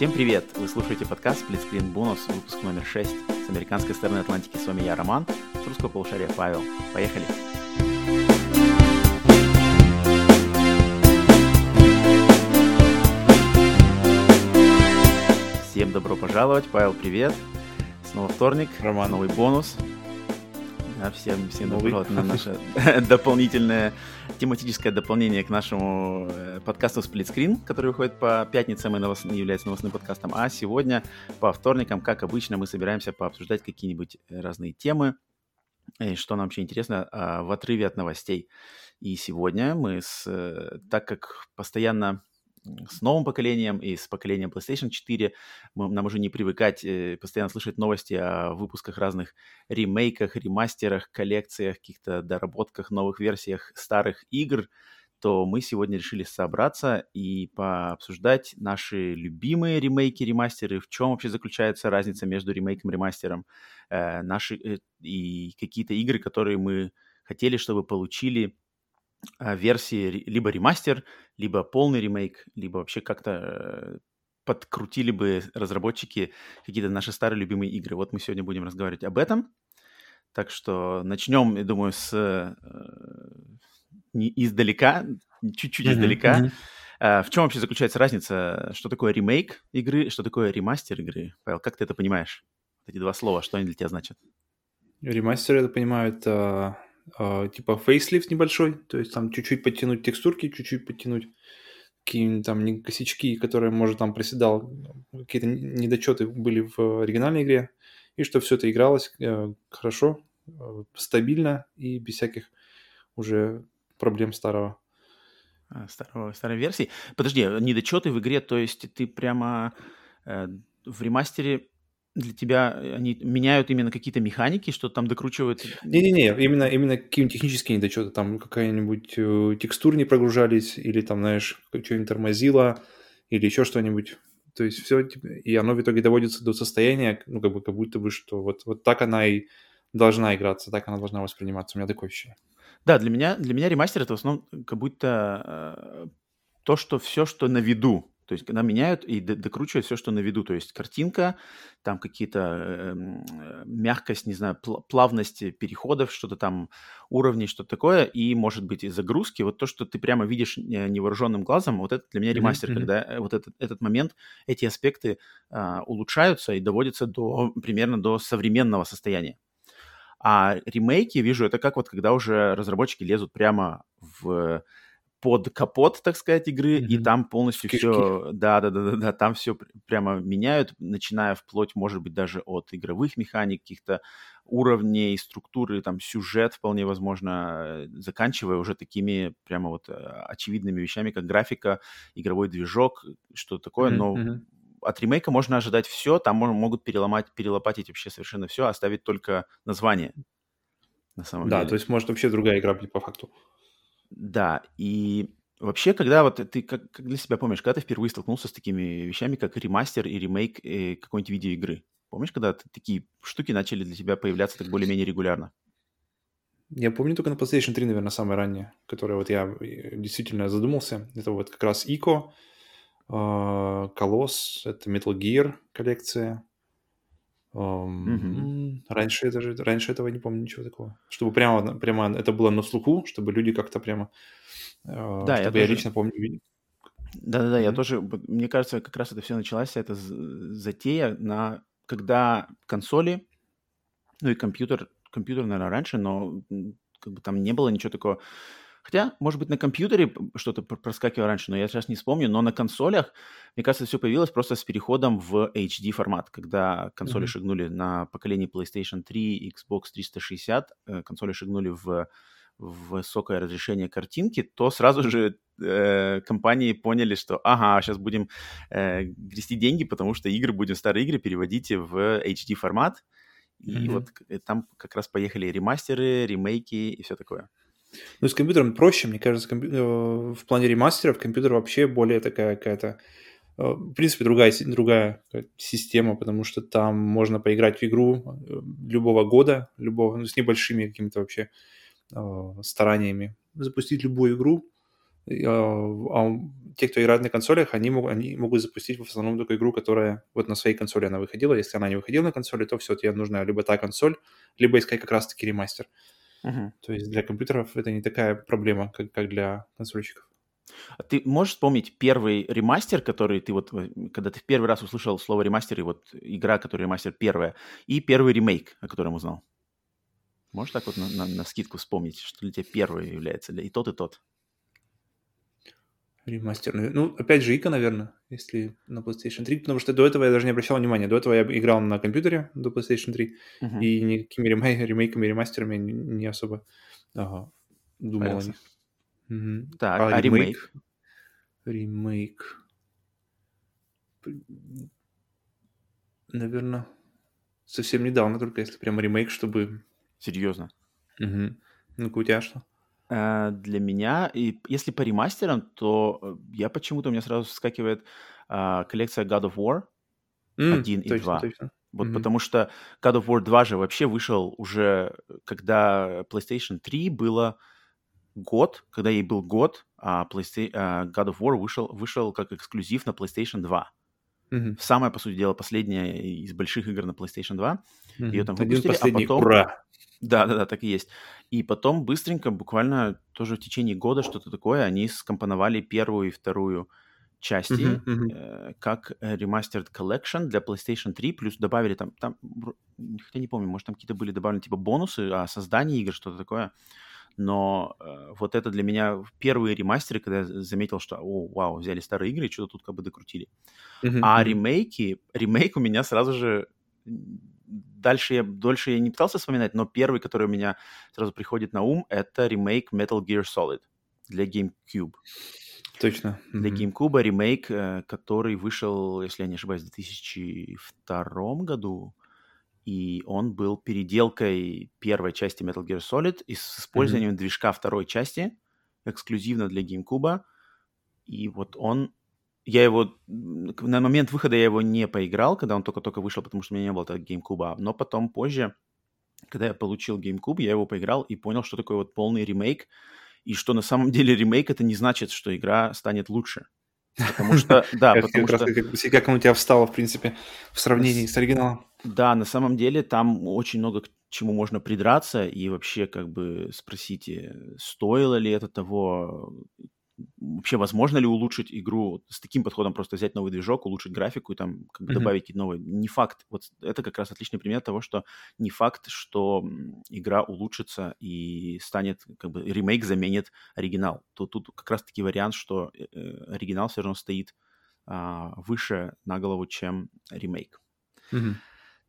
Всем привет! Вы слушаете подкаст Screen Bonus, выпуск номер 6. С американской стороны Атлантики с вами я, Роман, с русского полушария Павел. Поехали! Всем добро пожаловать, Павел, привет! Снова вторник, Роман. новый бонус. Да, всем, всем добро пожаловать на наше дополнительное тематическое дополнение к нашему э, подкасту Split Screen, который выходит по пятницам и новос... является новостным подкастом. А сегодня по вторникам, как обычно, мы собираемся пообсуждать какие-нибудь разные темы, и что нам вообще интересно а, в отрыве от новостей. И сегодня мы, с, э, так как постоянно с новым поколением и с поколением PlayStation 4. Мы, нам уже не привыкать э, постоянно слышать новости о выпусках разных ремейках, ремастерах, коллекциях, каких-то доработках, новых версиях старых игр, то мы сегодня решили собраться и пообсуждать наши любимые ремейки, ремастеры, в чем вообще заключается разница между ремейком и ремастером, э, наши, э, и какие-то игры, которые мы хотели, чтобы получили версии либо ремастер, либо полный ремейк, либо вообще как-то э, подкрутили бы разработчики какие-то наши старые любимые игры. Вот мы сегодня будем разговаривать об этом. Так что начнем, я думаю, с э, не издалека, чуть-чуть mm-hmm, издалека. Mm-hmm. А, в чем вообще заключается разница? Что такое ремейк игры, что такое ремастер игры? Павел, как ты это понимаешь? Эти два слова, что они для тебя значат? Ремастер, я понимаю, это типа фейслифт небольшой, то есть там чуть-чуть подтянуть текстурки, чуть-чуть подтянуть какие-нибудь там косячки, которые, может, там приседал, какие-то недочеты были в оригинальной игре, и что все это игралось э, хорошо, э, стабильно и без всяких уже проблем старого. А, старого, старой версии. Подожди, недочеты в игре, то есть ты прямо э, в ремастере для тебя э, они меняют именно какие-то механики, что там докручивают? Не-не-не, именно, именно какие-нибудь технические недочеты, там какая-нибудь э, текстур не прогружались, или там, знаешь, что-нибудь тормозило, или еще что-нибудь. То есть все, и оно в итоге доводится до состояния, ну, как бы, как будто бы, что вот, вот так она и должна играться, так она должна восприниматься. У меня такое ощущение. Да, для меня, для меня ремастер это в основном как будто э, то, что все, что на виду. То есть когда меняют и докручивают все, что на виду. То есть картинка, там какие-то э, э, мягкость, не знаю, плавность переходов, что-то там, уровни, что-то такое, и, может быть, и загрузки. Вот то, что ты прямо видишь невооруженным глазом, вот это для меня ремастер, mm-hmm. когда э, вот этот, этот момент, эти аспекты э, улучшаются и доводятся до примерно до современного состояния. А ремейки, вижу, это как вот когда уже разработчики лезут прямо в под капот, так сказать, игры, mm-hmm. и там полностью Кишки. все, да, да, да, да, да, там все прямо меняют, начиная вплоть, может быть, даже от игровых механик, каких-то уровней, структуры, там сюжет вполне возможно, заканчивая уже такими прямо вот э, очевидными вещами, как графика, игровой движок, что такое, mm-hmm. но от ремейка можно ожидать все, там могут переломать, перелопатить вообще совершенно все, оставить только название. На самом да, деле. то есть может вообще другая игра быть по факту. Да, и вообще, когда вот ты как, как для себя помнишь, когда ты впервые столкнулся с такими вещами, как ремастер и ремейк э, какой-нибудь видеоигры? Помнишь, когда такие штуки начали для тебя появляться так более-менее регулярно? Я помню только на PlayStation 3, наверное, самое раннее, которое вот я э, действительно задумался. Это вот как раз Ико, Колосс, это Metal Gear коллекция. Um, mm-hmm. Раньше, это же, раньше этого не помню ничего такого. Чтобы прямо, прямо это было на слуху, чтобы люди как-то прямо... Uh, да, чтобы я, я тоже... лично помню. Да-да-да, я тоже... Мне кажется, как раз это все началось, это затея, на, когда консоли, ну и компьютер, компьютер, наверное, раньше, но как бы там не было ничего такого Хотя, может быть, на компьютере что-то проскакивало раньше, но я сейчас не вспомню. Но на консолях, мне кажется, все появилось просто с переходом в HD формат. Когда консоли mm-hmm. шагнули на поколение PlayStation 3, Xbox 360, э, консоли шагнули в высокое разрешение картинки, то сразу же э, компании поняли, что ага, сейчас будем э, грести деньги, потому что игры будем, старые игры переводить в HD формат. И mm-hmm. вот там как раз поехали ремастеры, ремейки и все такое. Ну, с компьютером проще, мне кажется, компью... Э, в плане ремастеров компьютер вообще более такая какая-то, э, в принципе, другая, другая система, потому что там можно поиграть в игру э, любого года, любого, ну, с небольшими какими-то вообще стараниями, запустить любую игру, а те, кто играет на консолях, они, могут, они могут запустить в основном только игру, которая вот на своей консоли она выходила. Если она не выходила на консоли, то все, тебе нужна либо та консоль, либо искать как раз-таки ремастер. Uh-huh. То есть для компьютеров это не такая проблема, как, как для консольщиков. А ты можешь вспомнить первый ремастер, который ты вот, когда ты в первый раз услышал слово ремастер, и вот игра, которая ремастер первая, и первый ремейк, о котором узнал? Можешь так вот на, на, на скидку вспомнить, что для тебя первый является, и тот, и тот? Ремастер. Ну, опять же, Ика, наверное, если на PlayStation 3, потому что до этого я даже не обращал внимания. До этого я играл на компьютере до PlayStation 3, uh-huh. и никакими ремей- ремейками, ремастерами не, не особо ага, думал о них. Угу. Так, а, а ремейк? Ремейк. Наверное, совсем недавно, только если прямо ремейк, чтобы... Серьезно? Угу. Ну-ка, у тебя что? Uh, для меня, и если по ремастерам, то э, я почему-то у меня сразу вскакивает uh, коллекция God of War mm, 1 точно, и 2. Точно. Вот mm-hmm. потому что God of War 2 же вообще вышел уже, когда PlayStation 3 было год, когда ей был год, а PlayStation, а God of War вышел, вышел как эксклюзив на PlayStation 2. Mm-hmm. Самая, по сути дела, последняя из больших игр на PlayStation 2. Mm-hmm. Ее там выпустили, а потом... Ура! Да, да, да, так и есть. И потом быстренько, буквально тоже в течение года что-то такое, они скомпоновали первую и вторую части uh-huh, uh-huh. Э, как Remastered Collection для PlayStation 3, плюс добавили там, там, хотя не помню, может там какие-то были добавлены типа бонусы о создании игр, что-то такое но э, вот это для меня первые ремастеры, когда я заметил, что, о, вау, взяли старые игры и что-то тут как бы докрутили. Mm-hmm. А ремейки, ремейк у меня сразу же дальше я, дольше я не пытался вспоминать, но первый, который у меня сразу приходит на ум, это ремейк Metal Gear Solid для GameCube. Точно. Для mm-hmm. GameCube ремейк, э, который вышел, если я не ошибаюсь, в 2002 году и он был переделкой первой части Metal Gear Solid и с использованием mm-hmm. движка второй части эксклюзивно для GameCube. И вот он... Я его... На момент выхода я его не поиграл, когда он только-только вышел, потому что у меня не было так GameCube. Но потом позже, когда я получил GameCube, я его поиграл и понял, что такое вот полный ремейк. И что на самом деле ремейк это не значит, что игра станет лучше. Потому что, да, потому что... Как, как он у тебя встало, в принципе, в сравнении с оригиналом. Да, на самом деле там очень много к чему можно придраться и вообще как бы спросите, стоило ли это того, вообще возможно ли улучшить игру с таким подходом, просто взять новый движок, улучшить графику и там как бы mm-hmm. добавить какие-то новые. Не факт. Вот это как раз отличный пример того, что не факт, что игра улучшится и станет, как бы ремейк заменит оригинал. То тут как раз-таки вариант, что э, э, оригинал все равно стоит а, выше на голову, чем ремейк. Mm-hmm.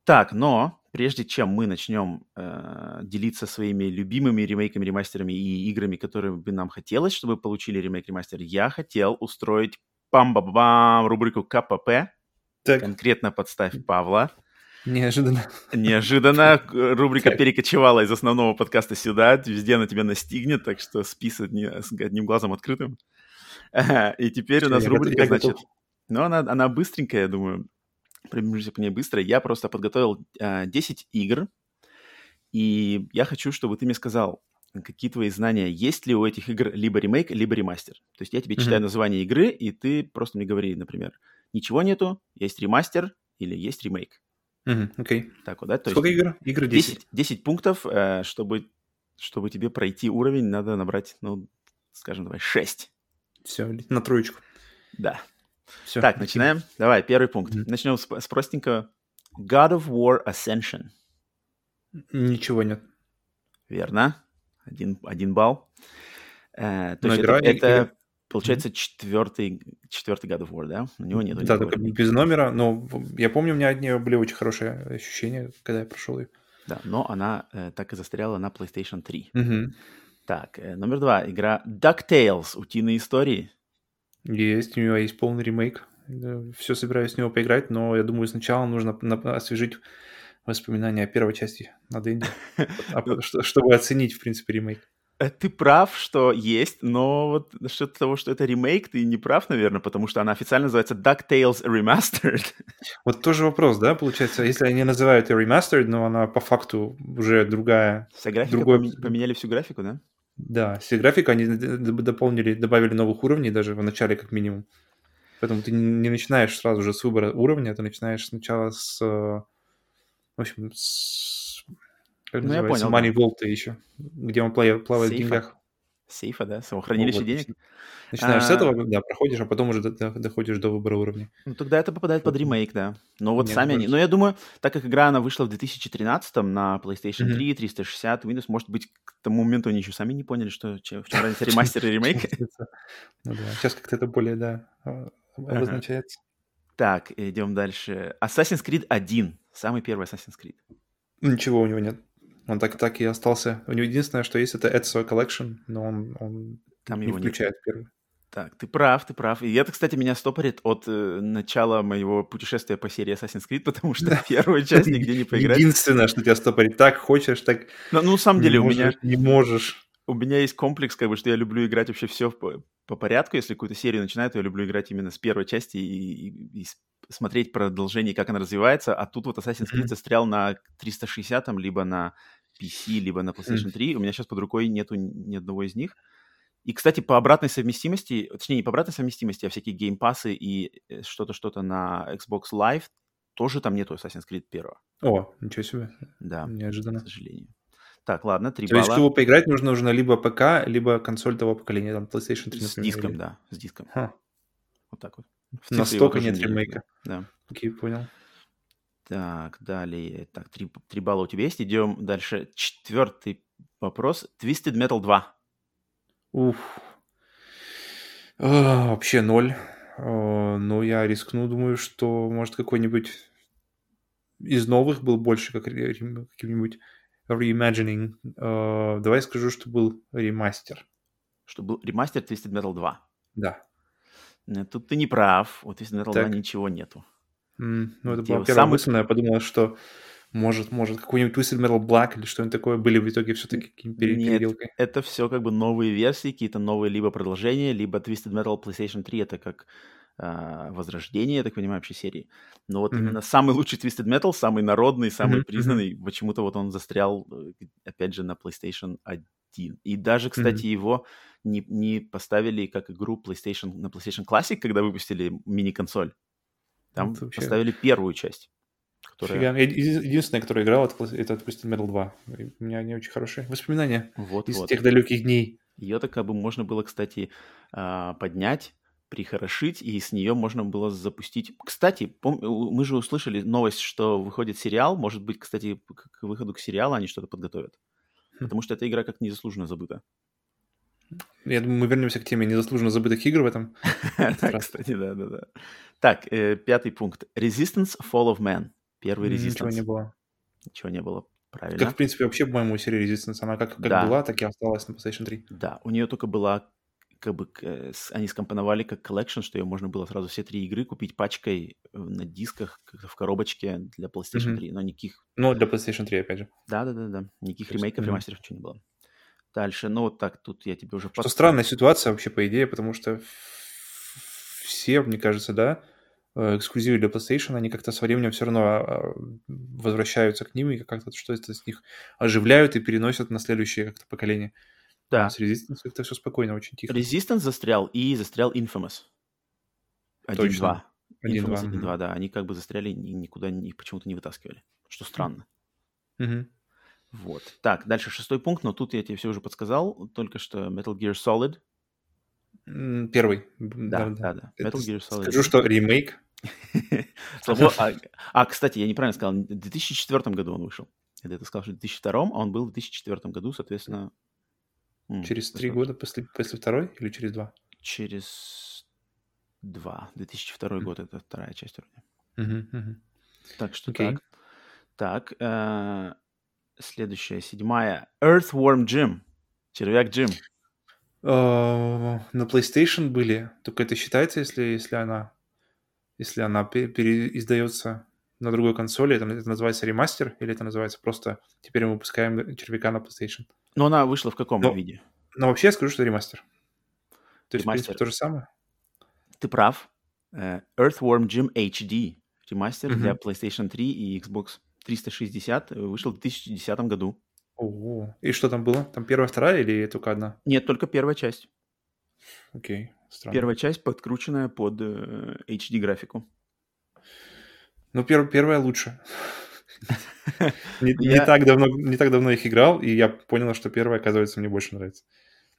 Так, но прежде чем мы начнем э, делиться своими любимыми ремейками, ремастерами и играми, которые бы нам хотелось, чтобы получили ремейк, ремастер, я хотел устроить пам-ба-бам рубрику КПП. Так. Конкретно подставь Павла. Неожиданно. Неожиданно. Рубрика так. перекочевала из основного подкаста сюда. Везде она тебя настигнет, так что спи с, одни, с одним глазом открытым. И теперь у нас рубрика, значит... Ну, она, она быстренькая, я думаю пробежимся по ней быстро. Я просто подготовил э, а, 10 игр, и я хочу, чтобы ты мне сказал, какие твои знания, есть ли у этих игр либо ремейк, либо ремастер. То есть я тебе mm-hmm. читаю название игры, и ты просто мне говори, например, ничего нету, есть ремастер или есть ремейк. Окей. Mm-hmm. Okay. Так вот, да? То Сколько есть игр? Игр 10. 10, 10 пунктов, э, чтобы, чтобы тебе пройти уровень, надо набрать, ну, скажем, давай, 6. Все, на троечку. Да. Все, так, начинаем. Давай, первый пункт. Mm-hmm. Начнем с, с простенького. God of War Ascension. Ничего нет. Верно. Один, один балл. Э, то есть игра, это, это игра... получается, mm-hmm. четвертый, четвертый God of War, да? У него нет. Да, только без номера, но я помню, у меня от нее были очень хорошие ощущения, когда я прошел ее. Да, но она э, так и застряла на PlayStation 3. Mm-hmm. Так, э, номер два. Игра DuckTales. Утиные истории. Есть, у него есть полный ремейк. Все собираюсь с него поиграть, но я думаю, сначала нужно освежить воспоминания о первой части на Денде, а чтобы оценить, в принципе, ремейк. Э, ты прав, что есть, но вот насчет того, что это ремейк, ты не прав, наверное, потому что она официально называется DuckTales Remastered. Вот тоже вопрос, да, получается, если они называют ее Remastered, но она по факту уже другая. Вся графика другой... поменяли всю графику, да? Да, все графика они дополнили, добавили новых уровней даже в начале как минимум. Поэтому ты не начинаешь сразу же с выбора уровня, ты начинаешь сначала с, в общем, с, как ну, я понял, Money. Vault еще, где он плавает, плавает в деньгах. Сейфа, да? Самохранилище вот, денег? Начинаешь а... с этого, да, проходишь, а потом уже доходишь до выбора уровня. Ну, тогда это попадает под ремейк, да. Но вот Нет, сами они... Но я думаю, так как игра, она вышла в 2013 на PlayStation mm-hmm. 3, 360, Windows, может быть, к тому моменту они еще сами не поняли, что в чем разница ремастер и ремейк. Ну да, сейчас как-то это более, да, а, обозначается. Так, идем дальше. Assassin's Creed 1. Самый первый Assassin's Creed. Ничего у него нет. Он так, так и остался. У него единственное, что есть, это Ezio Collection, но он, он Там не его включает нет. первый. Так, ты прав, ты прав. И это, кстати, меня стопорит от э, начала моего путешествия по серии Assassin's Creed, потому что первую часть нигде не поиграть. Единственное, что тебя стопорит. Так хочешь, так... Ну, ну на самом деле, у меня... Не можешь. У меня есть комплекс, как бы, что я люблю играть вообще все по, по порядку. Если какую-то серию начинаю, то я люблю играть именно с первой части и, и, и смотреть продолжение, как она развивается. А тут вот Assassin's Creed застрял на 360 либо на PC, либо на PlayStation 3. У меня сейчас под рукой нету ни одного из них. И, кстати, по обратной совместимости, точнее, не по обратной совместимости, а всякие геймпасы и э, что-то-что-то на Xbox Live, тоже там нету Assassin's Creed 1. О, ничего себе. Да. Неожиданно. К сожалению. Так, ладно, 3 То балла. есть, чтобы поиграть, нужно уже либо ПК, либо консоль того поколения, там, PlayStation 3, например. С диском, или... да, с диском. Ха. Вот так вот. Настолько нет ремейка. Да. Окей, понял. Так, далее. Так, три, три балла у тебя есть. Идем дальше. Четвертый вопрос. Twisted Metal 2. Уф. А, вообще ноль. А, но я рискну, думаю, что может какой-нибудь из новых был больше как каким-нибудь reimagining. А, давай скажу, что был ремастер. Что был ремастер Twisted Metal 2. Да. Тут ты не прав. У Twisted Metal так. 2 ничего нету. Mm, ну, это была первая самый... мысль, но я подумал, что может, может, какой-нибудь Twisted Metal Black или что-нибудь такое были в итоге все-таки какими-то переделкой? Нет, это все как бы новые версии, какие-то новые либо продолжения, либо Twisted Metal PlayStation 3 это как э, возрождение, я так понимаю, вообще серии. Но вот mm-hmm. именно самый лучший Twisted Metal, самый народный, самый mm-hmm. признанный, mm-hmm. почему-то вот он застрял, э, опять же, на PlayStation 1. И даже, кстати, mm-hmm. его не, не поставили как игру PlayStation на PlayStation Classic, когда выпустили мини-консоль. Там это вообще... поставили первую часть. Которая... Единственная, которая играла, это, это Twisted Metal 2. У меня не очень хорошие воспоминания вот, из вот. тех далеких дней. Ее-то как бы можно было, кстати, а, поднять, прихорошить, и с нее можно было запустить. Кстати, мы же услышали новость, что выходит сериал. Может быть, кстати, к выходу к сериалу они что-то подготовят. Хм. Потому что эта игра как незаслуженно забыта. Я думаю, мы вернемся к теме незаслуженно забытых игр в этом. Так, кстати, да, да, да. Так, пятый пункт. Resistance Fall of Man. Первый Resistance. Ничего не было. Ничего не было. Правильно. Как, в принципе, вообще, по-моему, серия Resistance, она как, как да. была, так и осталась на PlayStation 3. Да, у нее только была, как бы, они скомпоновали как collection, что ее можно было сразу все три игры купить пачкой э, на дисках, как в коробочке для PlayStation mm-hmm. 3, но никаких... Ну, для PlayStation 3, опять же. Да-да-да, никаких ремейков, mm-hmm. ремастеров, ничего не было. Дальше, ну вот так, тут я тебе уже... Что под... странная ситуация вообще, по идее, потому что все, мне кажется, да, э, эксклюзивы для PlayStation, они как-то со временем все равно а, возвращаются к ним и как-то что-то с них оживляют и переносят на следующее как-то поколение. Да. С Resistance как-то все спокойно, очень тихо. Resistance застрял и застрял Infamous. 1-2. 1-2, угу. да. Они как бы застряли и никуда не, почему-то не вытаскивали. Что странно. Угу. Вот. Так, дальше шестой пункт, но тут я тебе все уже подсказал, только что Metal Gear Solid. Первый. Да, да, да. Metal Gear Solid. Скажу, что ремейк. а, а, кстати, я неправильно сказал, в 2004 году он вышел. Я это сказал, что в 2002, а он был в 2004 году, соответственно... Через три года после, после второй или через два? Через два. 2002 mm. год, это вторая часть вроде. Так что так. Так, э, Следующая, седьмая. Earthworm Jim. Червяк Джим. Uh, на PlayStation были. Только это считается, если, если она, если она переиздается на другой консоли, это, это называется ремастер, или это называется просто теперь мы выпускаем червяка на PlayStation. Но она вышла в каком но, виде? Но вообще я скажу, что ремастер. То есть, ремастер. в принципе, то же самое. Ты прав. Uh, Earthworm Jim HD. Ремастер mm-hmm. для PlayStation 3 и Xbox 360 вышел в 2010 году. Ого. И что там было? Там первая, вторая или только одна? Нет, только первая часть. Окей, странно. Первая часть подкрученная под э, HD-графику. Ну, пер, первая лучше. не, так давно, не так давно их играл, и я понял, что первая, оказывается, мне больше нравится.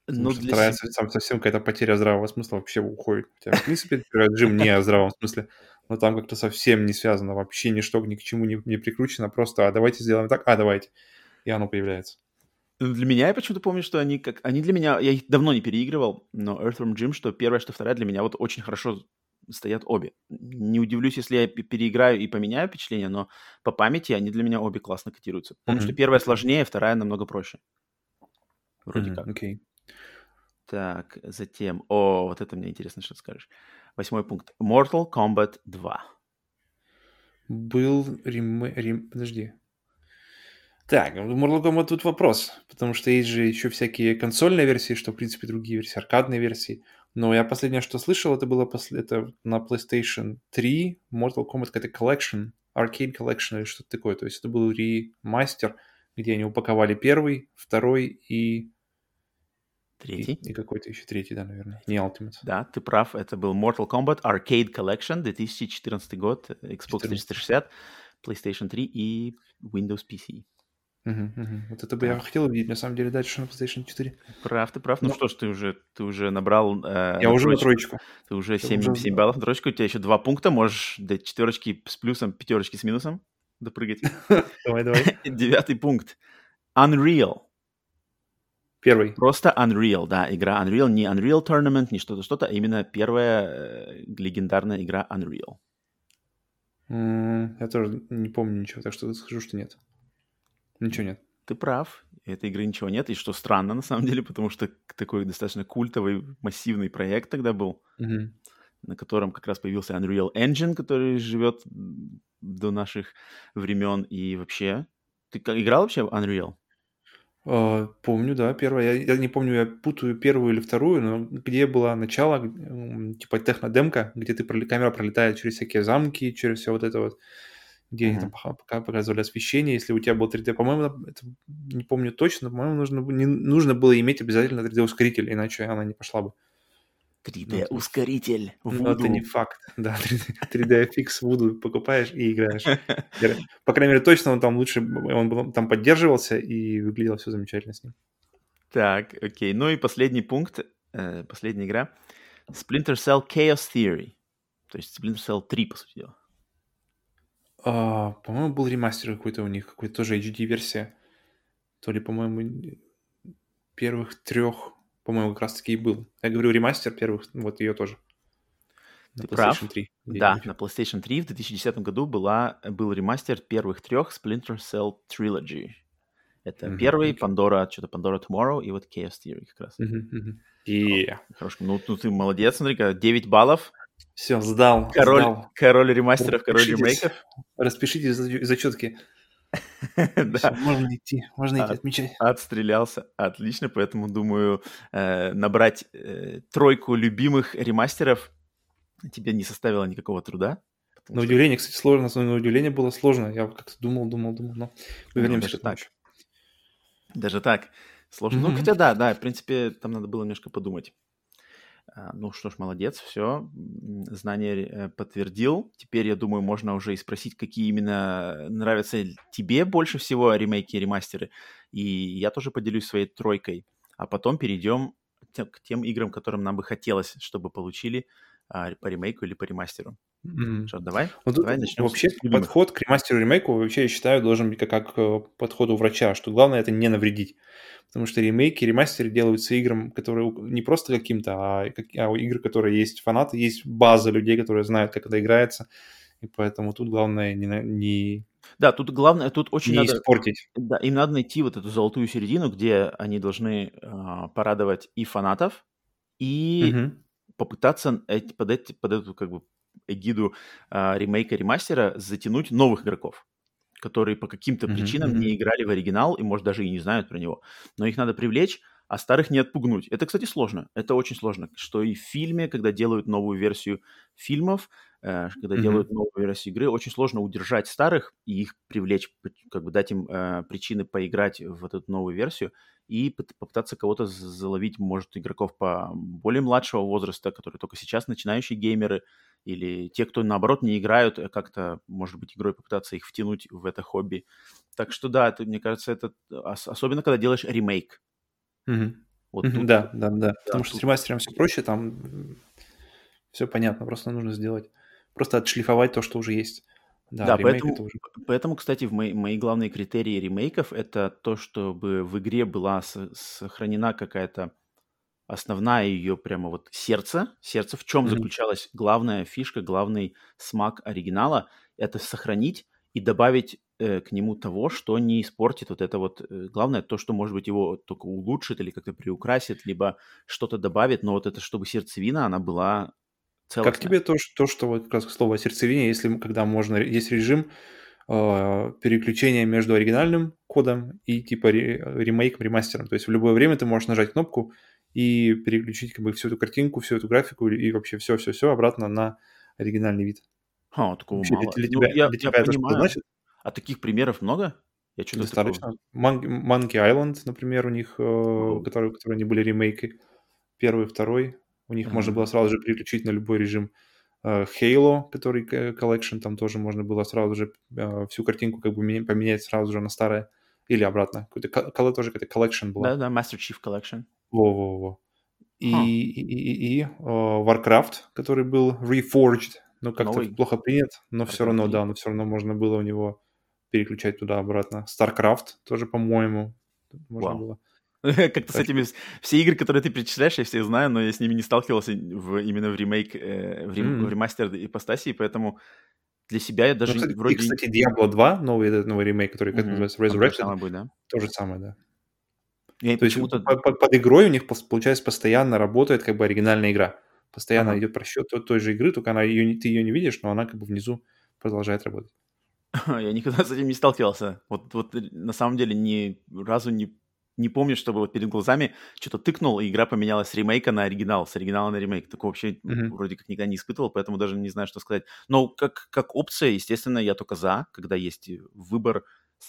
Ну, что вторая совсем какая-то потеря здравого смысла вообще уходит. Хотя, в принципе, режим не о здравом смысле, но там как-то совсем не связано, вообще ничто ни к чему не, не прикручено, просто а давайте сделаем так, а давайте. И оно появляется. Ну, для меня я почему-то помню, что они как... Они для меня... Я их давно не переигрывал, но Earthworm Jim, что первая, что вторая для меня вот очень хорошо стоят обе. Не удивлюсь, если я переиграю и поменяю впечатление, но по памяти они для меня обе классно котируются. Помню, mm-hmm. что первая сложнее, вторая намного проще. Вроде mm-hmm. как. Okay. Так, затем... О, вот это мне интересно, что скажешь. Восьмой пункт. Mortal Kombat 2. Был рем... рем... Подожди. Так, Mortal Kombat тут вопрос, потому что есть же еще всякие консольные версии, что, в принципе, другие версии, аркадные версии. Но я последнее, что слышал, это было после... это на PlayStation 3 Mortal Kombat какая-то collection, Arcade Collection или что-то такое. То есть это был ремастер, где они упаковали первый, второй и Третий. И, и какой-то еще третий, да, наверное. Не Ultimate. Да, ты прав. Это был Mortal Kombat Arcade Collection 2014 год, Xbox 360, PlayStation 3 и Windows PC. Угу, угу. Вот это бы я хотел увидеть, на самом деле, дальше на PlayStation 4. Прав, ты прав. Ну, ну что ж, ты уже, ты уже набрал... Э, я на уже троечку. на троечку. Ты уже 7, уже... 7 баллов на троечку, у тебя еще два пункта, можешь до четверочки с плюсом, пятерочки с минусом допрыгать. Давай, давай. Девятый пункт. Unreal. Первый. Просто Unreal, да, игра Unreal, не Unreal Tournament, не что-то, что-то, а именно первая э, легендарная игра Unreal. Я тоже не помню ничего, так что скажу, что нет. Ничего нет. Ты прав, этой игры ничего нет, и что странно на самом деле, потому что такой достаточно культовый, массивный проект тогда был, mm-hmm. на котором как раз появился Unreal Engine, который живет до наших времен, и вообще... Ты играл вообще в Unreal? А, помню, да, первая. Я, я не помню, я путаю первую или вторую, но где была начало, типа технодемка, где ты камера пролетает через всякие замки, через все вот это вот, где они там пока показывали освещение. Если у тебя был 3D, по-моему, это, не помню точно, по-моему, нужно, не, нужно было иметь обязательно 3D-ускоритель, иначе она не пошла бы. 3D-ускоритель. Ну, это не факт. Да, 3D, FX Voodoo покупаешь и играешь. По крайней мере, точно он там лучше, он там поддерживался и выглядело все замечательно с ним. Так, окей. Ну и последний пункт, э, последняя игра. Splinter Cell Chaos Theory. То есть Splinter Cell 3, по сути дела. А, по-моему, был ремастер какой-то у них, какой-то тоже HD-версия. То ли, по-моему, первых трех по-моему, как раз-таки и был. Я говорю, ремастер первых, вот ее тоже. На Ты PlayStation прав. 3. Да, на PlayStation 3 в 2010 году была, был ремастер первых трех Splinter Cell Trilogy. Это mm-hmm. первый, Pandora, что-то Pandora Tomorrow и вот Chaos Theory как раз. Mm-hmm. Yeah. Хорошо, ну, ну ты молодец, смотри-ка, 9 баллов. Все, сдал. Король, сдал. король ремастеров, король ремейков. Распишите зачетки. Да. Можно идти, можно идти отмечать. Отстрелялся, отлично, поэтому думаю э, набрать э, тройку любимых ремастеров тебе не составило никакого труда. На удивление, кстати, сложно, на удивление было сложно. Я как-то думал, думал, думал, но мы вернемся к так. Даже так сложно. Ну, хотя да, да, в принципе, там надо было немножко подумать. А, ну что ж, молодец, все, знание э, подтвердил. Теперь, я думаю, можно уже и спросить, какие именно нравятся тебе больше всего ремейки и ремастеры. И я тоже поделюсь своей тройкой. А потом перейдем к тем играм, которым нам бы хотелось, чтобы получили а, по ремейку или по ремастеру. Mm-hmm. Что, давай? Ну, давай начнем. Вообще подход к ремастеру и ремейку вообще, я считаю, должен быть как, как э, подходу врача, что главное это не навредить. Потому что ремейки, ремастеры делаются играм, которые не просто каким-то, а, а игры, которые есть фанаты, есть база людей, которые знают, как это играется. И поэтому тут главное не, не да, тут главное, тут очень не надо... испортить. Да, им надо найти вот эту золотую середину, где они должны э, порадовать и фанатов, и угу. попытаться под, эти, под эту как бы эгиду э, ремейка, ремастера затянуть новых игроков которые по каким-то mm-hmm. причинам не играли в оригинал и, может, даже и не знают про него. Но их надо привлечь, а старых не отпугнуть. Это, кстати, сложно. Это очень сложно. Что и в фильме, когда делают новую версию фильмов, э, когда mm-hmm. делают новую версию игры, очень сложно удержать старых и их привлечь, как бы дать им э, причины поиграть в эту новую версию и попытаться кого-то заловить, может, игроков по более младшего возраста, которые только сейчас начинающие геймеры, или те, кто, наоборот, не играют, а как-то, может быть, игрой попытаться их втянуть в это хобби. Так что да, это, мне кажется, это особенно, когда делаешь ремейк. Mm-hmm. Вот mm-hmm, да, да, да, да. Потому тут... что с ремастером все проще, там все понятно, просто нужно сделать, просто отшлифовать то, что уже есть. Да, да поэтому, уже... поэтому, кстати, в мои, мои главные критерии ремейков это то, чтобы в игре была с, сохранена какая-то основная ее прямо вот сердце. Сердце в чем mm-hmm. заключалась главная фишка, главный смак оригинала? Это сохранить и добавить э, к нему того, что не испортит вот это вот. Э, главное то, что, может быть, его только улучшит или как-то приукрасит, либо что-то добавит, но вот это, чтобы сердцевина, она была Целостная. Как тебе то, что, то, что вот как раз слово сердцевине, если когда можно, есть режим э, переключения между оригинальным кодом и типа ре, ремейком, ремастером. То есть в любое время ты можешь нажать кнопку и переключить как бы всю эту картинку, всю эту графику и вообще все-все-все обратно на оригинальный вид. А, такого вообще, мало. Для, для ну, тебя, я, для тебя я это понимаю. что значит? А таких примеров много? Я что-то Достаточно. Такого... Monkey Island, например, у них, э, которые, которые они были ремейки. Первый, второй. У них mm-hmm. можно было сразу же переключить на любой режим. Uh, Halo, который collection, там тоже можно было сразу же uh, всю картинку как бы поменять сразу же на старое или обратно. Какой-то тоже какая-то collection была. Да-да, Master Chief Collection. Во-во-во. И, huh. и, и, и uh, Warcraft, который был reforged, но как-то Новый... плохо принят, но все равно, 3. да, но все равно можно было у него переключать туда-обратно. StarCraft тоже, по-моему, можно wow. было. Как-то с этими... Все игры, которые ты перечисляешь, я все знаю, но я с ними не сталкивался в, именно в ремейк, э, в, рем, в ремастер ипостаси, поэтому для себя я даже ну, кстати, вроде... И, кстати, Diablo 2, новый, этот новый ремейк, который, как называется, Resurrected, самое будет, да? то же самое, да. Я то есть под, под, под игрой у них, получается, постоянно работает как бы оригинальная игра. Постоянно ага. идет просчет той, той же игры, только она ее, ты ее не видишь, но она как бы внизу продолжает работать. Я никогда с этим не сталкивался. Вот, вот на самом деле ни разу не не помню, чтобы вот перед глазами что-то тыкнул, и игра поменялась с ремейка на оригинал, с оригинала на ремейк. Такого вообще mm-hmm. вроде как никогда не испытывал, поэтому даже не знаю, что сказать. Но как, как опция, естественно, я только за, когда есть выбор,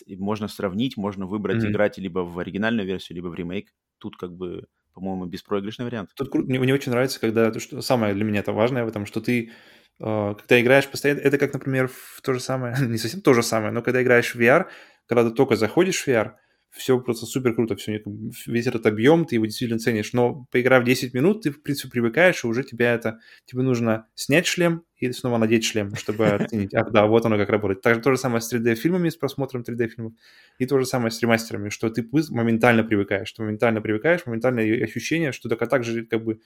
можно сравнить, можно выбрать mm-hmm. играть либо в оригинальную версию, либо в ремейк. Тут как бы, по-моему, беспроигрышный вариант. Тут мне, мне очень нравится, когда, что самое для меня это важное в этом, что ты э, когда играешь постоянно, это как, например, в то же самое, не совсем то же самое, но когда играешь в VR, когда ты только заходишь в VR, все просто супер круто, все, весь этот объем, ты его действительно ценишь, но поиграв 10 минут, ты, в принципе, привыкаешь, и уже тебя это, тебе нужно снять шлем и снова надеть шлем, чтобы оценить, ах да, вот оно как работает. Так, то же самое с 3D-фильмами, с просмотром 3D-фильмов, и то же самое с ремастерами, что ты моментально привыкаешь, что моментально привыкаешь, моментальное ощущение, что только так же, как бы,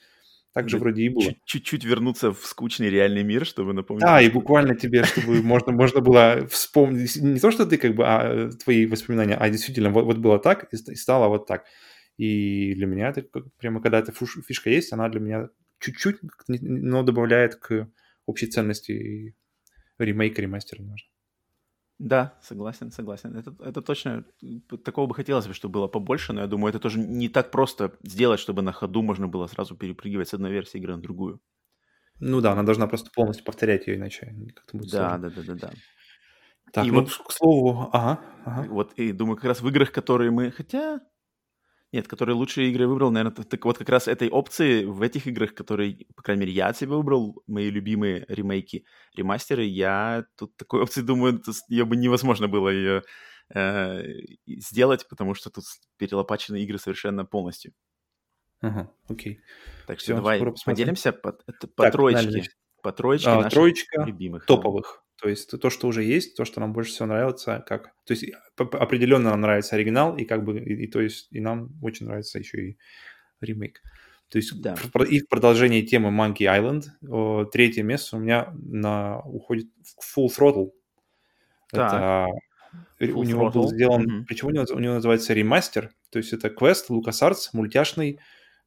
так же вроде и было. Чуть-чуть вернуться в скучный реальный мир, чтобы напомнить. Да, и буквально тебе, чтобы можно, можно было вспомнить, не то, что ты как бы, а твои воспоминания, а действительно вот, вот было так и стало вот так. И для меня это прямо, когда эта фишка есть, она для меня чуть-чуть, но добавляет к общей ценности ремейка, ремастера немножко. Да, согласен, согласен. Это, это точно, такого бы хотелось бы, чтобы было побольше, но я думаю, это тоже не так просто сделать, чтобы на ходу можно было сразу перепрыгивать с одной версии игры на другую. Ну да, она должна просто полностью повторять ее, иначе как-то будет Да, сложно. да, да, да, да. Так, и ну, вот, к слову, ага, ага. Вот, и думаю, как раз в играх, которые мы, хотя, нет, которые лучшие игры выбрал, наверное, так вот как раз этой опции в этих играх, которые, по крайней мере, я себе выбрал, мои любимые ремейки, ремастеры, я тут такой опции думаю, ее бы невозможно было ее э, сделать, потому что тут перелопачены игры совершенно полностью. Ага, окей. Так что Все, давай поделимся по, по так, троечке. По троечке а, наших троечка любимых. топовых. То есть то, что уже есть, то, что нам больше всего нравится, как... То есть определенно нам нравится оригинал, и как бы, и, и то есть, и нам очень нравится еще и ремейк. То есть да. и в продолжении темы Monkey Island третье место у меня на, уходит в Full Throttle. Так. Это Full у него был сделан, mm-hmm. причем у него, у него называется ремастер, то есть это квест LucasArts, мультяшный,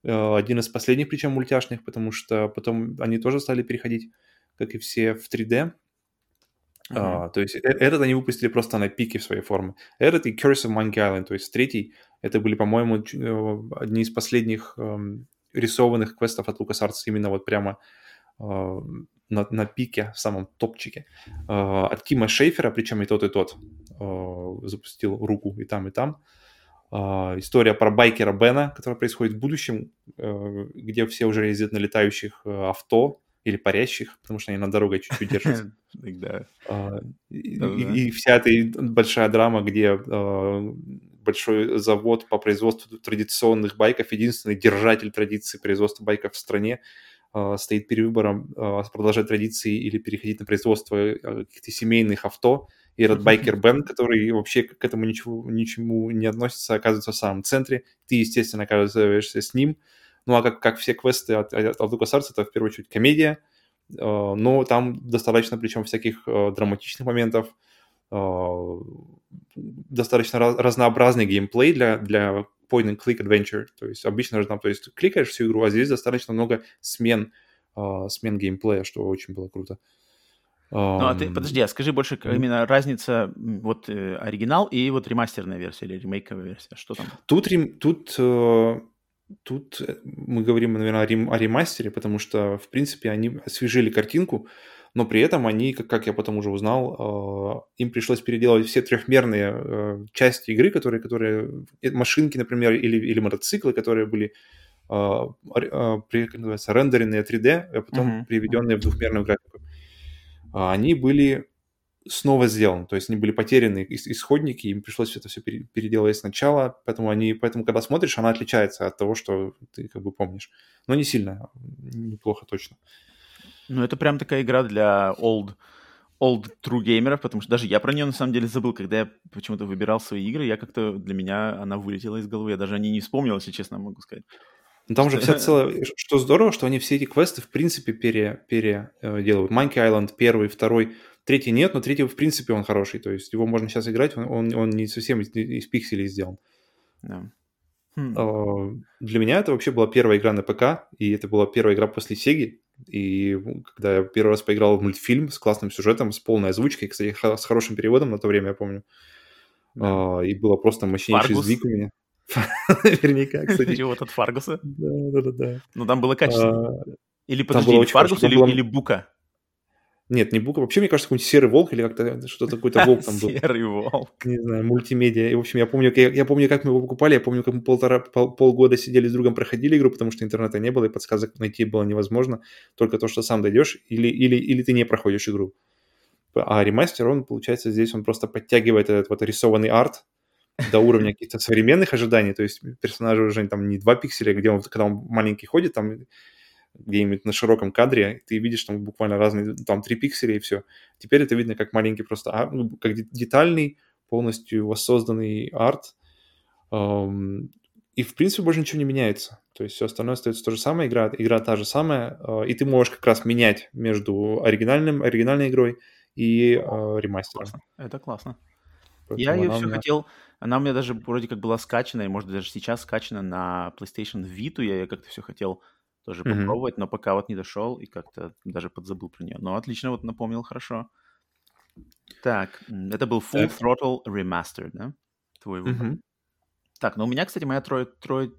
э, один из последних причем мультяшных, потому что потом они тоже стали переходить, как и все, в 3D. А, то есть э- этот они выпустили просто на пике своей форме. Этот и Curse of Monkey Island, то есть третий, это были, по-моему, э, одни из последних э, рисованных квестов от LucasArts, именно вот прямо э, на, на пике, в самом топчике. Э, от Кима Шейфера, причем и тот, и тот э, запустил руку и там, и там. Uh, история про байкера Бена, которая происходит в будущем, uh, где все уже ездят на летающих uh, авто или парящих, потому что они на дороге чуть-чуть держатся. И вся эта большая драма, где большой завод по производству традиционных байков, единственный держатель традиции производства байков в стране, стоит перед выбором продолжать традиции или переходить на производство каких-то семейных авто, и этот байкер Бен, который вообще к этому ничего, ничему не относится, оказывается в самом центре. Ты, естественно, оказываешься с ним. Ну, а как, как все квесты от, от LucasArts, это в первую очередь комедия, э, но там достаточно, причем всяких э, драматичных моментов, э, достаточно раз, разнообразный геймплей для, для point and click adventure. То есть обычно же там, то есть кликаешь всю игру, а здесь достаточно много смен, смен геймплея, что очень было круто. Ну, а ты, подожди, а скажи больше именно разница вот оригинал и вот ремастерная версия или ремейковая версия, что там? Тут, тут, э, тут мы говорим, наверное, о, рем, о ремастере, потому что, в принципе, они освежили картинку, но при этом они, как, как я потом уже узнал, э, им пришлось переделывать все трехмерные э, части игры, которые, которые э, машинки, например, или, или мотоциклы, которые были э, э, как называется, рендеренные 3D, а потом mm-hmm. приведенные в двухмерную графику. А, они были снова сделаны, то есть они были потеряны исходники, им пришлось это все переделать сначала, поэтому они, поэтому когда смотришь, она отличается от того, что ты как бы помнишь, но не сильно, неплохо точно. Ну это прям такая игра для old old true геймеров, потому что даже я про нее на самом деле забыл, когда я почему-то выбирал свои игры, я как-то для меня она вылетела из головы, я даже о ней не вспомнил, если честно могу сказать. Ну, там же вся целая... Что здорово, что они все эти квесты, в принципе, пере, переделывают. Monkey Island первый, второй, третий нет, но третий, в принципе, он хороший. То есть его можно сейчас играть, он, он, он не совсем из, из пикселей сделан. Yeah. Хм. А, для меня это вообще была первая игра на ПК, и это была первая игра после Сеги. И когда я первый раз поиграл в мультфильм с классным сюжетом, с полной озвучкой, кстати, с хорошим переводом на то время, я помню. Yeah. И было просто мощнейший звук у меня. Наверняка, кстати. Чего, от Фаргуса? Да, да, да. Ну, там было качественно. А, или, подожди, Фаргус или Бука? Нет, не Бука. Вообще, мне кажется, какой-нибудь Серый Волк или как-то что-то какой-то Волк там был. Серый Волк. Не знаю, мультимедиа. И, в общем, я помню, я, я помню, как мы его покупали, я помню, как мы полтора, пол, полгода сидели с другом, проходили игру, потому что интернета не было, и подсказок найти было невозможно. Только то, что сам дойдешь, или, или, или ты не проходишь игру. А ремастер, он, получается, здесь он просто подтягивает этот вот рисованный арт, до уровня каких-то современных ожиданий, то есть персонажи уже там не 2 пикселя, где он, когда он маленький ходит, там где-нибудь на широком кадре, ты видишь там буквально разные, там 3 пикселя и все. Теперь это видно как маленький просто, а, ну, как детальный, полностью воссозданный арт. И, в принципе, больше ничего не меняется. То есть все остальное остается то же самое, игра, игра та же самая, uh, и ты можешь как раз менять между оригинальным, оригинальной игрой и uh, ремастером. Классно. Это классно. Поэтому я ее все меня... хотел она у меня даже вроде как была скачана, и может даже сейчас скачана на PlayStation Vita. Я ее как-то все хотел тоже mm-hmm. попробовать, но пока вот не дошел и как-то даже подзабыл про нее. Но отлично вот напомнил хорошо. Так, это был Full так. Throttle Remastered, да? Твой выбор. Mm-hmm. Так, ну у меня, кстати, моя трой, трой,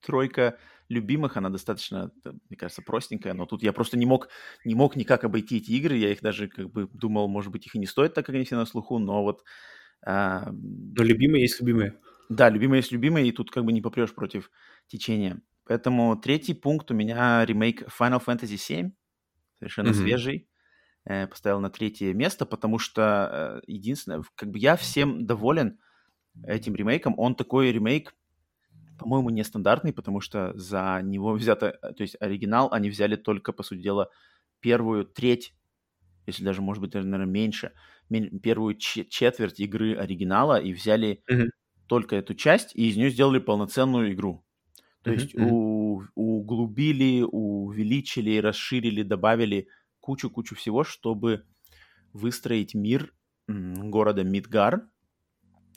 тройка любимых, она достаточно, мне кажется, простенькая, но тут я просто не мог, не мог никак обойти эти игры, я их даже как бы думал, может быть, их и не стоит, так как они все на слуху, но вот а, Но любимые есть любимые. Да, любимые есть любимые, и тут как бы не попрешь против течения. Поэтому третий пункт у меня ремейк Final Fantasy VII, совершенно mm-hmm. свежий. Э, поставил на третье место, потому что э, единственное, как бы я всем доволен этим ремейком. Он такой ремейк, по-моему, нестандартный, потому что за него взято, то есть оригинал они взяли только, по сути дела, первую треть, если даже, может быть, наверное, меньше первую четверть игры оригинала и взяли mm-hmm. только эту часть и из нее сделали полноценную игру. То mm-hmm. есть у, углубили, увеличили, расширили, добавили кучу-кучу всего, чтобы выстроить мир города Мидгар,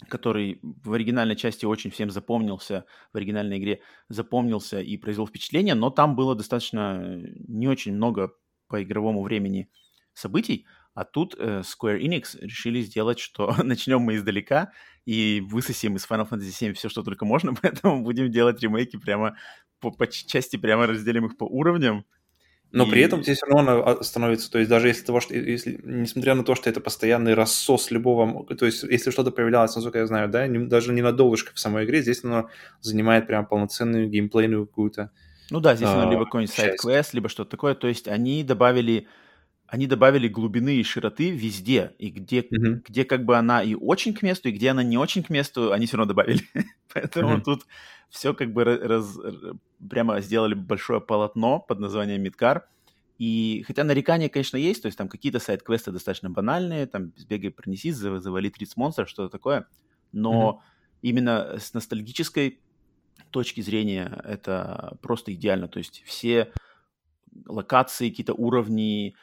который в оригинальной части очень всем запомнился, в оригинальной игре запомнился и произвел впечатление, но там было достаточно не очень много по игровому времени событий, а тут э, Square Enix решили сделать, что начнем мы издалека и высосим из Final Fantasy VII все, что только можно, поэтому будем делать ремейки прямо по, по части, прямо разделим их по уровням. Но и... при этом тебе все равно она становится, то есть даже если того, что, если, несмотря на то, что это постоянный рассос любого, то есть если что-то появлялось, насколько я знаю, да, не, даже не на долларышко в самой игре, здесь оно занимает прям полноценную геймплейную какую-то Ну да, здесь а, оно либо какой-нибудь сайт-квест, либо что-то такое, то есть они добавили они добавили глубины и широты везде, и где, mm-hmm. где как бы она и очень к месту, и где она не очень к месту, они все равно добавили. Поэтому mm-hmm. тут все как бы раз, прямо сделали большое полотно под названием Мидкар. И хотя нарекания, конечно, есть, то есть там какие-то сайт-квесты достаточно банальные, там сбегай, пронеси, завали 30 монстров, что-то такое, но mm-hmm. именно с ностальгической точки зрения это просто идеально. То есть все локации, какие-то уровни,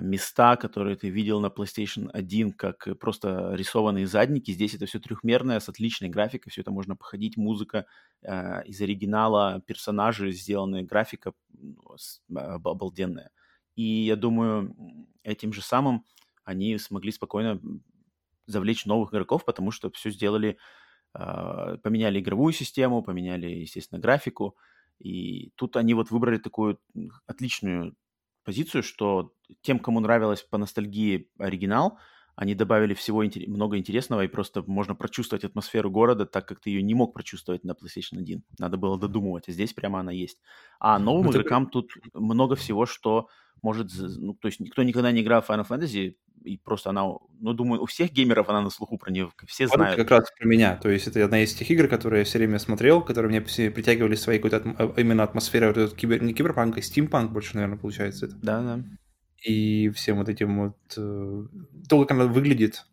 места, которые ты видел на PlayStation 1, как просто рисованные задники. Здесь это все трехмерное, с отличной графикой, все это можно походить, музыка э, из оригинала, персонажи, сделанные графика э, обалденная. И я думаю, этим же самым они смогли спокойно завлечь новых игроков, потому что все сделали, э, поменяли игровую систему, поменяли, естественно, графику, и тут они вот выбрали такую отличную позицию, что тем, кому нравилось по ностальгии оригинал, они добавили всего много интересного, и просто можно прочувствовать атмосферу города так, как ты ее не мог прочувствовать на PlayStation 1. Надо было додумывать, а здесь прямо она есть. А новым ну, игрокам тут много всего, что может... Ну, то есть никто никогда не играл в Final Fantasy, и просто она, ну, думаю, у всех геймеров она на слуху про нее, все знают. как раз про меня, то есть это одна из тех игр, которые я все время смотрел, которые мне притягивали своей какой-то а, именно атмосферой, вот этот кибер, не киберпанк, а стимпанк больше, наверное, получается это. Да, да. И всем вот этим вот, э, то, как она выглядит,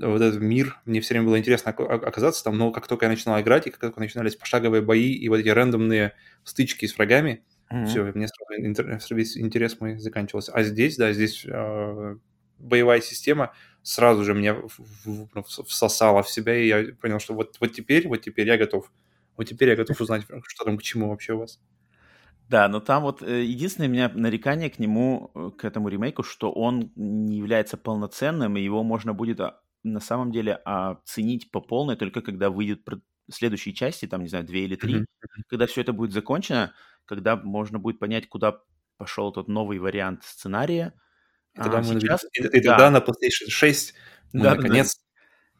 вот этот мир, мне все время было интересно оказаться там, но как только я начинал играть, и как только начинались пошаговые бои, и вот эти рандомные стычки с врагами, mm-hmm. все, мне сразу весь интерес мой заканчивался. А здесь, да, здесь э, боевая система сразу же меня всосала в себя, и я понял, что вот, вот теперь, вот теперь я готов. Вот теперь я готов узнать, что там к чему вообще у вас. Да, но там вот э, единственное у меня нарекание к нему, э, к этому ремейку, что он не является полноценным, и его можно будет а, на самом деле оценить по полной только когда выйдет следующие части, там, не знаю, две или три, mm-hmm. когда все это будет закончено, когда можно будет понять, куда пошел тот новый вариант сценария, и тогда, а, мы сейчас, и, и тогда да. на PlayStation 6 мы да, наконец... Да.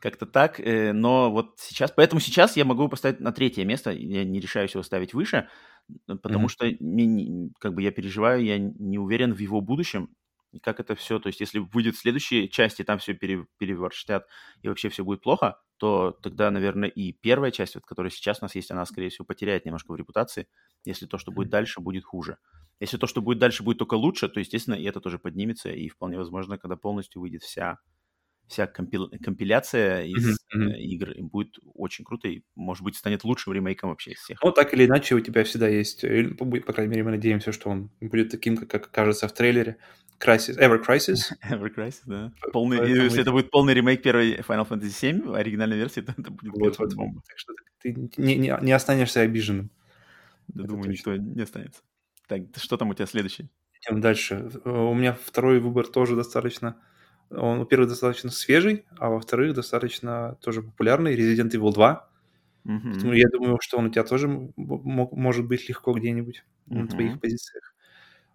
Как-то так, э, но вот сейчас... Поэтому сейчас я могу поставить на третье место, я не решаюсь его ставить выше, потому mm-hmm. что мне, как бы я переживаю, я не уверен в его будущем, и как это все, то есть если выйдет следующие части, там все пере, переворштят, и вообще все будет плохо, то тогда, наверное, и первая часть, вот, которая сейчас у нас есть, она, скорее всего, потеряет немножко в репутации, если то, что будет дальше, будет хуже. Если то, что будет дальше, будет только лучше, то, естественно, и это тоже поднимется, и вполне возможно, когда полностью выйдет вся, вся компил... компиляция из mm-hmm. игр, будет очень круто, и, может быть, станет лучшим ремейком вообще из всех. Ну, так или иначе, у тебя всегда есть, э, по крайней мере, мы надеемся, что он будет таким, как кажется в трейлере, Crisis, Ever Crisis. Ever Crisis, да. Полный, Поэтому... Если это будет полный ремейк первой Final Fantasy 7, оригинальной версии, то это будет вот, вот, бомба. Так что ты не, не, не останешься обиженным. Да, думаю, точно. никто не останется. Так, что там у тебя следующий? Идем дальше. Э, у меня второй выбор тоже достаточно... Он, во-первых, достаточно свежий, а во-вторых, достаточно тоже популярный. Resident Evil 2. Mm-hmm. Поэтому я думаю, что он у тебя тоже может быть легко где-нибудь mm-hmm. на твоих позициях.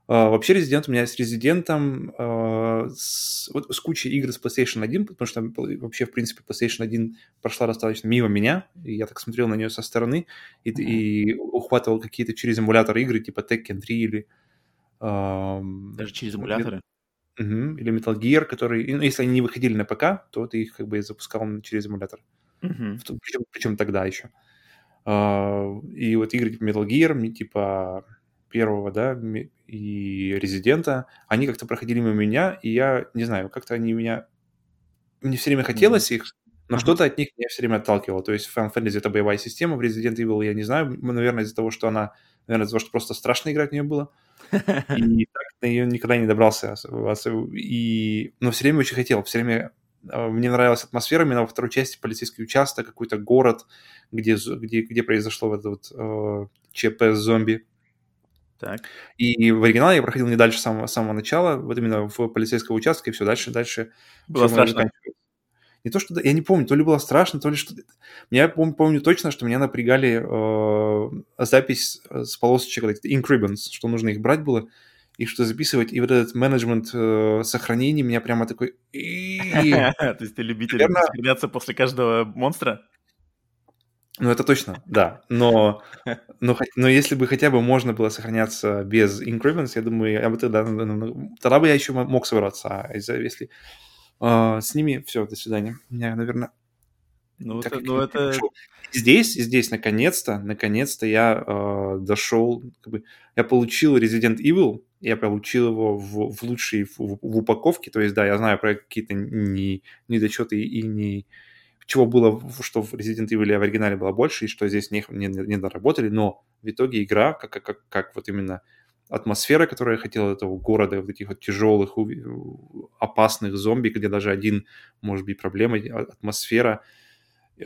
Uh, вообще Resident у меня с Resident uh, с, вот, с кучей игр с PlayStation 1, потому что вообще, в принципе, PlayStation 1 прошла достаточно мимо меня, и я так смотрел на нее со стороны и, mm-hmm. и ухватывал какие-то через эмулятор игры, типа Tekken 3 или... Даже через эмуляторы? Угу, или Metal Gear, который... Ну, если они не выходили на ПК, то ты их как бы запускал через эмулятор. Mm-hmm. Причем, причем тогда еще. Uh, и вот игры типа Metal Gear, типа первого, да, и Резидента, они как-то проходили мимо меня, и я, не знаю, как-то они меня... Мне все время хотелось их, но uh-huh. что-то от них меня все время отталкивало. То есть Final Fantasy — это боевая система, в Resident Evil я не знаю, наверное, из-за того, что она... Наверное, из-за того, что просто страшно играть в нее было. И так на нее никогда не добрался. И... Но все время очень хотел, все время а, мне нравилась атмосфера именно во второй части полицейский участок, какой-то город, где, где, где произошло вот это вот э, ЧП с зомби. Так. И в оригинале я проходил не дальше самого, самого начала, вот именно в полицейском участке, и все дальше, дальше. Было страшно. Не то, что... Я не помню, то ли было страшно, то ли что... Я помню, помню точно, что меня напрягали э, запись с полосочек, вот Ink Ribbons, что нужно их брать было. и что записывать, и вот этот менеджмент э, сохранений меня прямо такой... То есть ты любитель сохраняться после каждого монстра? Ну, это точно, да. Но, но, но если бы хотя бы можно было сохраняться без increments, я думаю, я бы тогда, тогда бы я еще мог собраться. А если э, с ними, все, до свидания. Меня, наверное... Ну, это, ну это... Здесь, здесь, наконец-то, наконец-то я э, дошел, как бы, я получил Resident Evil, я получил его в, в лучшей, в, в упаковке, то есть, да, я знаю про какие-то не, недочеты и не чего было, что в Resident Evil в оригинале было больше, и что здесь не, не, не доработали, но в итоге игра, как, как, как, как вот именно атмосфера, которую я хотел этого города, вот этих вот тяжелых, опасных зомби, где даже один может быть проблемой, а, атмосфера, э,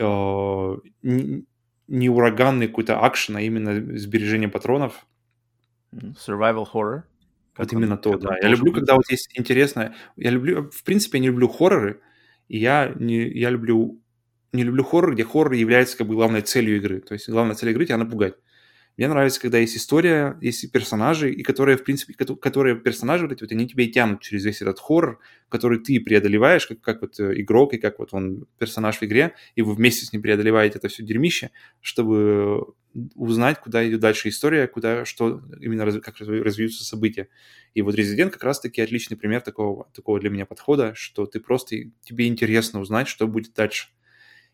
не, не ураганный какой-то акшен, а именно сбережение патронов. Survival horror. Вот именно то, да. Я люблю, быть. когда вот есть интересное... Я люблю... В принципе, я не люблю хорроры, и я, не, я люблю не люблю хоррор, где хоррор является как бы главной целью игры. То есть главная цель игры тебя напугать. Мне нравится, когда есть история, есть персонажи, и которые, в принципе, которые персонажи, вот эти вот, они тебя и тянут через весь этот хоррор, который ты преодолеваешь, как, как вот э, игрок, и как вот он персонаж в игре, и вы вместе с ним преодолеваете это все дерьмище, чтобы узнать, куда идет дальше история, куда, что именно, как развиваются события. И вот Resident как раз-таки отличный пример такого, такого для меня подхода, что ты просто, тебе интересно узнать, что будет дальше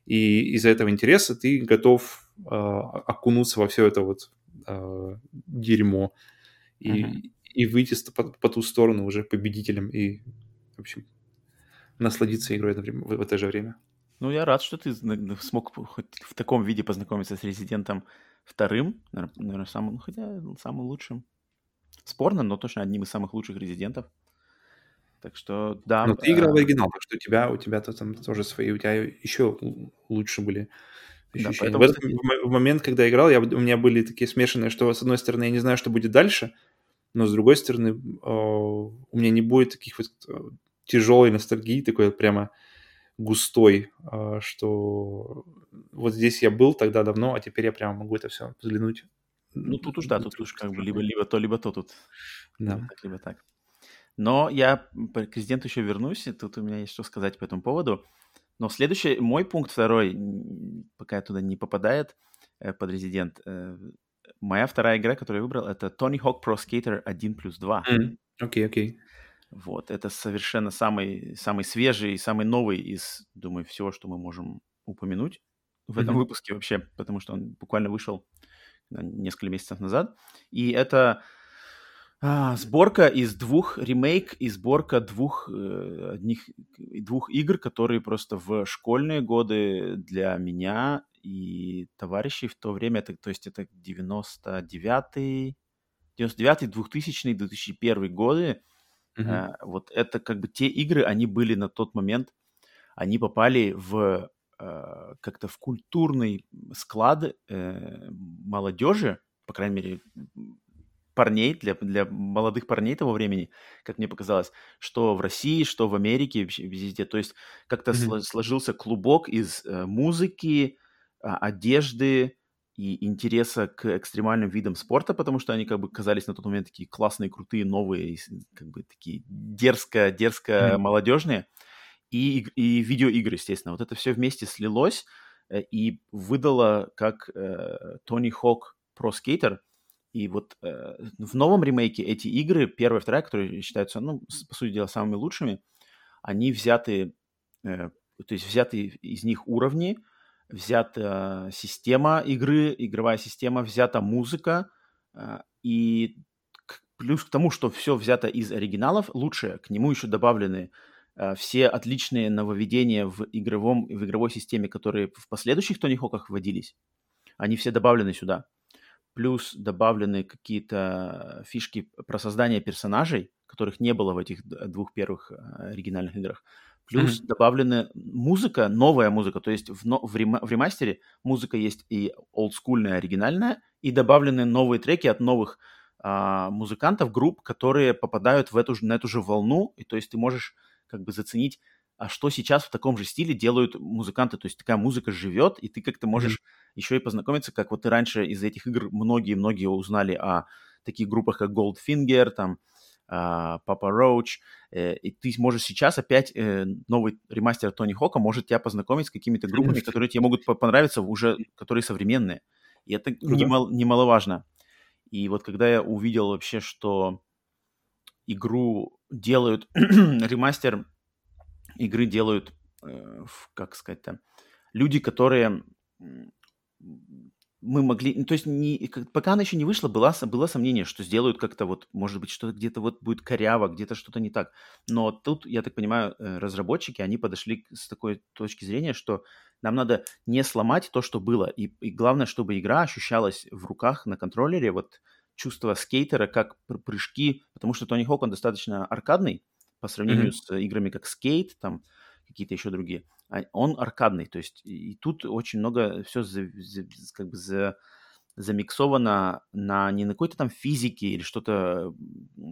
и из-за этого интереса ты готов э, окунуться во все это вот э, дерьмо и, uh-huh. и выйти по, по ту сторону уже победителем и, в общем, насладиться игрой в, в это же время. Ну, я рад, что ты смог хоть в таком виде познакомиться с Резидентом вторым, наверное, самым, ну, хотя самым лучшим. Спорно, но точно одним из самых лучших резидентов. Так что, да. Но ты играл в оригинал, так что у тебя, у тебя-то там тоже свои, у тебя еще лучше были ощущения. Да, поэтому, в, этот, в момент, когда я играл, я, у меня были такие смешанные, что, с одной стороны, я не знаю, что будет дальше, но, с другой стороны, у меня не будет таких вот э, тяжелой ностальгии, такой прямо густой, а, что вот здесь я был тогда давно, а теперь я прямо могу это все взглянуть. Ну, тут уж, да, тут уж как бы либо, либо то, либо то тут. Да. Либо так, либо так. Но я к президенту еще вернусь, и тут у меня есть что сказать по этому поводу. Но следующий, мой пункт второй, пока я туда не попадает э, под резидент, э, моя вторая игра, которую я выбрал, это Tony Hawk Pro Skater 1 плюс 2. Окей, mm, окей. Okay, okay. Вот, это совершенно самый, самый свежий, самый новый из, думаю, всего, что мы можем упомянуть в этом mm-hmm. выпуске вообще, потому что он буквально вышел несколько месяцев назад. И это а, сборка из двух ремейк и сборка двух э, одних двух игр, которые просто в школьные годы для меня и товарищей в то время, это, то есть это 99-й, 99-й, 2000 2001 годы, mm-hmm. а, вот это как бы те игры, они были на тот момент, они попали в а, как-то в культурный склад э, молодежи, по крайней мере, парней, для, для молодых парней того времени, как мне показалось, что в России, что в Америке, везде. То есть как-то mm-hmm. сложился клубок из э, музыки, э, одежды и интереса к экстремальным видам спорта, потому что они как бы казались на тот момент такие классные, крутые, новые, как бы такие дерзко, дерзко mm-hmm. молодежные. И, и видеоигры, естественно. Вот это все вместе слилось э, и выдало как э, Тони Хок Pro Skater – и вот э, в новом ремейке эти игры, первая и вторая, которые считаются, ну, по сути дела, самыми лучшими, они взяты, э, то есть взяты из них уровни, взята система игры, игровая система, взята музыка, э, и к, плюс к тому, что все взято из оригиналов, лучше, к нему еще добавлены э, все отличные нововведения в, игровом, в игровой системе, которые в последующих Тони Хоках вводились, они все добавлены сюда плюс добавлены какие-то фишки про создание персонажей, которых не было в этих двух первых э, оригинальных играх. Плюс mm-hmm. добавлена музыка, новая музыка, то есть в, в, рем, в ремастере музыка есть и олдскульная, оригинальная, и добавлены новые треки от новых а, музыкантов, групп, которые попадают в эту, на эту же волну, и то есть ты можешь как бы заценить а что сейчас в таком же стиле делают музыканты. То есть такая музыка живет, и ты как-то можешь mm-hmm. Еще и познакомиться, как вот ты раньше из этих игр многие-многие узнали о таких группах, как Goldfinger, там, Папа Роуч, и ты можешь сейчас опять э, новый ремастер Тони Хока может тебя познакомить с какими-то группами, которые тебе могут понравиться уже, которые современные. И это немал, немаловажно. И вот когда я увидел вообще, что игру делают, ремастер игры делают, э, как сказать-то, люди, которые мы могли, ну, то есть не, пока она еще не вышла, было, было сомнение, что сделают как-то вот, может быть, что-то где-то вот будет коряво, где-то что-то не так. Но тут, я так понимаю, э, разработчики, они подошли с такой точки зрения, что нам надо не сломать то, что было, и, и главное, чтобы игра ощущалась в руках на контроллере, вот чувство скейтера, как прыжки, потому что Тони Хок, он достаточно аркадный по сравнению mm-hmm. с играми как скейт, там какие-то еще другие. А, он аркадный, то есть и тут очень много все за, за, как бы за, замиксовано на не на какой-то там физике или что-то,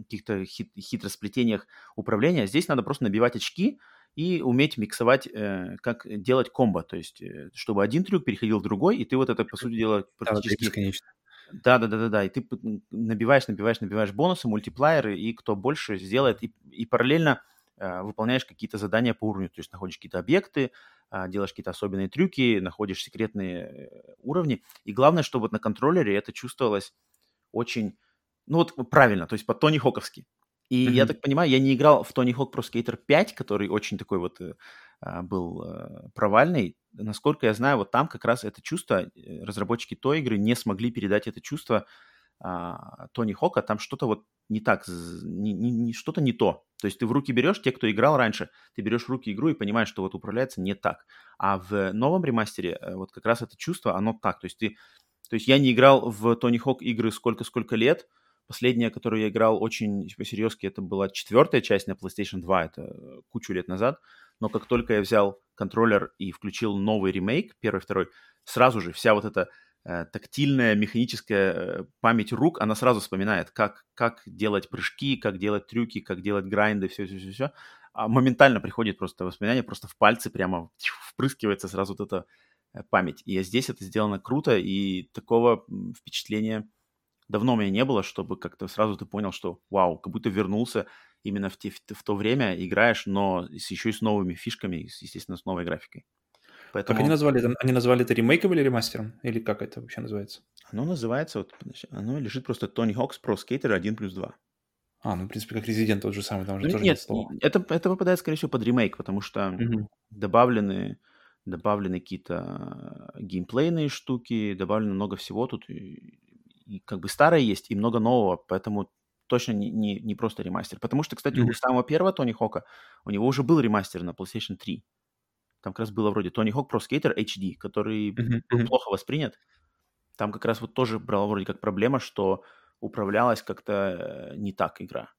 каких-то хит, хитросплетениях управления. Здесь надо просто набивать очки и уметь миксовать, э, как делать комбо, то есть э, чтобы один трюк переходил в другой, и ты вот это, по сути дела, практически... Да, да, да, да, да. И ты набиваешь, набиваешь, набиваешь бонусы, мультиплееры, и кто больше сделает, и, и параллельно выполняешь какие-то задания по уровню, то есть находишь какие-то объекты, а, делаешь какие-то особенные трюки, находишь секретные э, уровни. И главное, чтобы вот на контроллере это чувствовалось очень, ну вот правильно, то есть по Тони Хоковски. И mm-hmm. я так понимаю, я не играл в Тони Хок Pro Skater 5, который очень такой вот э, а, был провальный. Насколько я знаю, вот там как раз это чувство, разработчики той игры не смогли передать это чувство а, Тони Хока, там что-то вот не так, не, не, что-то не то. То есть ты в руки берешь, те, кто играл раньше, ты берешь в руки игру и понимаешь, что вот управляется не так. А в новом ремастере э, вот как раз это чувство, оно так. То есть ты, то есть я не играл в Тони Хок игры сколько-сколько лет. Последняя, которую я играл очень по-серьезки, это была четвертая часть на PlayStation 2, это кучу лет назад. Но как только я взял контроллер и включил новый ремейк, первый, второй, сразу же вся вот эта Э, тактильная, механическая э, память рук, она сразу вспоминает, как, как делать прыжки, как делать трюки, как делать грайнды, все-все-все. А моментально приходит просто воспоминание, просто в пальцы прямо впрыскивается сразу вот эта э, память. И здесь это сделано круто, и такого впечатления давно у меня не было, чтобы как-то сразу ты понял, что вау, как будто вернулся именно в, те, в то время, играешь, но еще и с новыми фишками, естественно, с новой графикой. Поэтому... Как они назвали это? Они назвали это ремейком или ремастером? Или как это вообще называется? Оно называется, вот, оно лежит просто Tony Hawk's Pro Skater 1 плюс 2. А, ну, в принципе, как Resident тот же самый, там же ну, тоже нет слова. Это, это попадает, скорее всего, под ремейк, потому что угу. добавлены, добавлены какие-то геймплейные штуки, добавлено много всего тут, и, и как бы старое есть, и много нового, поэтому точно не, не, не просто ремастер. Потому что, кстати, mm-hmm. у самого первого Тони Хока, у него уже был ремастер на PlayStation 3. Там как раз было вроде Тони Хок Pro Skater HD, который uh-huh, был плохо воспринят. Там как раз вот тоже брала вроде как проблема, что управлялась как-то э, не так игра.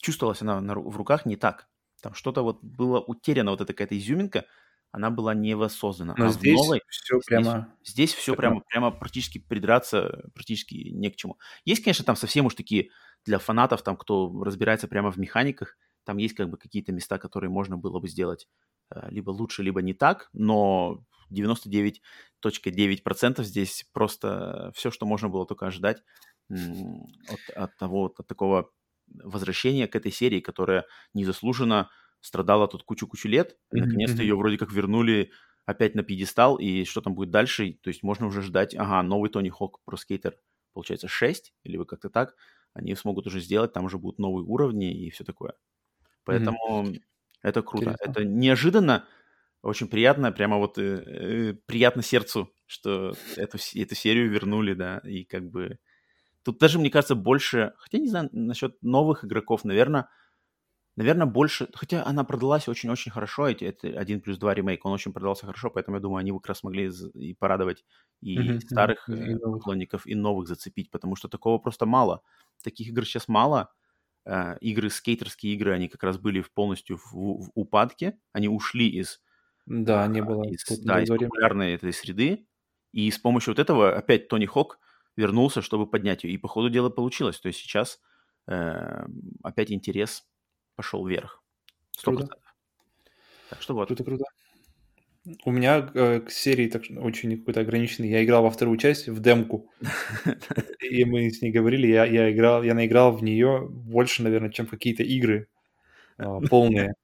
Чувствовалась она на, в руках не так. Там что-то вот было утеряно, вот эта какая-то изюминка, она была не воссоздана. Но а здесь новой, все здесь, прямо... Здесь все прямо, прямо практически придраться практически не к чему. Есть, конечно, там совсем уж такие для фанатов, там, кто разбирается прямо в механиках, там есть как бы какие-то места, которые можно было бы сделать Э, либо лучше, либо не так, но 99.9% здесь просто все, что можно было только ожидать от, от того, от такого возвращения к этой серии, которая незаслуженно страдала тут кучу-кучу лет. И, наконец-то ее вроде как вернули опять на пьедестал, и что там будет дальше, то есть можно уже ждать, ага, новый Тони Хок про скейтер, получается, 6, или как-то так, они смогут уже сделать, там уже будут новые уровни и все такое. Поэтому mm-hmm. Это круто. Интересно. Это неожиданно, очень приятно, прямо вот э, э, приятно сердцу, что эту, эту серию вернули, да, и как бы... Тут даже, мне кажется, больше... Хотя не знаю, насчет новых игроков, наверное, наверное, больше... Хотя она продалась очень-очень хорошо, эти, это 1 плюс 2 ремейк, он очень продался хорошо, поэтому я думаю, они как раз могли и порадовать и mm-hmm. старых mm-hmm. поклонников, и новых зацепить, потому что такого просто мало. Таких игр сейчас мало, игры, скейтерские игры, они как раз были полностью в, в упадке, они ушли из, да, не было из, да, из популярной этой среды, и с помощью вот этого опять Тони Хок вернулся, чтобы поднять ее, и по ходу дела получилось, то есть сейчас э, опять интерес пошел вверх. 100%. Круто. Так что вот. Круто, круто. У меня э, к серии так, очень какой-то ограниченный. Я играл во вторую часть, в демку. И мы с ней говорили, я, я играл, я наиграл в нее больше, наверное, чем какие-то игры э, полные.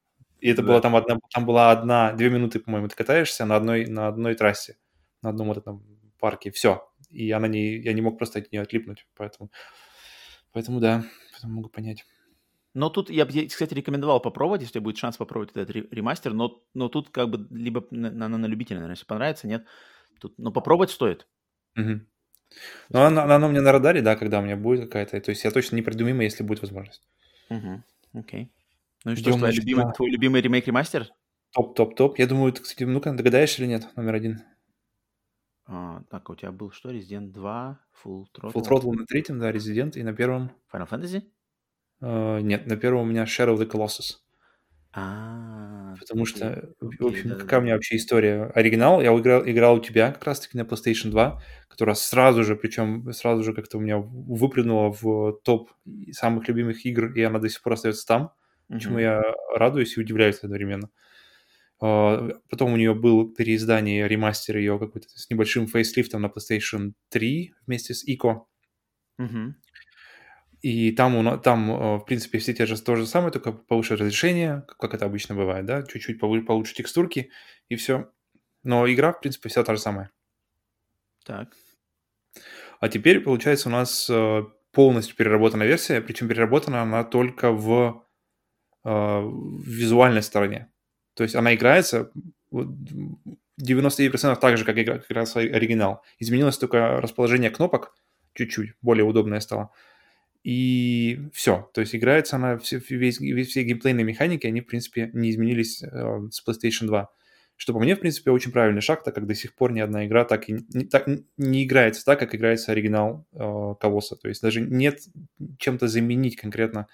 И это да. была там одна, там была одна, две минуты, по-моему, ты катаешься на одной, на одной трассе, на одном вот этом парке, все. И она не, я не мог просто от нее отлипнуть, поэтому, поэтому да, поэтому могу понять. Но тут я бы, кстати, рекомендовал попробовать, если будет шанс попробовать этот ремастер, но, но тут как бы либо на, на, на любителя, наверное, если понравится, нет. Тут, но попробовать стоит. Угу. Ну, оно, оно у меня на радаре, да, когда у меня будет какая-то. То есть я точно не приду мимо, если будет возможность. Угу. Окей. Ну и что, твой любимый, твой любимый ремейк-ремастер? Топ-топ-топ. Я думаю, ты, кстати, ну-ка, догадаешься или нет, номер один? А, так, у тебя был что? Resident 2, Full Throttle? Full Throttle на третьем, да, Resident, и на первом... Final Fantasy? Uh, нет, на первом у меня Shadow of the Colossus. А, Потому что, в общем, да, какая да. у меня вообще история? Оригинал я играл, играл у тебя как раз-таки на PlayStation 2, которая сразу же, причем сразу же как-то у меня выплюнула в топ самых любимых игр, и она до сих пор остается там, mm-hmm. чему я радуюсь и удивляюсь одновременно. Uh, потом у нее был переиздание, ремастер ее какой-то с небольшим фейслифтом на PlayStation 3 вместе с Ico. Mm-hmm. И там, там, э, в принципе, все те же то же самое, только повыше разрешение, как это обычно бывает, да, чуть-чуть получше текстурки, и все. Но игра, в принципе, вся та же самая. Так. А теперь, получается, у нас э, полностью переработанная версия, причем переработана она только в, э, в визуальной стороне. То есть она играется 99% так же, как, игра, как раз оригинал. Изменилось только расположение кнопок, чуть-чуть более удобное стало. И все. То есть играется она, все, весь, все геймплейные механики, они, в принципе, не изменились э, с PlayStation 2. Что по мне, в принципе, очень правильный шаг, так как до сих пор ни одна игра так, и, не, так не играется так, как играется оригинал э, Колосса. То есть даже нет чем-то заменить конкретно,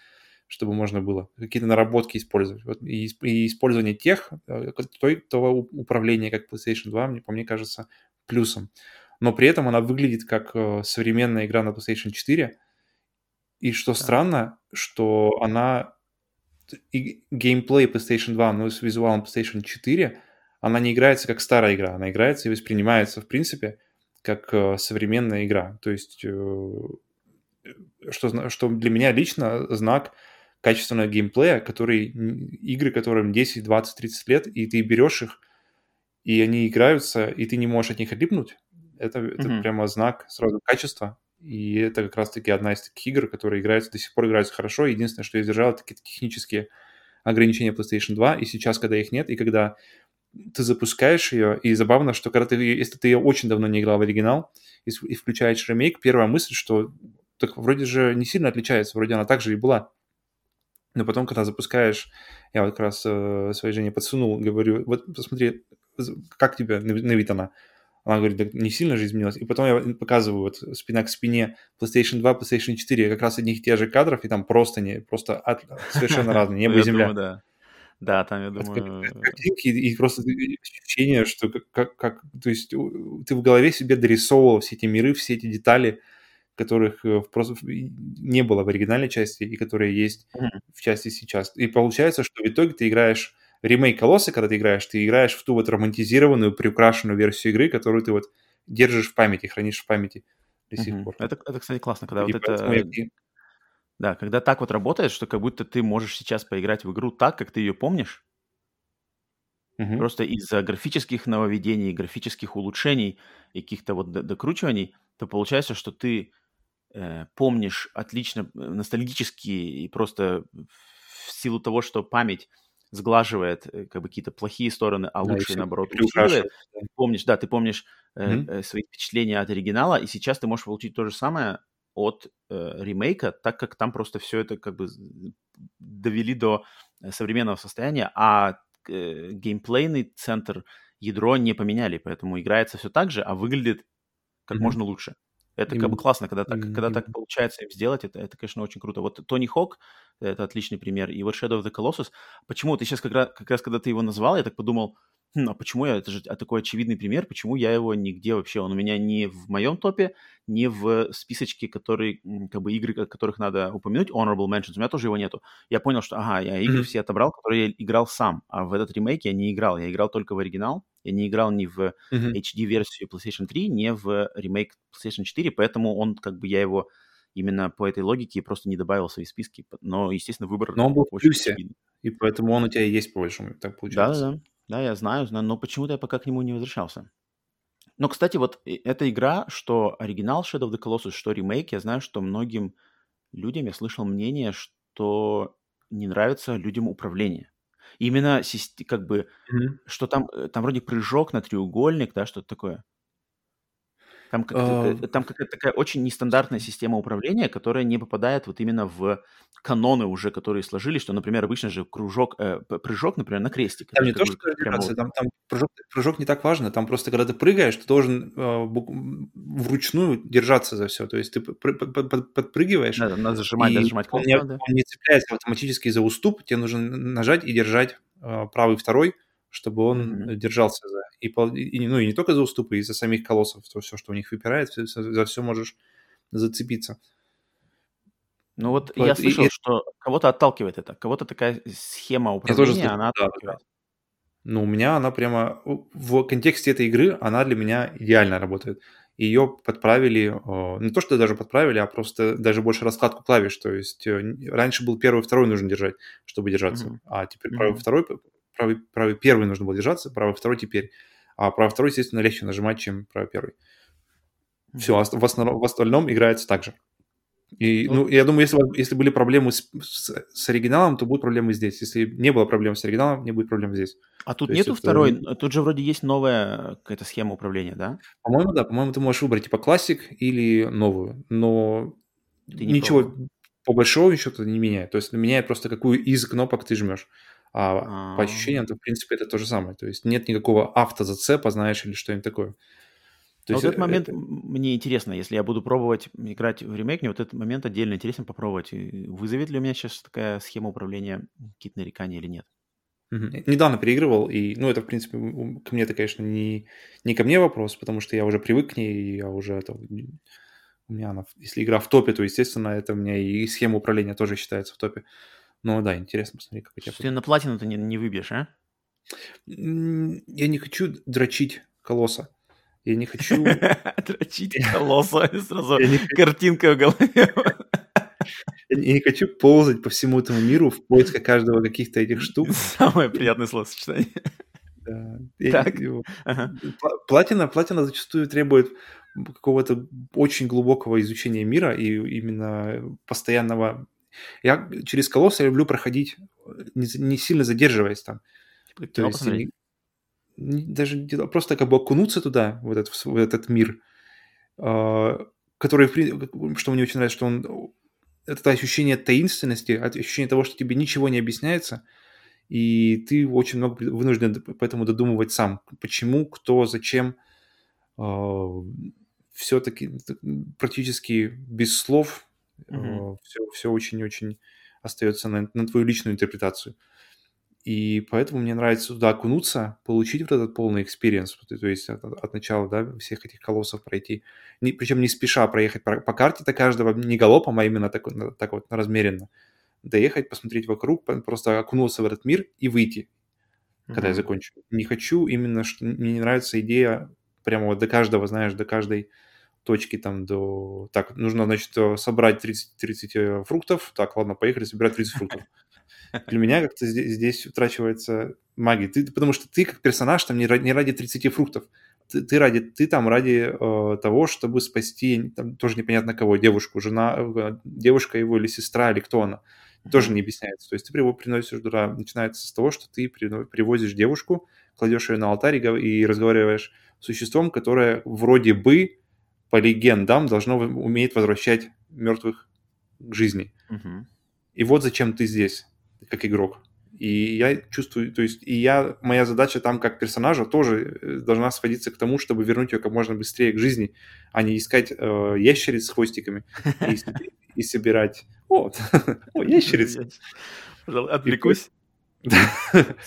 чтобы можно было какие-то наработки использовать. Вот, и, и использование тех, э, той, того управления, как PlayStation 2, мне, по мне кажется, плюсом. Но при этом она выглядит как э, современная игра на PlayStation 4, и что да. странно, что она и геймплей PlayStation 2, но с визуалом PlayStation 4, она не играется как старая игра, она играется и воспринимается, в принципе, как э, современная игра. То есть, э, что, что для меня лично знак качественного геймплея, который, игры, которым 10, 20, 30 лет, и ты берешь их, и они играются, и ты не можешь от них отлипнуть. Это, mm-hmm. это прямо знак сразу качества. И это как раз-таки одна из таких игр, которые играются, до сих пор играются хорошо. Единственное, что издержало, это какие-то технические ограничения PlayStation 2. И сейчас, когда их нет, и когда ты запускаешь ее, и забавно, что когда ты, если ты ее очень давно не играл в оригинал, и, и включаешь ремейк, первая мысль, что так вроде же не сильно отличается, вроде она так же и была. Но потом, когда запускаешь, я вот как раз э, своей жене подсунул, говорю, вот посмотри, как тебе на вид она? Она говорит, да не сильно же изменилось. И потом я показываю вот спина к спине PlayStation 2, PlayStation 4, как раз одних тех же кадров, и там просто не, просто от, совершенно разные, небо и земля. да. Да, там, я думаю... Картинки и просто ощущение, что как, как, то есть ты в голове себе дорисовывал все эти миры, все эти детали, которых э, просто не было в оригинальной части и которые есть mm-hmm. в части сейчас. И получается, что в итоге ты играешь ремейк Колосса, когда ты играешь, ты играешь в ту вот романтизированную, приукрашенную версию игры, которую ты вот держишь в памяти, хранишь в памяти до сих угу. пор. Это, это, кстати, классно, когда и вот это... Я... Да, когда так вот работает, что как будто ты можешь сейчас поиграть в игру так, как ты ее помнишь, угу. просто из-за графических нововведений, графических улучшений и каких-то вот докручиваний, то получается, что ты э, помнишь отлично, э, ностальгически и просто в силу того, что память сглаживает э, как бы какие-то плохие стороны, а да, лучшие, наоборот, усиливает. Да. помнишь, да, ты помнишь mm-hmm. э, свои впечатления от оригинала, и сейчас ты можешь получить то же самое от э, ремейка, так как там просто все это как бы довели до э, современного состояния, а э, геймплейный центр, ядро не поменяли, поэтому играется все так же, а выглядит как mm-hmm. можно лучше. Это как бы классно, когда так, когда так получается им сделать, это, это, конечно, очень круто. Вот Тони Хок, это отличный пример, и вот Shadow of the Colossus, почему ты сейчас как раз, как раз когда ты его назвал, я так подумал, хм, а почему я, это же а такой очевидный пример, почему я его нигде вообще, он у меня не в моем топе, не в списочке, который, как бы игры, которых надо упомянуть, Honorable Mentions, у меня тоже его нету. Я понял, что, ага, я игры mm-hmm. все отобрал, которые я играл сам, а в этот ремейк я не играл, я играл только в оригинал, Я не играл ни в. HD-версию PlayStation 3, ни в ремейк PlayStation 4, поэтому он, как бы, я его именно по этой логике просто не добавил в свои списки. Но, естественно, выбор Но он был в плюсе, и поэтому он у тебя есть, по большому, так получается. Да, да, да, я знаю, знаю, но почему-то я пока к нему не возвращался. Но, кстати, вот эта игра, что оригинал Shadow of the Colossus, что ремейк, я знаю, что многим людям, я слышал мнение, что не нравится людям управление. Именно как бы, mm-hmm. что там, э, там вроде прыжок на треугольник, да, что-то такое. Там, как uh... там какая-то такая очень нестандартная система управления, которая не попадает вот именно в каноны уже, которые сложились, что, например, обычно же кружок, э, прыжок, например, на крестик. Там не то, что прямо... там, там прыжок, прыжок не так важно, там просто когда ты прыгаешь, ты должен э, вручную держаться за все, то есть ты подпрыгиваешь. Да, надо зажимать, да, зажимать кнопку, он, не, он не цепляется автоматически за уступ, тебе нужно нажать и держать э, правый второй, чтобы он mm-hmm. держался за и, и, ну, и не только за уступы, и за самих колоссов, то все, что у них выпирает, все, за все можешь зацепиться. Ну вот вот я слышал, и, что кого-то отталкивает это, кого-то такая схема управления, тоже она да, отталкивает. Да. Ну, у меня она прямо в контексте этой игры, она для меня идеально работает. Ее подправили, не то что даже подправили, а просто даже больше раскладку клавиш. То есть э, раньше был первый, второй нужно держать, чтобы держаться, mm-hmm. а теперь правый, mm-hmm. второй, правый, правый первый нужно было держаться, правый, второй теперь. А право второй, естественно, легче нажимать, чем право первый. Все, а в, основном, в остальном играется так же. И, ну, я думаю, если, если были проблемы с, с, с оригиналом, то будут проблемы здесь. Если не было проблем с оригиналом, не будет проблем здесь. А тут то нету есть, второй, это... тут же вроде есть новая какая-то схема управления, да? По-моему, да. По-моему, ты можешь выбрать типа классик или новую, но ты не ничего пробовал. по большому счету не меняет. То есть меняет просто какую из кнопок ты жмешь. А, а по ощущениям, то, в принципе, это то же самое. То есть нет никакого автозацепа, знаешь, или что-нибудь такое. То есть, вот этот это... момент мне интересно, если я буду пробовать играть в ремейк, мне вот этот момент отдельно интересно попробовать. Вызовет ли у меня сейчас такая схема управления какие-то нарекания или нет? Угу. Недавно переигрывал, и, ну, это, в принципе, ко мне это, конечно, не, не ко мне вопрос, потому что я уже привык к ней, и я уже это... У меня она, если игра в топе, то, естественно, это у меня и схема управления тоже считается в топе. Ну да, интересно посмотреть, как у тебя... Ты на платину-то не, не выбьешь, а? Я не хочу дрочить колосса. Я не хочу... Дрочить колосса. Сразу картинка в голове. Я не хочу ползать по всему этому миру в поисках каждого каких-то этих штук. Самое приятное словосочетание. Да. Так. Ага. Платина, платина зачастую требует какого-то очень глубокого изучения мира и именно постоянного я через колосс я люблю проходить, не, не сильно задерживаясь там. Типа, То есть не, не, даже просто как бы окунуться туда, в этот, в этот мир, э, который, что мне очень нравится, что он это ощущение таинственности, ощущение того, что тебе ничего не объясняется, и ты очень много вынужден поэтому додумывать сам, почему, кто, зачем. Э, все-таки практически без слов Mm-hmm. Все, все очень-очень остается на, на твою личную интерпретацию. И поэтому мне нравится туда окунуться, получить вот этот полный experience, то есть от, от начала, да, всех этих колоссов пройти. Не, причем не спеша проехать по, по карте-то каждого, не галопом, а именно так, так вот размеренно. Доехать, посмотреть вокруг, просто окунуться в этот мир и выйти, mm-hmm. когда я закончу. Не хочу именно, что мне не нравится идея прямо вот до каждого, знаешь, до каждой точки там до... Так, нужно, значит, собрать 30, 30 э, фруктов. Так, ладно, поехали собирать 30 фруктов. Для меня как-то здесь, здесь утрачивается магия. Ты, потому что ты как персонаж там не ради, не ради 30 фруктов. Ты, ты, ради, ты там ради э, того, чтобы спасти, там тоже непонятно кого, девушку, жена, э, девушка его или сестра, или кто она. Тоже не объясняется. То есть ты приносишь туда, начинается с того, что ты привозишь девушку, кладешь ее на алтарь и разговариваешь с существом, которое вроде бы по легендам должно уметь возвращать мертвых к жизни. Угу. И вот зачем ты здесь, как игрок. И я чувствую, то есть, и я, моя задача там как персонажа тоже э, должна сводиться к тому, чтобы вернуть ее как можно быстрее к жизни, а не искать э, ящериц с хвостиками и, и собирать. О, о ящериц. Отвлекусь.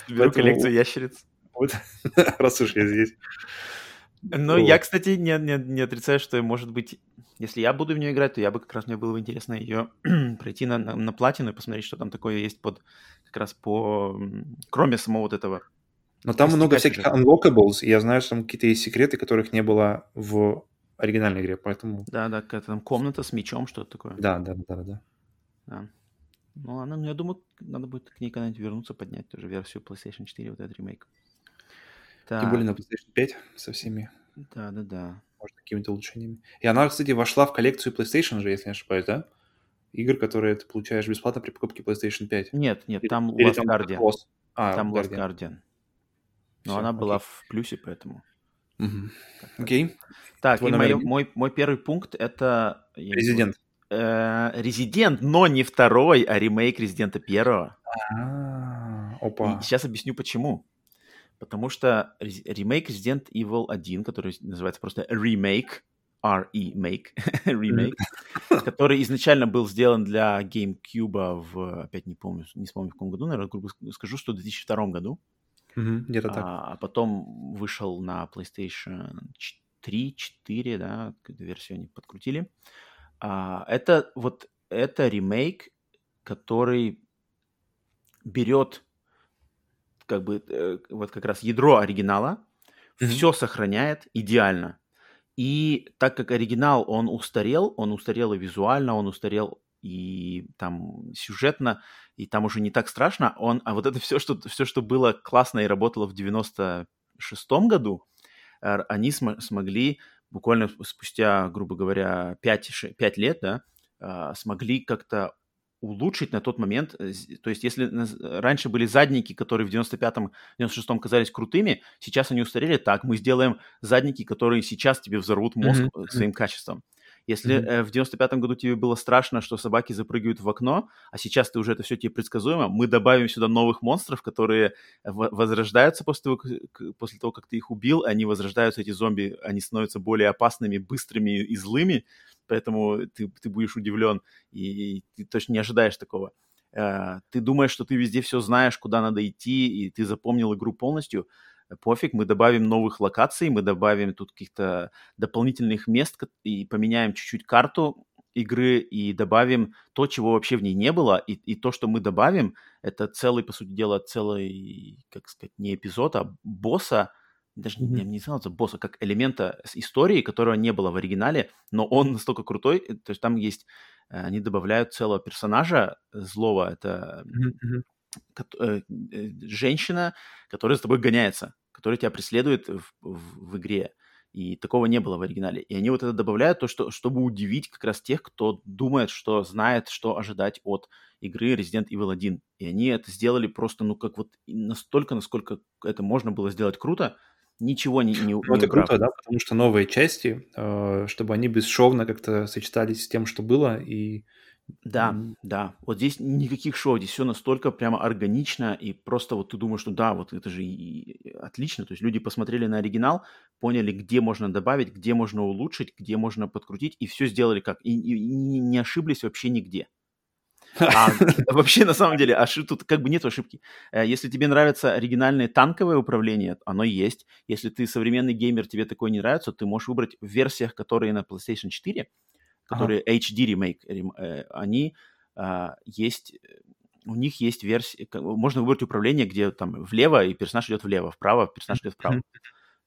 Соберу коллекцию ящериц. Вот, раз уж я здесь. Ну, я, кстати, не, не, не отрицаю, что, может быть, если я буду в нее играть, то я бы как раз мне было бы интересно ее пройти на, на, на платину и посмотреть, что там такое есть под как раз по кроме самого вот этого Но там много всяких unlockables, и я знаю, что там какие-то есть секреты, которых не было в оригинальной игре, поэтому... Да, да, какая-то там комната с мечом, что-то такое. Да, да, да, да. да. Ну ладно, ну я думаю, надо будет к ней когда-нибудь вернуться, поднять тоже версию PlayStation 4, вот этот ремейк. Так. Тем более на PlayStation 5 со всеми. Да, да, да. Может, какими-то улучшениями. И она, кстати, вошла в коллекцию PlayStation же, если не ошибаюсь, да? Игр, которые ты получаешь бесплатно при покупке PlayStation 5. Нет, нет, там Или, Last Guardian. Cross. А, там Last Guardian. Но Все, она окей. была в плюсе, поэтому. Угу. Окей. Okay. Так, Твой и мой, мой, мой первый пункт это... Резидент. Э, Резидент, но не второй, а ремейк Резидента первого. А, опа. И сейчас объясню почему. Потому что ремейк Resident Evil 1, который называется просто Remake, R-E-Make, Remake, который изначально был сделан для GameCube в, опять не помню, не вспомню в каком году, наверное, грубо скажу, что в 2002 году. где-то так. А, а потом вышел на PlayStation 3, 4, да, версию они подкрутили. А, это вот это ремейк, который берет как бы э, вот как раз ядро оригинала, mm-hmm. все сохраняет идеально. И так как оригинал, он устарел, он устарел и визуально, он устарел и там сюжетно, и там уже не так страшно, он, а вот это все, что, все, что было классно и работало в 96-м году, они см- смогли буквально спустя, грубо говоря, 5, 5 лет, да, а, смогли как-то улучшить на тот момент. Э, то есть, если раньше были задники, которые в 95-м, 96-м казались крутыми, сейчас они устарели. Так, мы сделаем задники, которые сейчас тебе взорвут мозг mm-hmm. своим качеством. Если mm-hmm. э, в 95-м году тебе было страшно, что собаки запрыгивают в окно, а сейчас ты уже это все тебе предсказуемо, мы добавим сюда новых монстров, которые возрождаются после того, после того, как ты их убил, они возрождаются, эти зомби, они становятся более опасными, быстрыми и злыми, поэтому ты, ты будешь удивлен, и, и ты точно не ожидаешь такого. Э, ты думаешь, что ты везде все знаешь, куда надо идти, и ты запомнил игру полностью, пофиг, мы добавим новых локаций, мы добавим тут каких-то дополнительных мест и поменяем чуть-чуть карту игры и добавим то, чего вообще в ней не было, и, и то, что мы добавим, это целый, по сути дела, целый, как сказать, не эпизод, а босса, даже mm-hmm. не, не называется босса, как элемента истории, которого не было в оригинале, но он настолько крутой, э, то есть там есть, э, они добавляют целого персонажа злого, это mm-hmm э, женщина, которая за тобой гоняется, которая тебя преследует в, в, в игре. И такого не было в оригинале. И они вот это добавляют, то, что, чтобы удивить как раз тех, кто думает, что знает, что ожидать от игры Resident Evil 1. И они это сделали просто, ну, как вот настолько, насколько это можно было сделать круто, ничего не, не, ну, не Это круто, да, потому что новые части, э, чтобы они бесшовно как-то сочетались с тем, что было, и да, mm-hmm. да. Вот здесь никаких шоу, здесь все настолько прямо органично, и просто вот ты думаешь, что да, вот это же и отлично. То есть люди посмотрели на оригинал, поняли, где можно добавить, где можно улучшить, где можно подкрутить, и все сделали как. И, и, и не ошиблись вообще нигде. А вообще, на самом деле, ошиб... тут как бы нет ошибки. Э, если тебе нравится оригинальное танковое управление, оно есть. Если ты современный геймер, тебе такое не нравится, ты можешь выбрать в версиях, которые на PlayStation 4, которые ага. HD ремейк, э, они а, есть, у них есть версия, можно выбрать управление, где там влево и персонаж идет влево, вправо персонаж идет вправо.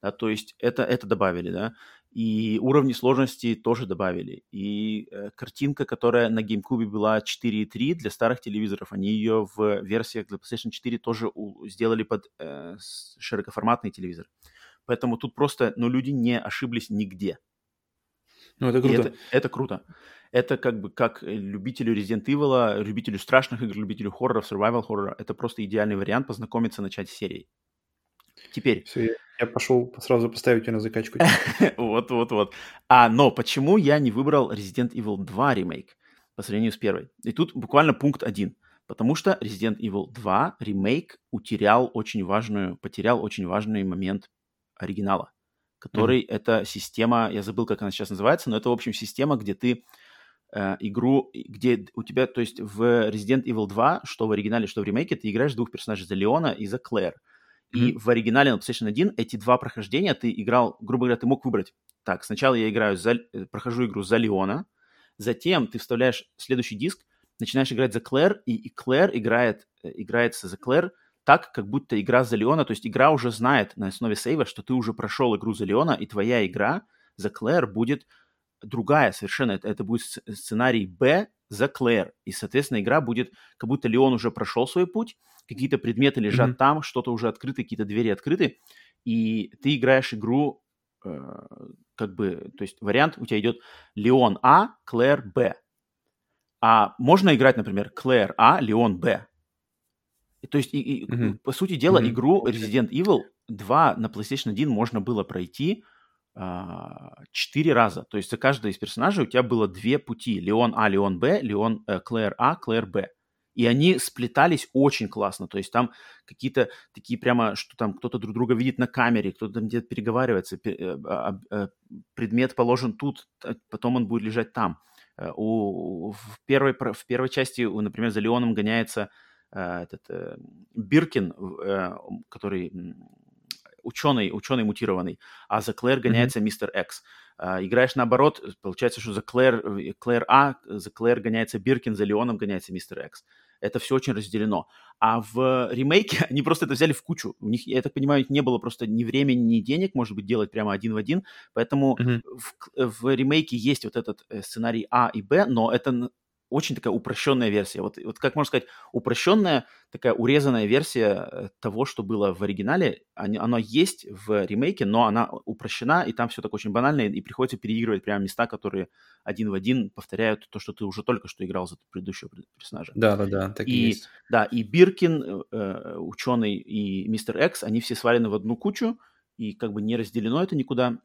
Да, то есть это, это добавили, да. И уровни сложности тоже добавили. И э, картинка, которая на GameCube была 4.3 для старых телевизоров, они ее в версиях для PlayStation 4 тоже у, сделали под э, широкоформатный телевизор. Поэтому тут просто, ну, люди не ошиблись нигде. Ну, это круто. это, это круто. Это как бы как любителю Resident Evil, любителю страшных игр, любителю хорроров, survival хоррора, это просто идеальный вариант познакомиться, начать с серией. Теперь. Все, я, пошел сразу поставить ее на закачку. вот, вот, вот. А, но почему я не выбрал Resident Evil 2 ремейк по сравнению с первой? И тут буквально пункт один. Потому что Resident Evil 2 ремейк утерял очень важную, потерял очень важный момент оригинала который mm-hmm. это система, я забыл, как она сейчас называется, но это, в общем, система, где ты э, игру, где у тебя, то есть в Resident Evil 2, что в оригинале, что в ремейке, ты играешь двух персонажей, за Леона и за Клэр. Mm-hmm. И в оригинале на PlayStation 1 эти два прохождения ты играл, грубо говоря, ты мог выбрать. Так, сначала я играю за, э, прохожу игру за Леона, затем ты вставляешь следующий диск, начинаешь играть за Клэр, и, и Клэр играет, э, играется за Клэр так, как будто игра за Леона, то есть игра уже знает на основе сейва, что ты уже прошел игру за Леона, и твоя игра за Клэр будет другая совершенно. Это, это будет сценарий Б за Клэр. И, соответственно, игра будет, как будто Леон уже прошел свой путь, какие-то предметы лежат mm-hmm. там, что-то уже открыто, какие-то двери открыты, и ты играешь игру э, как бы, то есть вариант у тебя идет Леон А, Клэр Б. А можно играть, например, Клэр А, Леон Б. То есть, и, и, mm-hmm. по сути дела, mm-hmm. игру Resident Evil 2 на PlayStation 1 можно было пройти а, четыре раза. То есть за каждый из персонажей у тебя было две пути. Леон А, Леон Б, Леон э, Клэр А, Клэр Б. И они сплетались очень классно. То есть там какие-то такие прямо, что там кто-то друг друга видит на камере, кто-то там где-то переговаривается, э, а, а, предмет положен тут, потом он будет лежать там. Э, у, в, первой, в первой части, например, за Леоном гоняется этот Биркин, который ученый, ученый мутированный, а за Клэр гоняется мистер mm-hmm. X. А, играешь наоборот, получается, что за Клэр, э, Клэр А, за Клэр гоняется Биркин, за Леоном гоняется мистер X. Это все очень разделено. А в ремейке они просто это взяли в кучу. У них, я так понимаю, не было просто ни времени, ни денег, может быть, делать прямо один в один. Поэтому mm-hmm. в, в ремейке есть вот этот э, сценарий А и Б, но это очень такая упрощенная версия. Вот, вот как можно сказать, упрощенная, такая урезанная версия э, того, что было в оригинале. Оно есть в ремейке, но она упрощена, и там все так очень банально, и приходится переигрывать прямо места, которые один в один повторяют то, что ты уже только что играл за предыдущего персонажа. Да, да, да, так и, и есть. Да, и Биркин, э ученый, и Мистер Экс, они все свалены в одну кучу, и как бы не разделено это никуда.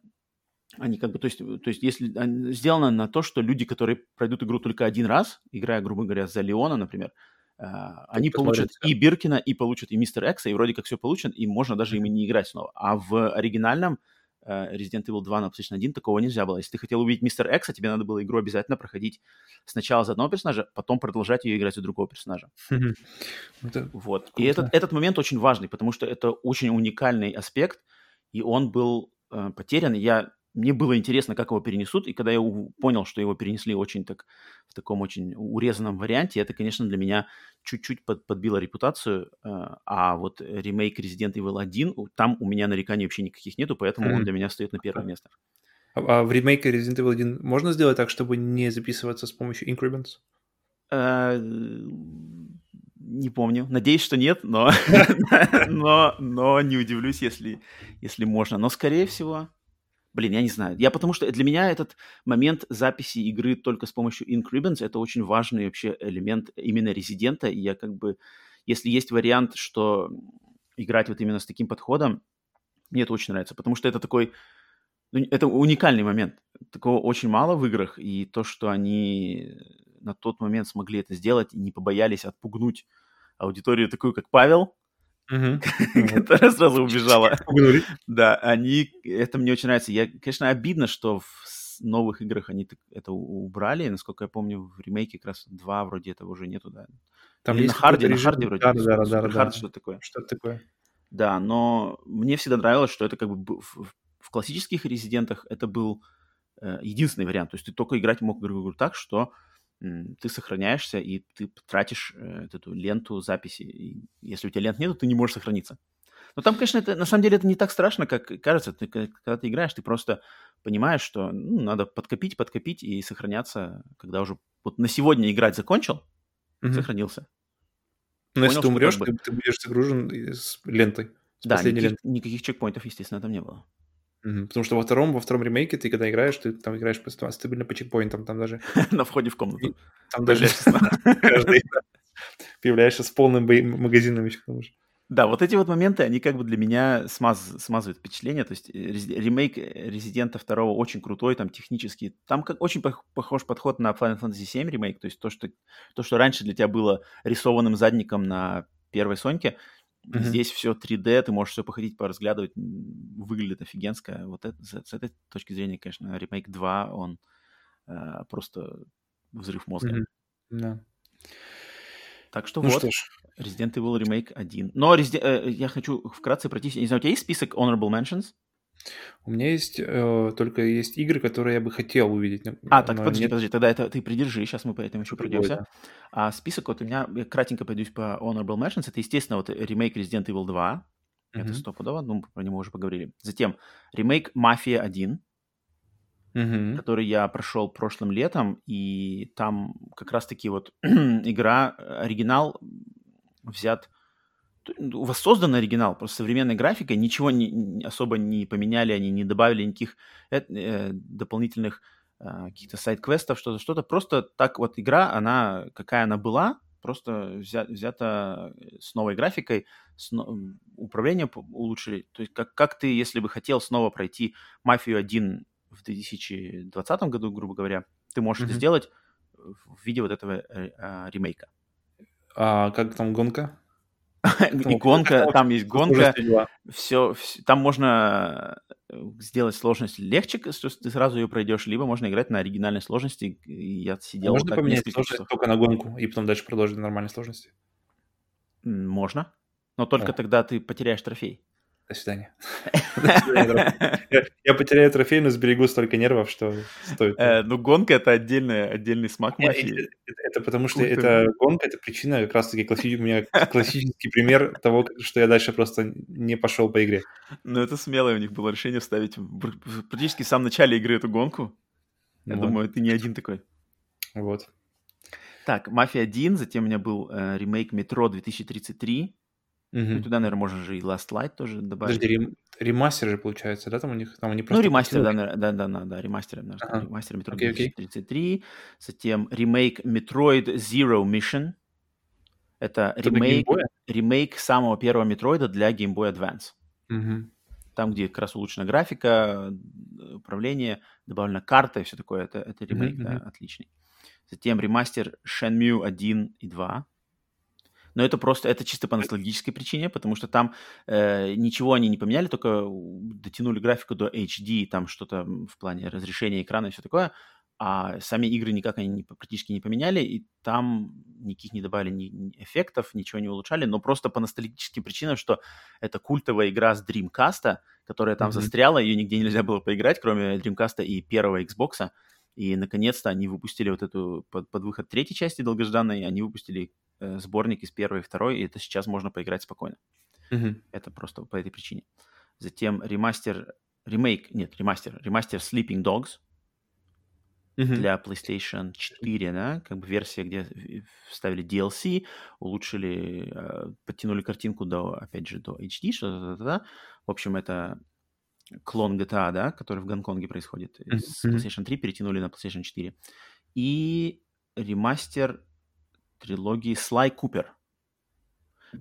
Они как бы, то есть, то есть если сделано на то, что люди, которые пройдут игру только один раз, играя, грубо говоря, за Леона, например, Uh, они получат и Биркина, и получат и Мистер Экса, и вроде как все получат, и можно даже ими не играть снова. А в оригинальном uh, Resident Evil 2 на PlayStation 1 такого нельзя было. Если ты хотел увидеть Мистер Экса, тебе надо было игру обязательно проходить сначала за одного персонажа, потом продолжать ее играть за другого персонажа. вот. И этот, этот момент очень важный, потому что это очень уникальный аспект, и он был uh, потерян. Я мне было интересно, как его перенесут, и когда я понял, что его перенесли очень так, в таком очень урезанном варианте, это, конечно, для меня чуть-чуть под, подбило репутацию, э, а вот ремейк Resident Evil 1, там у меня нареканий вообще никаких нету, поэтому mm-hmm. он для меня стоит на первое место. А, а в ремейке Resident Evil 1 можно сделать так, чтобы не записываться с помощью Increments? Э, не помню. Надеюсь, что нет, но, но, но не удивлюсь, если, если можно. Но, скорее всего, Блин, я не знаю. Я потому что для меня этот момент записи игры только с помощью Ink это очень важный вообще элемент именно резидента. И я как бы, если есть вариант, что играть вот именно с таким подходом, мне это очень нравится, потому что это такой, ну, это уникальный момент. Такого очень мало в играх, и то, что они на тот момент смогли это сделать и не побоялись отпугнуть аудиторию такую, как Павел, которая сразу убежала. Да, они... Это мне очень нравится. Я, конечно, обидно, что в новых играх они это убрали. Насколько я помню, в ремейке как раз два вроде этого уже нету, да. Там Или на харде, на харде вроде. Да, да, да, да. что-то такое. Что-то такое. Да, но мне всегда нравилось, что это как бы в, в классических резидентах это был э, единственный вариант. То есть ты только играть мог игру так, что ты сохраняешься, и ты тратишь э, эту ленту записи. И если у тебя лент нет, ты не можешь сохраниться. Но там, конечно, это, на самом деле это не так страшно, как кажется. Ты, когда ты играешь, ты просто понимаешь, что ну, надо подкопить, подкопить и сохраняться, когда уже вот на сегодня играть закончил, mm-hmm. сохранился. Но Понял, если ты умрешь, как бы... ты, ты будешь загружен с лентой. С да, никаких, лентой. никаких чекпоинтов, естественно, там не было. Потому что во втором, во втором ремейке ты когда играешь, ты там играешь стабильно по чекпоинтам, там даже... На входе в комнату. Там даже каждый появляешься с полным магазином еще к тому же. Да, вот эти вот моменты, они как бы для меня смаз, смазывают впечатление. То есть э, ремейк Резидента 2 очень крутой, там технически. Там как очень похож подход на Final Fantasy 7 ремейк. То есть то что, то, что раньше для тебя было рисованным задником на первой Соньке, Mm-hmm. Здесь все 3D, ты можешь все походить, поразглядывать, выглядит офигенско. Вот это, с, с этой точки зрения, конечно, ремейк 2, он э, просто взрыв мозга. Mm-hmm. Yeah. Так что ну вот, что ж. Resident Evil Remake 1. Но Resident, э, я хочу вкратце пройтись. Не знаю, у тебя есть список Honorable Mentions? У меня есть э, только есть игры, которые я бы хотел увидеть. А, так, подожди, нет... подожди, тогда это ты придержи, сейчас мы по этому еще пройдемся. А список вот у меня, я кратенько пойдусь по Honorable Mentions, это, естественно, вот ремейк Resident Evil 2, mm-hmm. это стопудово, ну, про него уже поговорили. Затем ремейк Mafia 1, mm-hmm. который я прошел прошлым летом, и там как раз-таки вот игра, оригинал взят у вас создан оригинал, просто современной графикой, ничего не, особо не поменяли, они не добавили никаких э, э, дополнительных э, каких-то сайт-квестов, что-то, что-то. Просто так вот игра, она, какая она была, просто взя, взята с новой графикой, с, управление улучшили. То есть как, как ты, если бы хотел снова пройти «Мафию 1» в 2020 году, грубо говоря, ты можешь mm-hmm. это сделать в виде вот этого э, э, ремейка. А как там гонка? И гонка, там есть гонка, все, там можно э, сделать сложность легче, что ты сразу ее пройдешь, либо можно играть на оригинальной сложности. Я сидел можно поменять сложность только на гонку и потом дальше продолжить на нормальной сложности? Можно, но только тогда ты потеряешь трофей. До свидания. Я потеряю трофей, но сберегу столько нервов, что стоит. Э, ну, гонка — это отдельный, смак мафии. Это потому что это гонка, это причина, как раз-таки у меня классический пример того, что я дальше просто не пошел по игре. Ну, это смелое у них было решение вставить практически в самом начале игры эту гонку. Я думаю, ты не один такой. Вот. Так, «Мафия 1», затем у меня был э, ремейк «Метро 2033», Угу. туда, наверное, можно же и Last Light тоже добавить. Подожди, рем... ремастер же получается, да? Там у них там они ну, просто... Ну, ремастер, да, да, да, да, да, ремастер, наверное, ага. ремастер Metroid okay, 2033, okay. затем ремейк Metroid Zero Mission. Это, Это ремейк, ремейк самого первого Метроида для Game Boy Advance. Угу. Там, где как раз улучшена графика, управление, добавлена карта и все такое. Это, это ремейк, mm-hmm. да, отличный. Затем ремастер Shenmue 1 и 2 но это просто, это чисто по ностальгической причине, потому что там э, ничего они не поменяли, только дотянули графику до HD, там что-то в плане разрешения экрана и все такое, а сами игры никак они не, практически не поменяли, и там никаких не добавили ни, ни эффектов, ничего не улучшали, но просто по ностальгическим причинам, что это культовая игра с Dreamcast, которая там mm-hmm. застряла, ее нигде нельзя было поиграть, кроме Dreamcast и первого Xbox, и наконец-то они выпустили вот эту под, под выход третьей части долгожданной, они выпустили сборник из первой и второй, и это сейчас можно поиграть спокойно. Mm-hmm. Это просто по этой причине. Затем ремастер, ремейк, нет, ремастер, ремастер Sleeping Dogs mm-hmm. для PlayStation 4, да, как бы версия, где вставили DLC, улучшили, э, подтянули картинку до, опять же, до HD, что-то, да. В общем, это клон GTA, да, который в Гонконге происходит, mm-hmm. с PlayStation 3 перетянули на PlayStation 4. И ремастер трилогии Sly Cooper.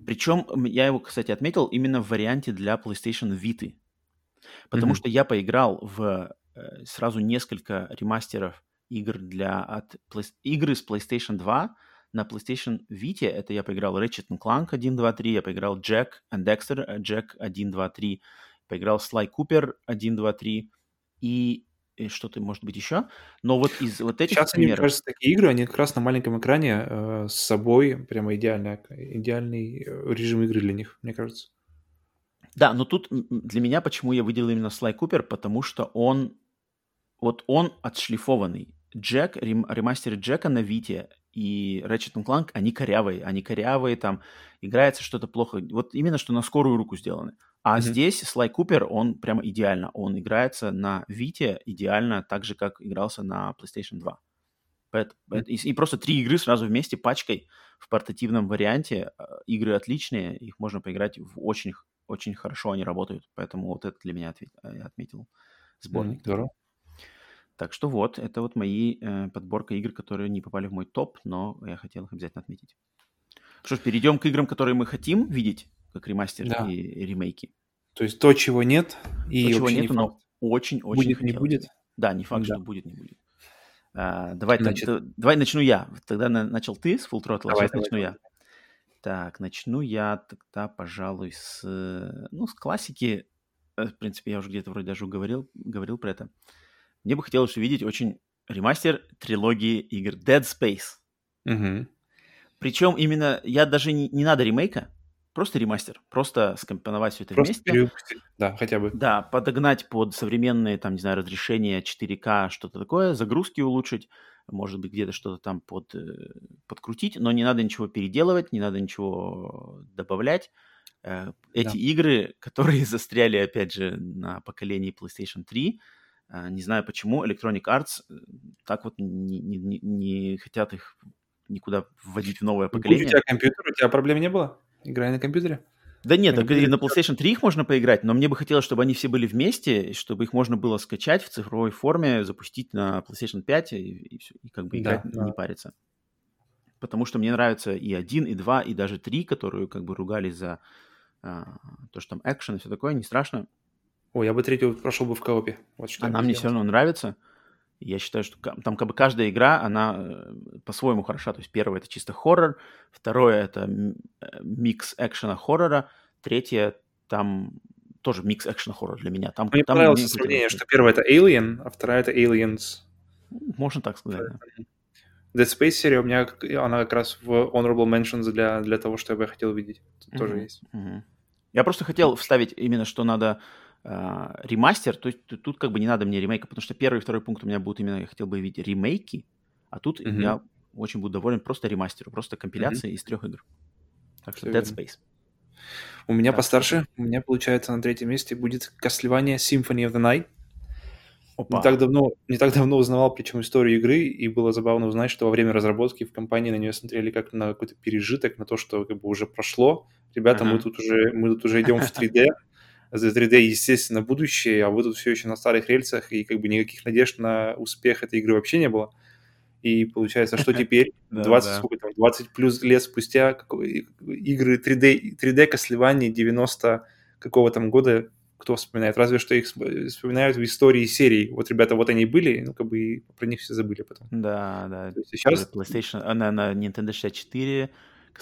Причем я его, кстати, отметил именно в варианте для PlayStation Vita. Потому mm-hmm. что я поиграл в э, сразу несколько ремастеров игр для от игры с PlayStation 2 на PlayStation Vita. Это я поиграл Ratchet Clank 1, 2, 3, я поиграл Jack and Dexter, Jack 1, 2, 3, поиграл Слай Купер 1, 2, 3 и и что-то, может быть, еще. Но вот из вот этих Сейчас, примеров... мне кажется, такие игры, они как раз на маленьком экране э, с собой прямо идеально, идеальный э, режим игры для них, мне кажется. Да, но тут для меня почему я выделил именно Слай Купер, потому что он, вот он отшлифованный. Джек, рем, ремастер Джека на Вите и Ratchet Clank, они корявые, они корявые, там играется что-то плохо. Вот именно что на скорую руку сделаны. А mm-hmm. здесь Слай Купер, он прямо идеально. Он играется на Вите идеально, так же, как игрался на PlayStation 2. Поэтому, mm-hmm. и, и просто три игры сразу вместе пачкой в портативном варианте. А, игры отличные, их можно поиграть в очень, очень хорошо, они работают. Поэтому вот это для меня ответ, э, я отметил сборник. Mm-hmm. Здорово. Так что вот, это вот мои э, подборка игр, которые не попали в мой топ, но я хотел их обязательно отметить. Что ж, перейдем к играм, которые мы хотим видеть как ремастер да. и ремейки. То есть то, чего нет, и то, чего нет, но очень-очень Будет, не будет? Да, не факт, да. что будет, не будет. А, давай, Значит... так, давай начну я. Тогда на, начал ты с Full Throttle, а сейчас давай, начну давай. я. Так, начну я тогда, пожалуй, с, ну, с классики. Э, в принципе, я уже где-то вроде даже говорил, говорил про это. Мне бы хотелось увидеть очень ремастер трилогии игр Dead Space. Угу. Причем именно, я даже не, не надо ремейка, Просто ремастер, просто скомпоновать все это Просто вместе. перевыпустить, да, хотя бы. Да, подогнать под современные, там, не знаю, разрешения 4К, что-то такое, загрузки улучшить, может быть, где-то что-то там под, э, подкрутить, но не надо ничего переделывать, не надо ничего добавлять. Э, Эти Да. игры, которые застряли, опять же, на поколении PlayStation 3, э, не знаю почему, Electronic Arts э, так вот не, не- не- хотят их никуда вводить в новое Будь у поколение. тебя компьютер, у тебя проблем не было? Играй на компьютере? Да нет, так и на PlayStation 3 их можно поиграть, но мне бы хотелось, чтобы они все были вместе, чтобы их можно было скачать в цифровой форме, запустить на PlayStation 5 и, и, и как бы Да, играть, да. не париться. Потому что мне нравится и один, и два, и даже три, которые как бы ругались за а, то, что там экшен и все такое, не страшно. Ой, я бы третью прошел бы в коопе. Вот что Она мне все равно нравится. Я считаю, что там как бы каждая игра, она э, по-своему хороша. То есть первое это чисто хоррор, второе это э, микс экшена хоррора, третье там тоже микс экшена хоррора для меня. Там, Мне там понравилось сравнение, что первая это Alien, а вторая это Aliens. Можно так сказать. да. Dead Space серия у меня, она как раз в Honorable Mentions для, для того, что я бы хотел видеть. Тут тоже Мгм, есть. мгм. Я просто хотел вставить именно, что надо а, ремастер, то есть тут, как бы не надо мне ремейка, потому что первый и второй пункт у меня будут именно, я хотел бы видеть ремейки, а тут Мгм. я очень буду доволен просто ремастеру, просто компиляции из трех игр. Так что Dead. Space. У меня Так, постарше, у меня, получается, на третьем месте будет Castlevania Symphony of the Night. Опа. Не так, давно, не так давно узнавал, причем историю игры, и было забавно узнать, что во время разработки в компании на нее смотрели как на какой-то пережиток, на то, что как бы уже прошло. Ребята, мы Ага. тут уже, мы тут уже идем в 3D. За 3D, естественно, будущее, а вы тут все еще на старых рельсах, и как бы никаких надежд на успех этой игры вообще не было. И получается, что теперь, Да, 20, да. сколько там, 20 плюс лет спустя, игры 3D, 3D Castlevania 90 какого там года, кто вспоминает? Разве что их сп- вспоминают в истории серии. Вот, ребята, вот они были, ну, как бы и про них все забыли потом. Да, да. То есть сейчас Тоже PlayStation, а, на, на Nintendo 64,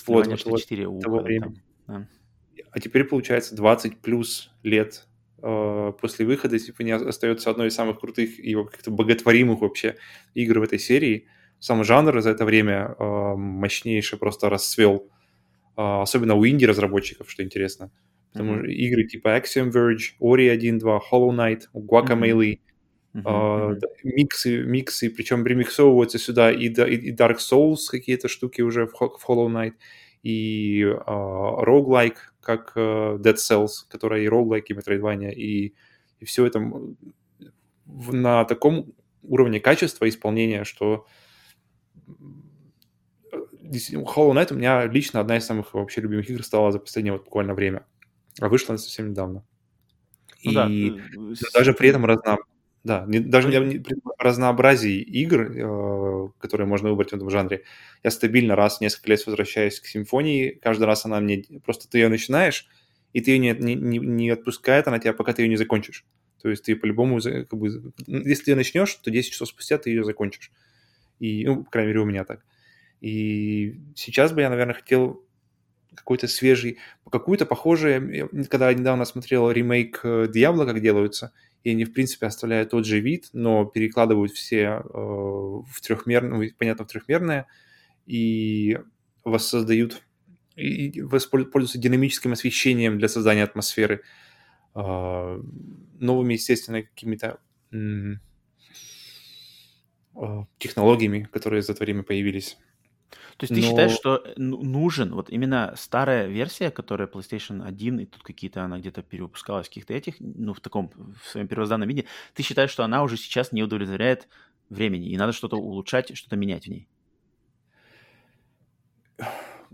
Вот, Castlevania вот, 64 у того времени. там. А теперь, получается, 20 плюс лет э, после выхода Symphony остается одной из самых крутых и как-то боготворимых вообще игр в этой серии. Сам жанр за это время э, мощнейше просто расцвел. Э, особенно у инди-разработчиков, что интересно. Потому что игры типа Axiom Verge, Ori 1.2, Hollow Knight, Guacamelee, а, мгм. да, миксы, миксы, причем ремиксовываются сюда и, и, и Dark Souls какие-то штуки уже в, в Hollow Knight, и а, roguelike, как э, Dead Cells, которая и roguelike, и Metroidvania, и, и все это в- на таком уровне качества исполнения, что м, действительно, Hollow Knight у меня лично одна из самых вообще любимых игр стала за последнее вот буквально время. А вышла она совсем недавно. Ну да, И э, но с- даже при этом разно... да, не- даже Ну, не- при разнообразии игр, э, которые можно выбрать в этом жанре, я стабильно раз в несколько лет возвращаюсь к симфонии. Каждый раз она мне... Просто ты ее начинаешь, и ты ее не, не, не- отпускает она тебя, пока ты ее не закончишь. То есть ты по-любому, как бы, если ты ее начнешь, то 10 часов спустя ты ее закончишь. И, ну, по крайней мере, у меня так. И сейчас бы я, наверное, хотел какой-то свежий, какую-то похожую, я- когда я недавно смотрел ремейк э, Диабло, как делаются, и они, в принципе, оставляют тот же вид, но перекладывают все э, в трехмерное, понятно, в трехмерное, и воссоздают, и и воспол- пользуются динамическим освещением для создания атмосферы, э, новыми, естественно, какими-то э, технологиями, которые за это время появились. То есть ты Но- считаешь, что э, ну- нужен вот именно старая версия, которая PlayStation 1, и тут какие-то она где-то перевыпускалась каких-то этих, ну, в таком, в своем первозданном виде, ты считаешь, что она уже сейчас не удовлетворяет времени, и надо что-то улучшать, что-то менять в ней?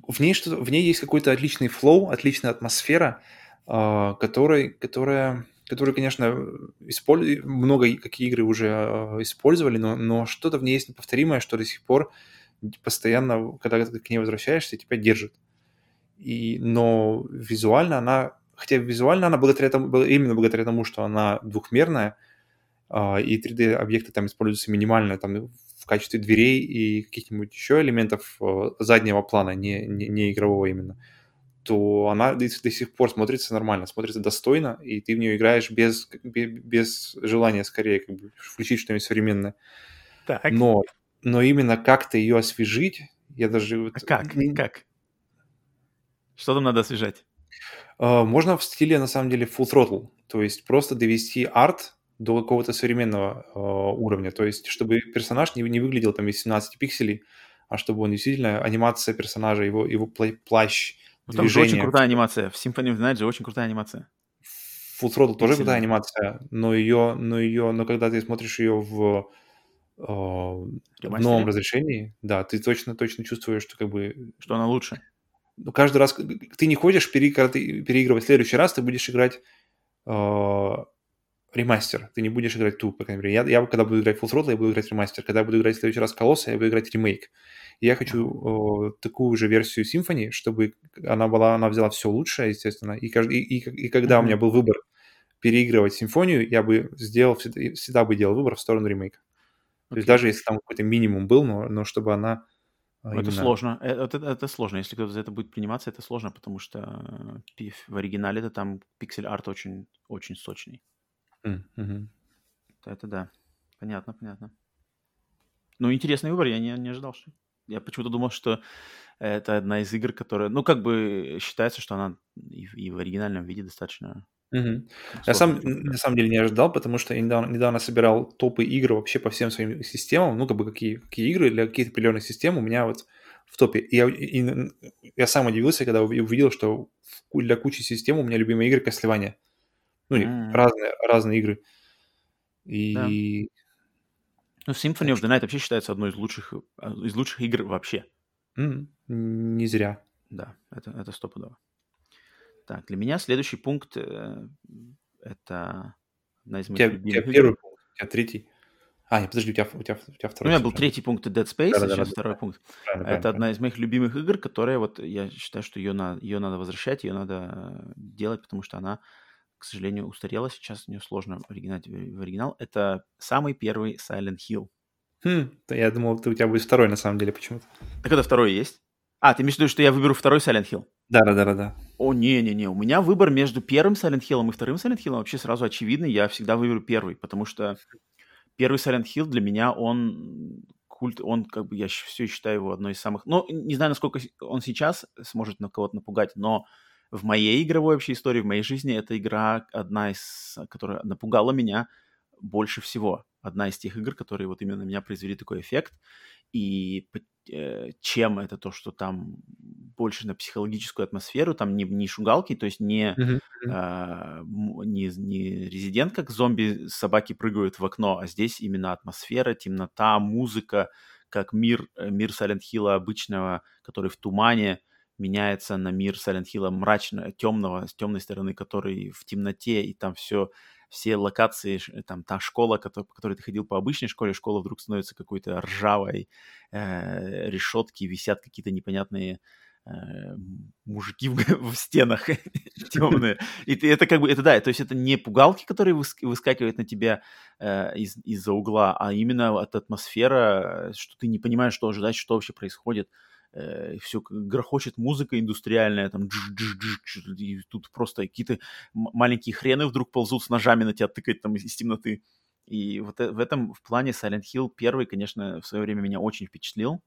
в ней что в ней есть какой-то отличный флоу, отличная атмосфера, а, которой, которая, которую, конечно, исполь... много какие игры уже а, использовали, но, но что-то в ней есть неповторимое, что до сих пор постоянно, когда ты к ней возвращаешься, тебя держит. И, но визуально она, хотя визуально она благодаря тому, именно благодаря тому, что она двухмерная, а, и 3D-объекты там используются минимально, там в качестве дверей и каких-нибудь еще элементов э, заднего плана, не, не, не игрового именно, то она до, до сих пор смотрится нормально, смотрится достойно, и ты в нее играешь без, бе- без желания скорее как бы, включить что-нибудь современное. Так. Но, но именно как-то ее освежить, я даже... вот А как? не- Как? Что там надо освежать? Uh, можно в стиле, на самом деле, full throttle, то есть просто довести арт до какого-то современного uh, уровня, то есть чтобы персонаж не, не выглядел там из 17 пикселей, а чтобы он действительно, анимация персонажа, его, его плащ, ну, там же очень крутая анимация. В Symphony of the Night же очень крутая анимация. Full Throttle тоже крутая анимация, но ее, но ее, но когда ты смотришь ее в, в новом разрешении, да, ты точно, точно чувствуешь, что как бы... Что она лучше. Ну, каждый раз ты не хочешь пере, когда ты переигрывать в следующий раз, ты будешь играть э, ремастер, ты не будешь играть ту, по крайней мере. Я, я когда буду играть Full Throttle, я буду играть ремастер. Когда я буду играть в следующий раз Колосса, я буду играть ремейк. И я хочу э, такую же версию Symphony, чтобы она была, она взяла все лучшее, естественно. И, и, и, и когда mm-hmm. у меня был выбор переигрывать симфонию, я бы сделал, всегда, всегда бы делал выбор в сторону ремейка. Okay. То есть даже если там какой-то минимум был, но, но чтобы она... А, это именно... сложно. Э, это, это, это сложно. Если кто-то за это будет приниматься, это сложно, потому что э, в оригинале это там пиксель-арт очень, очень сочный. Mm-hmm. Это, это да. Понятно, понятно. Ну, интересный выбор, я не, не ожидал, что... Я почему-то думал, что это одна из игр, которая... Ну, как бы считается, что она и, и в оригинальном виде достаточно Угу. Я сам на самом деле не ожидал, потому что я недавно, недавно собирал топы игр вообще по всем своим системам, ну, как бы какие, какие игры для каких-то определенных систем у меня вот в топе. И я, и, я сам удивился, когда увидел, что для кучи систем у меня любимые игры Castlevania. Ну, mm. разные, разные игры. И... Да. Ну, Symphony of the Night вообще считается одной из лучших, а, из лучших игр вообще. Mm. Не зря. Да, это, это стопудово. Так, для меня следующий пункт э, это одна из моих тебя, любимых. У тебя первый пункт, у тебя третий. А, нет, подожди, у тебя, у тебя, у тебя второй. Ну, у меня был третий пункт Dead Space, да, а да, сейчас да, второй да, пункт. Правильно, это правильно, одна из моих любимых игр, которая вот, я считаю, что ее, на, ее надо возвращать, ее надо делать, потому что она, к сожалению, устарела сейчас, нее сложно оригинать в оригинал. Это самый первый Silent Hill. Хм, я думал, у тебя будет второй на самый деле почему-то. Так это второй есть? А, ты имеешь в виду, что я выберу второй Silent Hill? Да-да-да-да. О, не-не-не, у меня выбор между первым Silent Hill и вторым Silent Hill вообще сразу очевидный. Я всегда выберу первый, потому что первый Silent Hill для меня, он культ, он как бы, я все считаю его одной из самых... Ну, не знаю, насколько он сейчас сможет на кого-то напугать, но в моей игровой вообще истории, в моей жизни, эта игра одна из, которая напугала меня больше всего. Одна из тех игр, которые вот именно на меня произвели такой эффект. И э, чем это то, что там больше на психологическую атмосферу, там не, не шугалки, то есть не, uh-huh. э, не, не резидент, как зомби, собаки прыгают в окно, а здесь именно атмосфера, темнота, музыка, как мир, э, мир Silent Hill обычного, который в тумане, меняется на мир Silent Hill мрачного, темного, с темной стороны, который в темноте, и там все все локации, там та школа, по которой ты ходил по обычной школе, школа вдруг становится какой-то ржавой, э, решетки висят какие-то непонятные э, мужики в, в стенах темные. И ты, это как бы, это да, то есть это не пугалки, которые выскакивают на тебя э, из, из-за угла, а именно от атмосфера, что ты не понимаешь, что ожидать, что вообще происходит э, все грохочет музыка индустриальная, там и тут просто какие-то маленькие хрены вдруг ползут с ножами на тебя тыкать там из, темноты. И вот э, в этом в плане Silent Hill первый, конечно, в свое время меня очень впечатлил.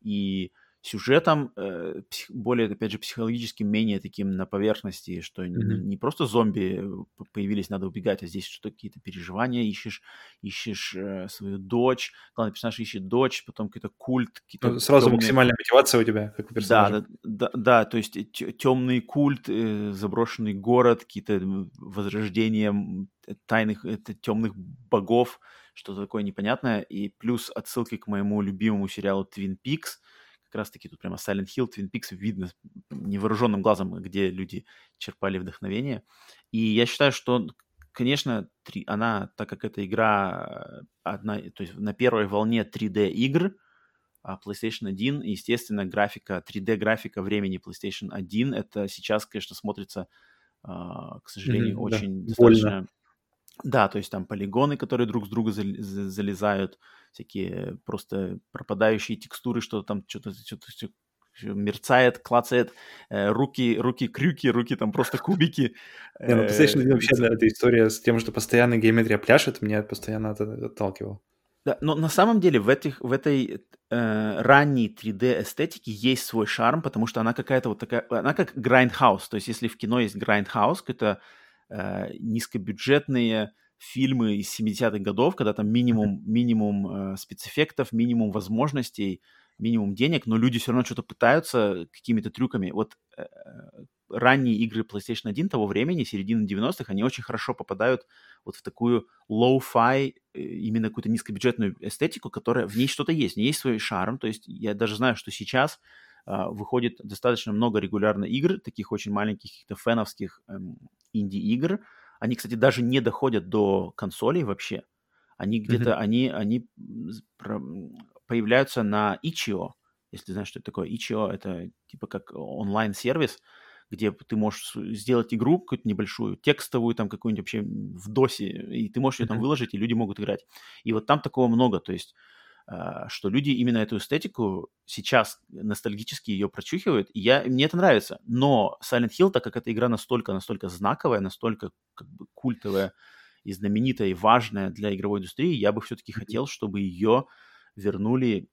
И сюжетом, э, более, опять же, психологически менее таким на поверхности, что mm-hmm. не, не просто зомби э, появились, надо убегать, а здесь что какие-то переживания ищешь, ищешь э, свою дочь, главный персонаж ищет дочь, потом какой-то культ. Какие-то ну, Сразу темные... максимальная мотивация у тебя, как у персонажа. Да, да, да, да то есть темный культ, э, заброшенный город, какие-то возрождения тайных, это, темных богов, что-то такое непонятное, и плюс отсылки к моему любимому сериалу Twin Peaks, как раз-таки тут прямо Silent Hill, Twin Peaks видно невооруженным глазом, где люди черпали вдохновение. И я считаю, что, конечно, три, она, так как эта игра одна, то есть на первой волне 3D игр, а PlayStation 1, естественно, графика, 3D-графика времени PlayStation 1, это сейчас, конечно, смотрится, а, к сожалению, mm-hmm, очень да. достаточно... Больно. Да, то есть там полигоны, которые друг с друга залезают, всякие просто пропадающие текстуры, что там что-то что-то мерцает, клацает, э, руки, руки крюки, руки там просто кубики. Не, ну, PlayStation вообще эта история с тем, что постоянно геометрия пляшет, меня постоянно это отталкивало. Да, но на самом деле в, этих, в этой э, ранней 3D-эстетике есть свой шарм, потому что она какая-то вот такая, она как Grindhouse, то есть если в кино есть Grindhouse, это э, низкобюджетные фильмы из 70-х годов, когда там минимум, минимум э, спецэффектов, минимум возможностей, минимум денег, но люди все равно что-то пытаются какими-то трюками. Вот э, ранние игры PlayStation 1 того времени, середины 90-х, они очень хорошо попадают вот в такую low-fi, э, именно какую-то низкобюджетную эстетику, которая в ней что-то есть, в ней есть свой шарм. То есть я даже знаю, что сейчас э, выходит достаточно много регулярно игр, таких очень маленьких, каких-то феновских эм, инди-игр. Они, кстати, даже не доходят до консолей вообще. Они где-то, mm-hmm. они, они появляются на Itch.io, если ты знаешь, что это такое. Itch.io — это типа как онлайн-сервис, где ты можешь сделать игру какую-то небольшую, текстовую, там какую-нибудь вообще в досе, и ты можешь ее там выложить, и люди могут играть. И вот там такого много, то есть что люди именно эту эстетику сейчас ностальгически ее прочухивают, и я, мне это нравится. Но Silent Hill, так как эта игра настолько, настолько знаковая, настолько как бы культовая и знаменитая, и важная для игровой индустрии, я бы все-таки хотел, чтобы ее вернули,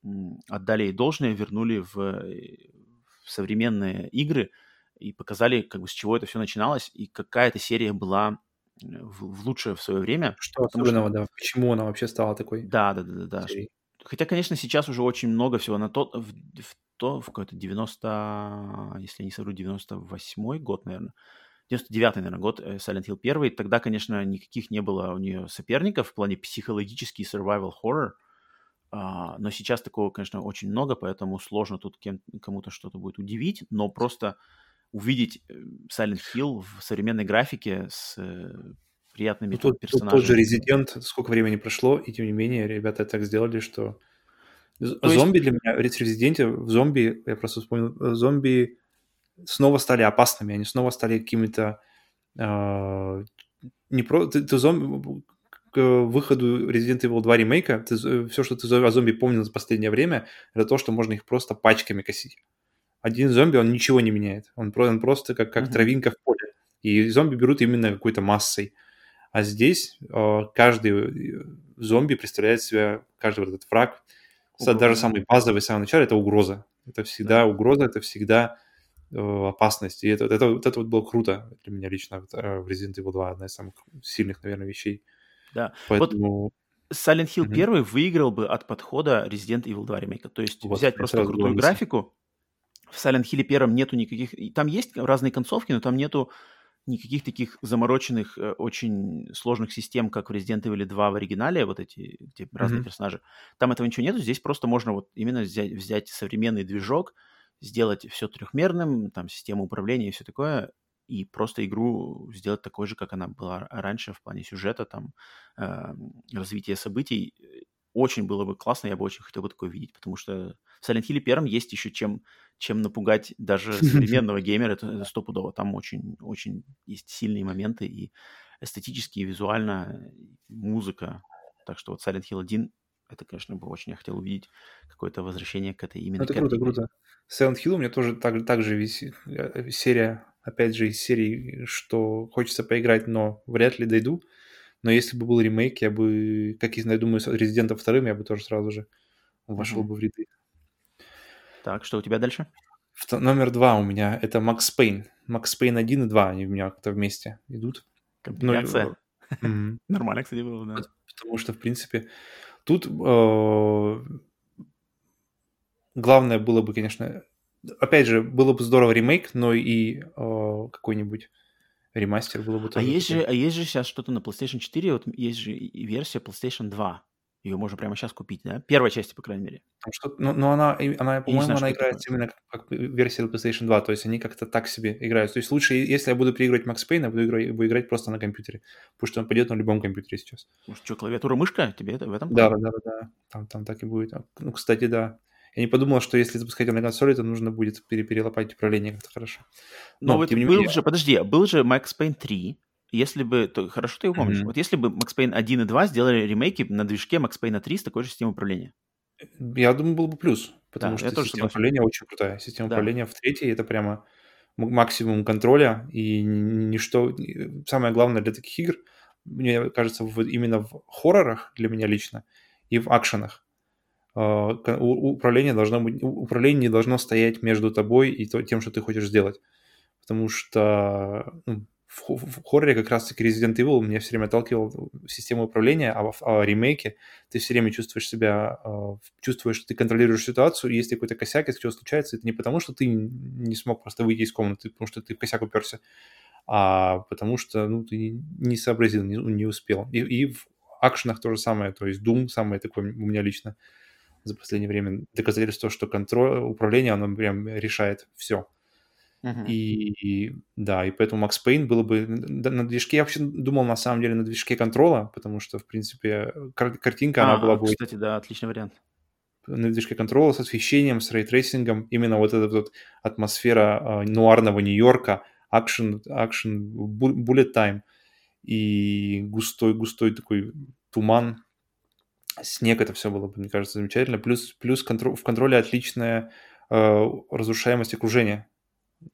отдали ей должное, вернули в, в современные игры и показали, как бы с чего это все начиналось и какая эта серия была в, в лучшее в свое время. Что особенного, что... да, почему она вообще стала такой? Да, да, да, да, да. Хотя, конечно, сейчас уже очень много всего на тот, в, в то, в какой-то 90, если я не совру, 98 год, наверное, 99 наверное, год э, Silent Hill 1, тогда, конечно, никаких не было у нее соперников в плане психологический survival horror, а, но сейчас такого, конечно, очень много, поэтому сложно тут кем, кому-то что-то будет удивить, но просто увидеть э, Silent Hill в современной графике с э, приятными ну, тут, персонажами. Тот же Резидент, сколько времени прошло, и тем не менее ребята так сделали, что... То зомби есть... для меня, в Резиденте, в зомби, я просто вспомнил, э, зомби снова стали опасными, они снова стали какими-то... Э, не про... Ты, ты зомби... К выходу Resident Evil 2 ремейка, ты, все, что ты о зомби помнил за последнее время, это то, что можно их просто пачками косить один зомби, он ничего не меняет. Он, он просто как, как mm-hmm. травинка в поле. И зомби берут именно какой-то массой. А здесь э, каждый э, зомби представляет себя, каждый вот этот враг, угроза. даже самый базовый, самый начало, это угроза. Это всегда да. угроза, это всегда э, опасность. И это, это, вот это вот было круто для меня лично э, в Resident Evil 2, одна из самых сильных, наверное, вещей. Да. Поэтому... Вот Silent Hill mm-hmm. 1 выиграл бы от подхода Resident Evil 2 ремейка. То есть вот, взять просто крутую графику, в Silent Hill первом нету никаких... Там есть разные концовки, но там нету никаких таких замороченных, э, очень сложных систем, как в Resident Evil 2 в оригинале, вот эти, где разные mm-hmm. персонажи. Там этого ничего нету, здесь просто можно вот именно взять, взять современный движок, сделать все трехмерным, там, систему управления и все такое, и просто игру сделать такой же, как она была раньше в плане сюжета, там, э, развития событий. Очень было бы классно, я бы очень хотел бы такое видеть, потому что в Silent Hill первом есть еще чем чем напугать даже современного геймера, это, это стопудово. Там очень, очень есть сильные моменты и эстетически, и визуально, музыка. Так что вот Silent Hill 1 это, конечно, бы очень я хотел увидеть какое-то возвращение к этой именно. Это круто, круто. Silent Hill у меня тоже так, так же висит. Э, серия, опять же, из серии, что хочется поиграть, но вряд ли дойду. Но если бы был ремейк, я бы, как я думаю, с Резидентом вторым, я бы тоже сразу же вошел mm-hmm. бы в ряды. Так, что у тебя дальше? Номер два у меня это Макс Пейн. Макс Пейн 1 и 2, они у меня как-то вместе идут. Комбинация. Ну, Нормально, кстати, было, да. Потому что, в принципе, тут э, главное было бы, конечно, опять же, было бы здорово ремейк, но и э, какой-нибудь ремастер было бы тоже. А есть, же, а есть же сейчас что-то на PlayStation 4, вот есть же и версия PlayStation 2. Ее можно прямо сейчас купить, да? Первой части, по крайней мере. Что, но, но она, она по-моему, она играет такое. именно как, как версия PlayStation 2, то есть они как-то так себе играют. То есть лучше, если я буду переигрывать Max Payne, я буду играть, буду играть просто на компьютере, потому что он пойдет на любом компьютере сейчас. Может, что, клавиатура, мышка? Тебе это в этом? Да, да, да, да, там, там так и будет. Ну, кстати, да. Я не подумал, что если запускать его на консоли, то нужно будет пере перелопать управление как-то хорошо. Но, Но вот был менее... же, подожди, был же Max Payne 3, если бы, то хорошо ты его помнишь, mm-hmm. вот если бы Max Payne 1 и 2 сделали ремейки на движке Max Payne 3 с такой же системой управления. Я думаю, был бы плюс, потому да, что система управления очень крутая. Система да. управления в третьей это прямо максимум контроля и ничто... Самое главное для таких игр, мне кажется, в, именно в хоррорах для меня лично, и в акшенах. Uh, управление должно быть, управление не должно стоять между тобой и тем, что ты хочешь сделать. Потому что ну, в, в хорроре как раз-таки Resident Evil меня все время отталкивал систему управления, а в а ремейке ты все время чувствуешь себя, э, чувствуешь, что ты контролируешь ситуацию, и если какой-то косяк, если что случается, это не потому, что ты не смог просто выйти из комнаты, потому что ты в косяк уперся, а потому что ну, ты не сообразил, не, не успел. И, и в акшенах то же самое, то есть Doom самое такое у меня лично за последнее время доказательство, что контроль, управление, оно прям решает все. Uh-huh. И, да, и поэтому Max Payne было бы на движке. Я вообще думал, на самом деле, на движке Control а, потому что, в принципе, кар- картинка, а, она была бы... Кстати, да, отличный вариант. На движке Control а с освещением, с ray tracing ом, именно вот эта вот атмосфера э, нуарного Нью-Йорка, акшен, акшен, bullet time и густой-густой такой туман, снег, это все было бы, мне кажется, замечательно. Плюс, плюс контр- в контроле отличная э, разрушаемость окружения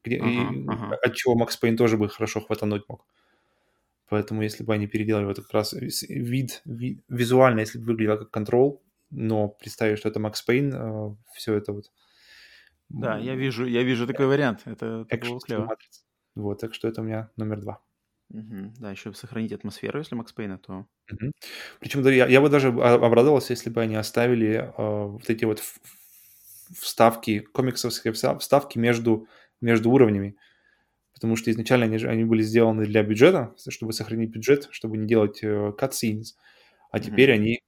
где, uh-huh, и, uh-huh. от чего Макс Пейн тоже бы хорошо хватануть мог. Поэтому если бы они переделали вот как раз вид, вид визуально, если бы выглядело как контрол, но представить, что это Макс Пейн, э, все это вот... Да, я вижу, я вижу такой вариант. Это, это было клево. Матрица. Вот, так что это у меня номер два. Угу. Да, еще сохранить атмосферу, если Макс Пейна, то... Угу. Причем да, я, я бы даже обрадовался, если бы они оставили э, вот эти вот вставки, комиксовские вставки между между уровнями. Потому что изначально они, они были сделаны для бюджета, чтобы сохранить бюджет, чтобы не делать э, cutscenes. А теперь mm-hmm. они,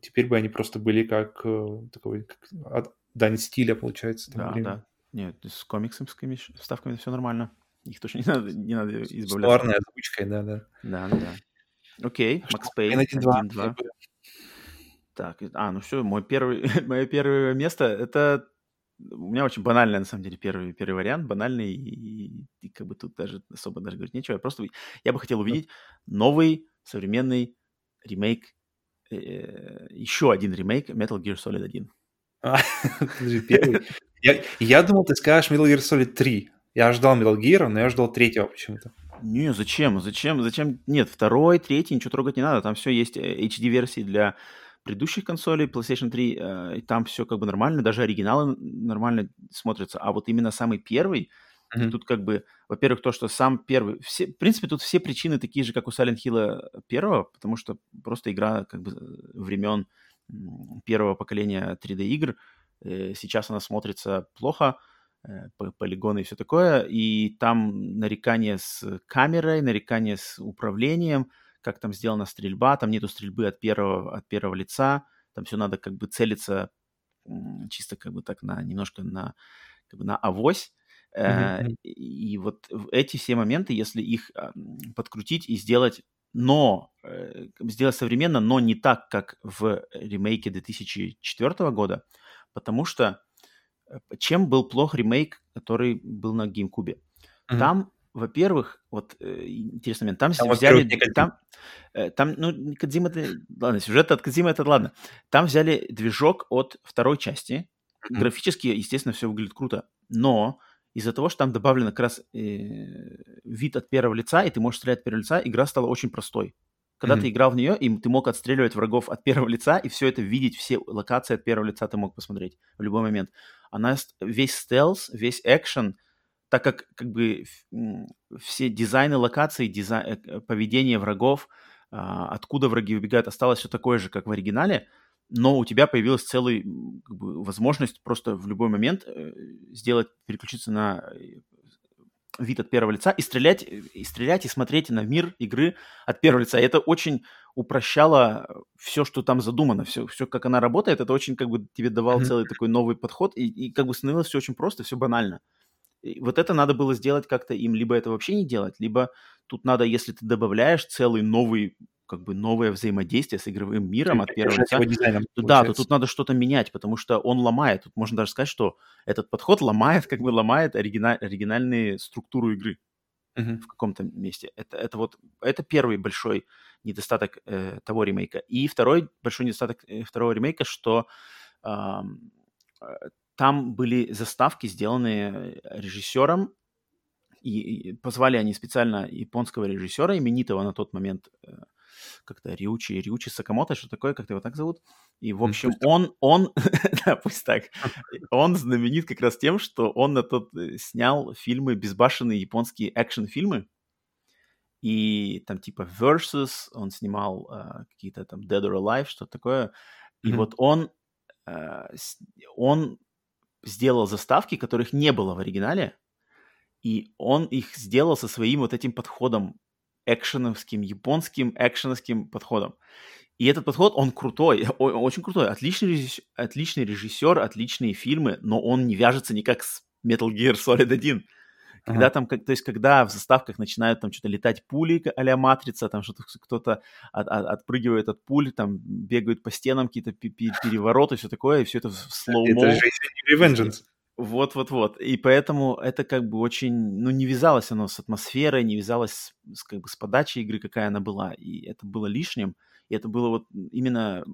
теперь бы они просто были как э, такой, как, дань стиля, получается. Да, время. да. Нет, с комиксовскими вставками все нормально. Их тоже не надо, не надо избавляться. Стуарной озвучкой, да, да. Да, да, да. Окей, Макс Пейн, 1-2. Так, а, ну все, мой первый, мое первое место, это у меня очень банальный, на самом деле, первый, первый вариант, банальный, и, и как бы тут даже особо даже говорить нечего. Я просто, я бы хотел увидеть новый современный ремейк, э, еще один ремейк Metal Gear Solid 1. А, первый. Я, я думал, ты скажешь Metal Gear Solid 3. Я ждал Metal Gear, но я ждал третьего почему-то. Не, зачем? Зачем? Зачем? Нет, второй, третий, ничего трогать не надо. Там все есть HD-версии э, для предыдущих консолей PlayStation 3, э, там все как бы нормально, даже оригиналы нормально смотрятся, а вот именно самый первый, mm-hmm. тут как бы, во-первых, то, что сам первый, все, в принципе, тут все причины такие же, как у Silent Hill первого, потому что просто игра как бы времен первого поколения 3D-игр, э, сейчас она смотрится плохо, э, полигоны и все такое, и там нарекания с камерой, нарекания с управлением – как там сделана стрельба, там нету стрельбы от первого, от первого лица, там все надо как бы целиться чисто как бы так на немножко на, как бы на авось. Mm-hmm. И вот эти все моменты, если их подкрутить и сделать, но э, сделать современно, но не так, как в ремейке 2004 года, потому что э, чем был плох ремейк, который был на GameCube? Mm-hmm. Там во-первых, вот э, интересный момент, там, там взяли, там, э, там, ну, Кадзима, это, ладно, сюжет от Кадзима, это ладно, там взяли движок от второй части, mm-hmm. графически, естественно, все выглядит круто, но из-за того, что там добавлен как раз э, вид от первого лица, и ты можешь стрелять от первого лица, игра стала очень простой. Когда mm-hmm. ты играл в нее, и ты мог отстреливать врагов от первого лица, и все это видеть, все локации от первого лица ты мог посмотреть в любой момент. Она весь стелс, весь экшен, так как как бы все дизайны локаций, дизайн, э, поведение врагов, а, откуда враги убегают, осталось все такое же, как в оригинале, но у тебя появилась целая как бы, возможность просто в любой момент э, сделать, переключиться на э, вид от первого лица и стрелять, и стрелять, и смотреть на мир игры от первого лица. И это очень упрощало все, что там задумано, все, все как она работает, это очень как бы тебе давал целый такой новый подход, и, и как бы становилось все очень просто, все банально. И вот это надо было сделать как-то им, либо это вообще не делать, либо тут надо, если ты добавляешь целый новый как бы новое взаимодействие с игровым миром от первого лица, то, да, то тут надо что-то менять, потому что он ломает. Тут можно даже сказать, что этот подход ломает, как бы ломает оригиналь, оригинальные структуру игры uh-huh. в каком-то месте. Это, это вот это первый большой недостаток э, того ремейка. И второй большой недостаток э, второго ремейка, что э, там были заставки, сделанные режиссером, и, и позвали они специально японского режиссера, именитого на тот момент, э, как-то Риучи, Риучи Сакамото, что такое, как-то его так зовут. И, в общем, он, он, да, пусть так, он знаменит как раз тем, что он на тот э, снял фильмы, безбашенные японские экшн-фильмы, и там типа Versus, он снимал uh, какие-то там Dead or Alive, что такое, и mm-hmm. вот он, uh, он сделал заставки, которых не было в оригинале, и он их сделал со своим вот этим подходом экшеновским, японским экшеновским подходом. И этот подход, он крутой, очень крутой. Отличный, режиссер, отличный режиссер, отличные фильмы, но он не вяжется никак с Metal Gear Solid 1. Когда ага. там, то есть, когда в заставках начинают там что-то летать пули а Матрица, там что-то кто-то от, от, отпрыгивает от пуль, там бегают по стенам какие-то перевороты, все такое, и все это в слоумо. Это же еще не Revengeance. Вот-вот-вот. И поэтому это как бы очень, ну, не вязалось оно с атмосферой, не вязалось с, с, как бы с подачей игры, какая она была. И это было лишним. И это было вот именно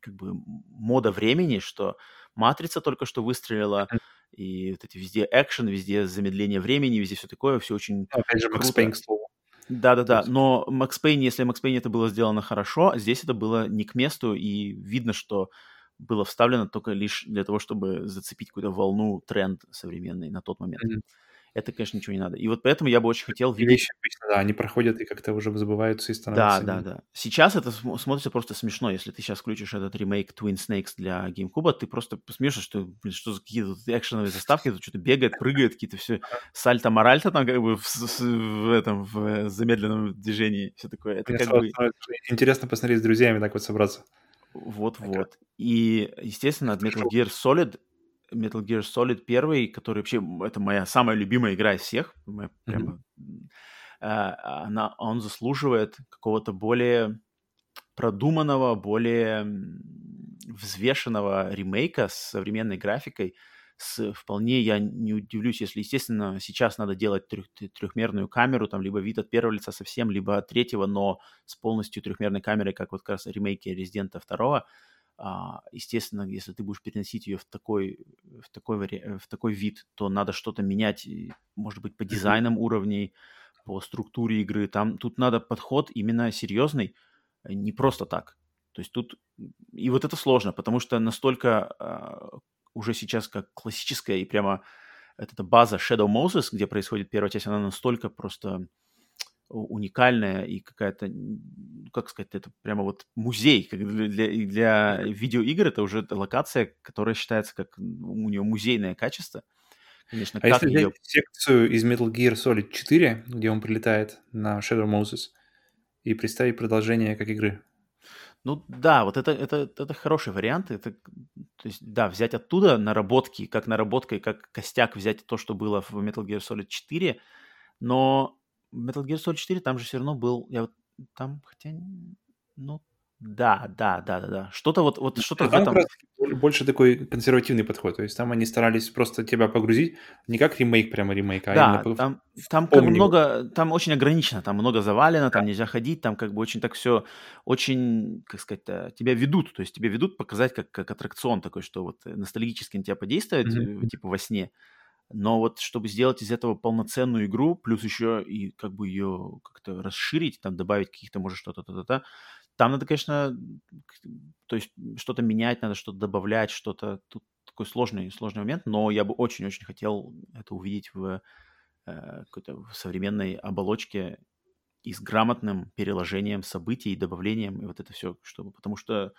как бы мода времени, что Матрица только что выстрелила, и вот эти везде экшен, везде замедление времени, везде все такое, все очень Опять же, Макс Пейн, к слову. Да-да-да, но Макс Пейн, если Макс Пейн это было сделано хорошо, здесь это было не к месту, и видно, что было вставлено только лишь для того, чтобы зацепить какую-то волну, тренд современный на тот момент. Mm-hmm. Это, конечно, ничего не надо. И вот поэтому я бы очень хотел видеть... Вещи обычно, да, они проходят и как-то уже забываются и становятся... Да, да, да. Сейчас это смотрится просто смешно. Если ты сейчас включишь этот ремейк Twin Snakes для GameCube, ты просто посмеешься, что, блин, что за какие-то экшеновые заставки, тут что-то бегает, прыгает, какие-то все сальто-моральто там как бы в, в, в этом, в замедленном движении, все такое. Это Мне как бы... Интересно посмотреть с друзьями так вот собраться. Вот-вот. И, естественно, Metal Gear Solid, Metal Gear Solid 1, который вообще, это моя самая любимая игра из всех, моя, прямо, mm-hmm. она, он заслуживает какого-то более продуманного, более взвешенного ремейка с современной графикой, с вполне, я не удивлюсь, если, естественно, сейчас надо делать трех, трехмерную камеру, там, либо вид от первого лица совсем, либо от третьего, но с полностью трехмерной камерой, как вот как раз ремейки Резидента второго. А, естественно, если ты будешь переносить ее в такой, в такой, в такой вид, то надо что-то менять, может быть, по дизайнам уровней, по структуре игры. Там тут надо подход именно серьезный, не просто так. То есть тут и вот это сложно, потому что настолько а, уже сейчас как классическая и прямо эта база Shadow Moses, где происходит первая часть, она настолько просто уникальная и какая-то, как сказать, это прямо вот музей. Как для, для, для видеоигр это уже локация, которая считается как у нее музейное качество. Конечно, а если ее... секцию из Metal Gear Solid 4, где он прилетает на Shadow Moses, и представить продолжение как игры? Ну да, вот это, это, это хороший вариант. Это, то есть, да, взять оттуда наработки, как наработка и как костяк взять то, что было в Metal Gear Solid 4, но Metal Gear Solid 4 там же все равно был, я вот там, хотя, ну, да, да, да, да, да. Что-то вот, вот что-то там в этом... больше такой консервативный подход. То есть там они старались просто тебя погрузить не как ремейк, прямо ремейк, а да, именно там, там как много, там очень ограничено, там много завалено, там нельзя ходить, там как бы очень так все, очень, как сказать, тебя ведут, то есть тебя ведут показать как, как аттракцион такой, что вот ностальгически на тебя подействует, mm-hmm. типа во сне. Но вот чтобы сделать из этого полноценную игру, плюс еще и как бы ее как-то расширить, там добавить каких-то, может, что-то, то-то-то, там надо, конечно, то есть что-то менять, надо что-то добавлять, что-то... Тут такой сложный, сложный момент, но я бы очень-очень хотел это увидеть в э, какой-то современной оболочке и с грамотным переложением событий, добавлением, и вот это все, чтобы... Потому что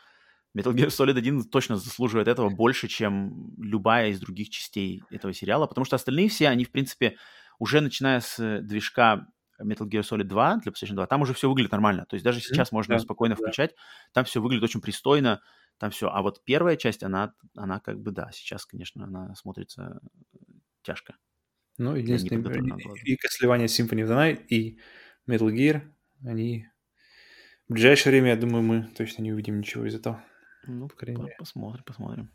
Metal Gear Solid 1 точно заслуживает этого больше, чем любая из других частей этого сериала, потому что остальные все, они, в принципе, уже начиная с движка Metal Gear Solid 2 для PlayStation 2, там уже все выглядит нормально. То есть даже сейчас можно да, спокойно да. включать, там все выглядит очень пристойно, там все. А вот первая часть, она, она как бы, да, сейчас, конечно, она смотрится тяжко. Ну, единственное, и, и сливание Symphony of the Night, и Metal Gear, они... В ближайшее время, я думаю, мы точно не увидим ничего из этого. Ну, по по- посмотрим, посмотрим.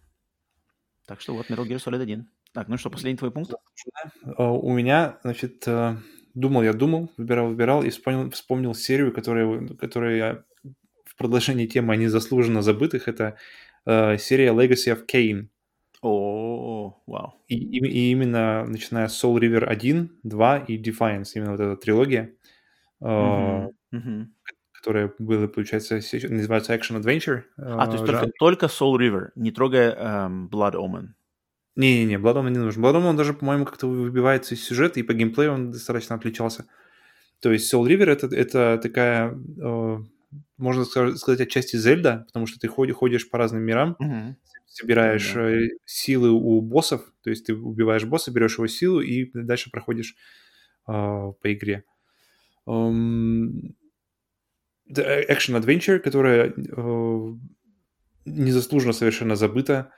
Так что вот Metal Gear Solid 1. Так, ну что, последний твой пункт? А, у меня, значит, э, думал, я думал, выбирал, выбирал и вспомнил, вспомнил серию, которая, которая я в продолжении темы о незаслуженно забытых. Это э, серия Legacy of Kane. О, вау. И, и, и именно начиная с Soul River 1, 2 и Defiance, именно вот эта трилогия. Uh-huh. которые были, получается, называются Action Adventure. А, то есть только, только Soul River, не трогая эм, Blood Omen? Не-не-не, Omen не нужен. Omen, он даже, по-моему, как-то выбивается из сюжета, и по геймплею он достаточно отличался. То есть Soul River это, это такая, э, можно сказать, отчасти Зельда, потому что ты ходишь, ходишь по разным мирам, Мгм. собираешь Да. э, силы у боссов, то есть ты убиваешь босса, берешь его силу и дальше проходишь э, по игре. The Action Adventure, которая э, незаслуженно совершенно забыта.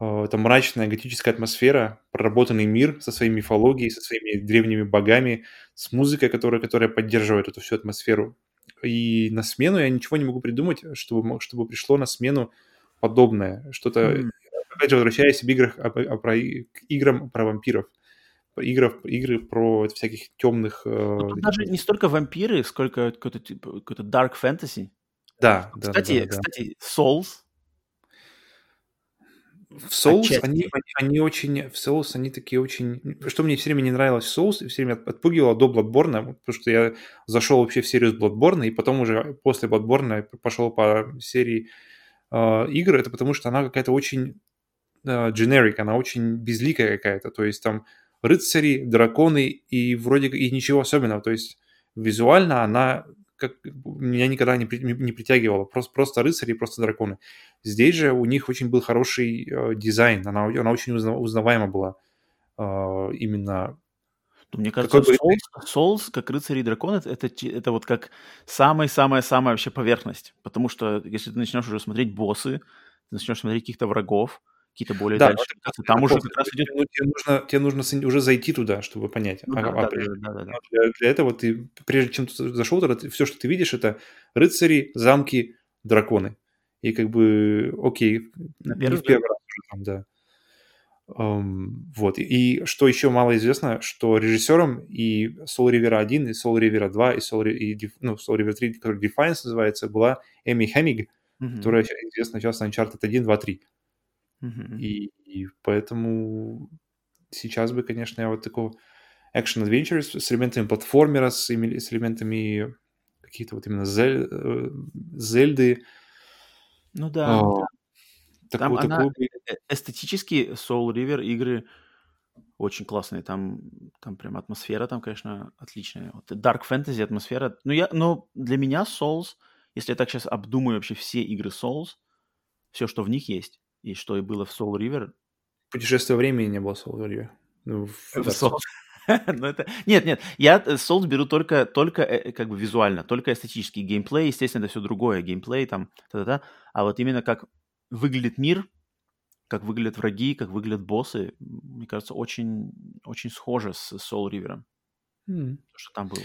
Э, Это мрачная готическая атмосфера, проработанный мир со своей мифологией, со своими древними богами, с музыкой, которая, которая поддерживает эту всю атмосферу. И на смену я ничего не могу придумать, чтобы, чтобы пришло на смену подобное. Что-то, М. опять же, возвращаясь в играх, а- а про к играм про вампиров. Игры, игры про всяких темных... э, Ну, тут даже не столько вампиры, сколько какой-то типа, какой-то dark fantasy. Да, да, да, Кстати, да, да. кстати, Souls. В Отчасти. они, они, они очень... В Souls они такие очень... Что мне все время не нравилось в Souls, все время отпугивало до Bloodborne, потому что я зашел вообще в серию с Bloodborne, и потом уже после Bloodborne пошел по серии э, игр, это потому что она какая-то очень э, generic, она очень безликая какая-то, то есть там рыцари, драконы и вроде и ничего особенного, то есть визуально она как меня никогда не, при- не притягивала, просто, просто рыцари просто драконы. Здесь же у них очень был хороший э, дизайн, она, она очень узна- узнаваема была э, именно Ну, мне кажется, Какой Souls, Souls, как рыцари и драконы, это, это, это вот как самая-самая-самая вообще поверхность. Потому что если ты начнешь уже смотреть боссы, ты начнешь смотреть каких-то врагов, какие-то более Да, дальше, классы, там уже как раз Тебе, идет... ну, тебе нужно, тебе нужно уже зайти туда, чтобы понять. Ну а- да, а да, прежде- да, да, да. для, для этого ты, прежде чем ты зашел туда, все, что ты видишь, это рыцари, замки, драконы. И как бы, окей, На не первый в первый раз уже там, да. Ам, вот. И, и что еще мало известно, что режиссером и Soul River 1, и Soul River 2, и Soul, и, ну, Soul River 3, который Defiance называется, была Эми Хэммиг, Мгм, которая известна сейчас на Uncharted 1, 2, 3. Мгм. И, и поэтому сейчас бы, конечно, я вот такого экшен-адвенчер с, с элементами платформера, с, с элементами каких-то вот именно зель- э, Зельды. Ну да, а, да. Там такую, она такую бы- э, эстетически Soul River игры очень классные. Там, там прям атмосфера там, конечно, отличная. Вот Dark Fantasy атмосфера. Ну, я, но для меня Souls, если я так сейчас обдумаю вообще все игры Souls, все, что в них есть, и что и было в Soul River, путешествие времени не было Soul River. Ну, в в Souls. Souls. Ну, это... Нет, нет, я э, Souls беру только, только э, как бы визуально, только эстетический. Геймплей, естественно, это все другое. Геймплей там, та-та-та. А вот именно как выглядит мир, как выглядят враги, как выглядят боссы, мне кажется, очень, очень схоже с Soul River, то, что там было.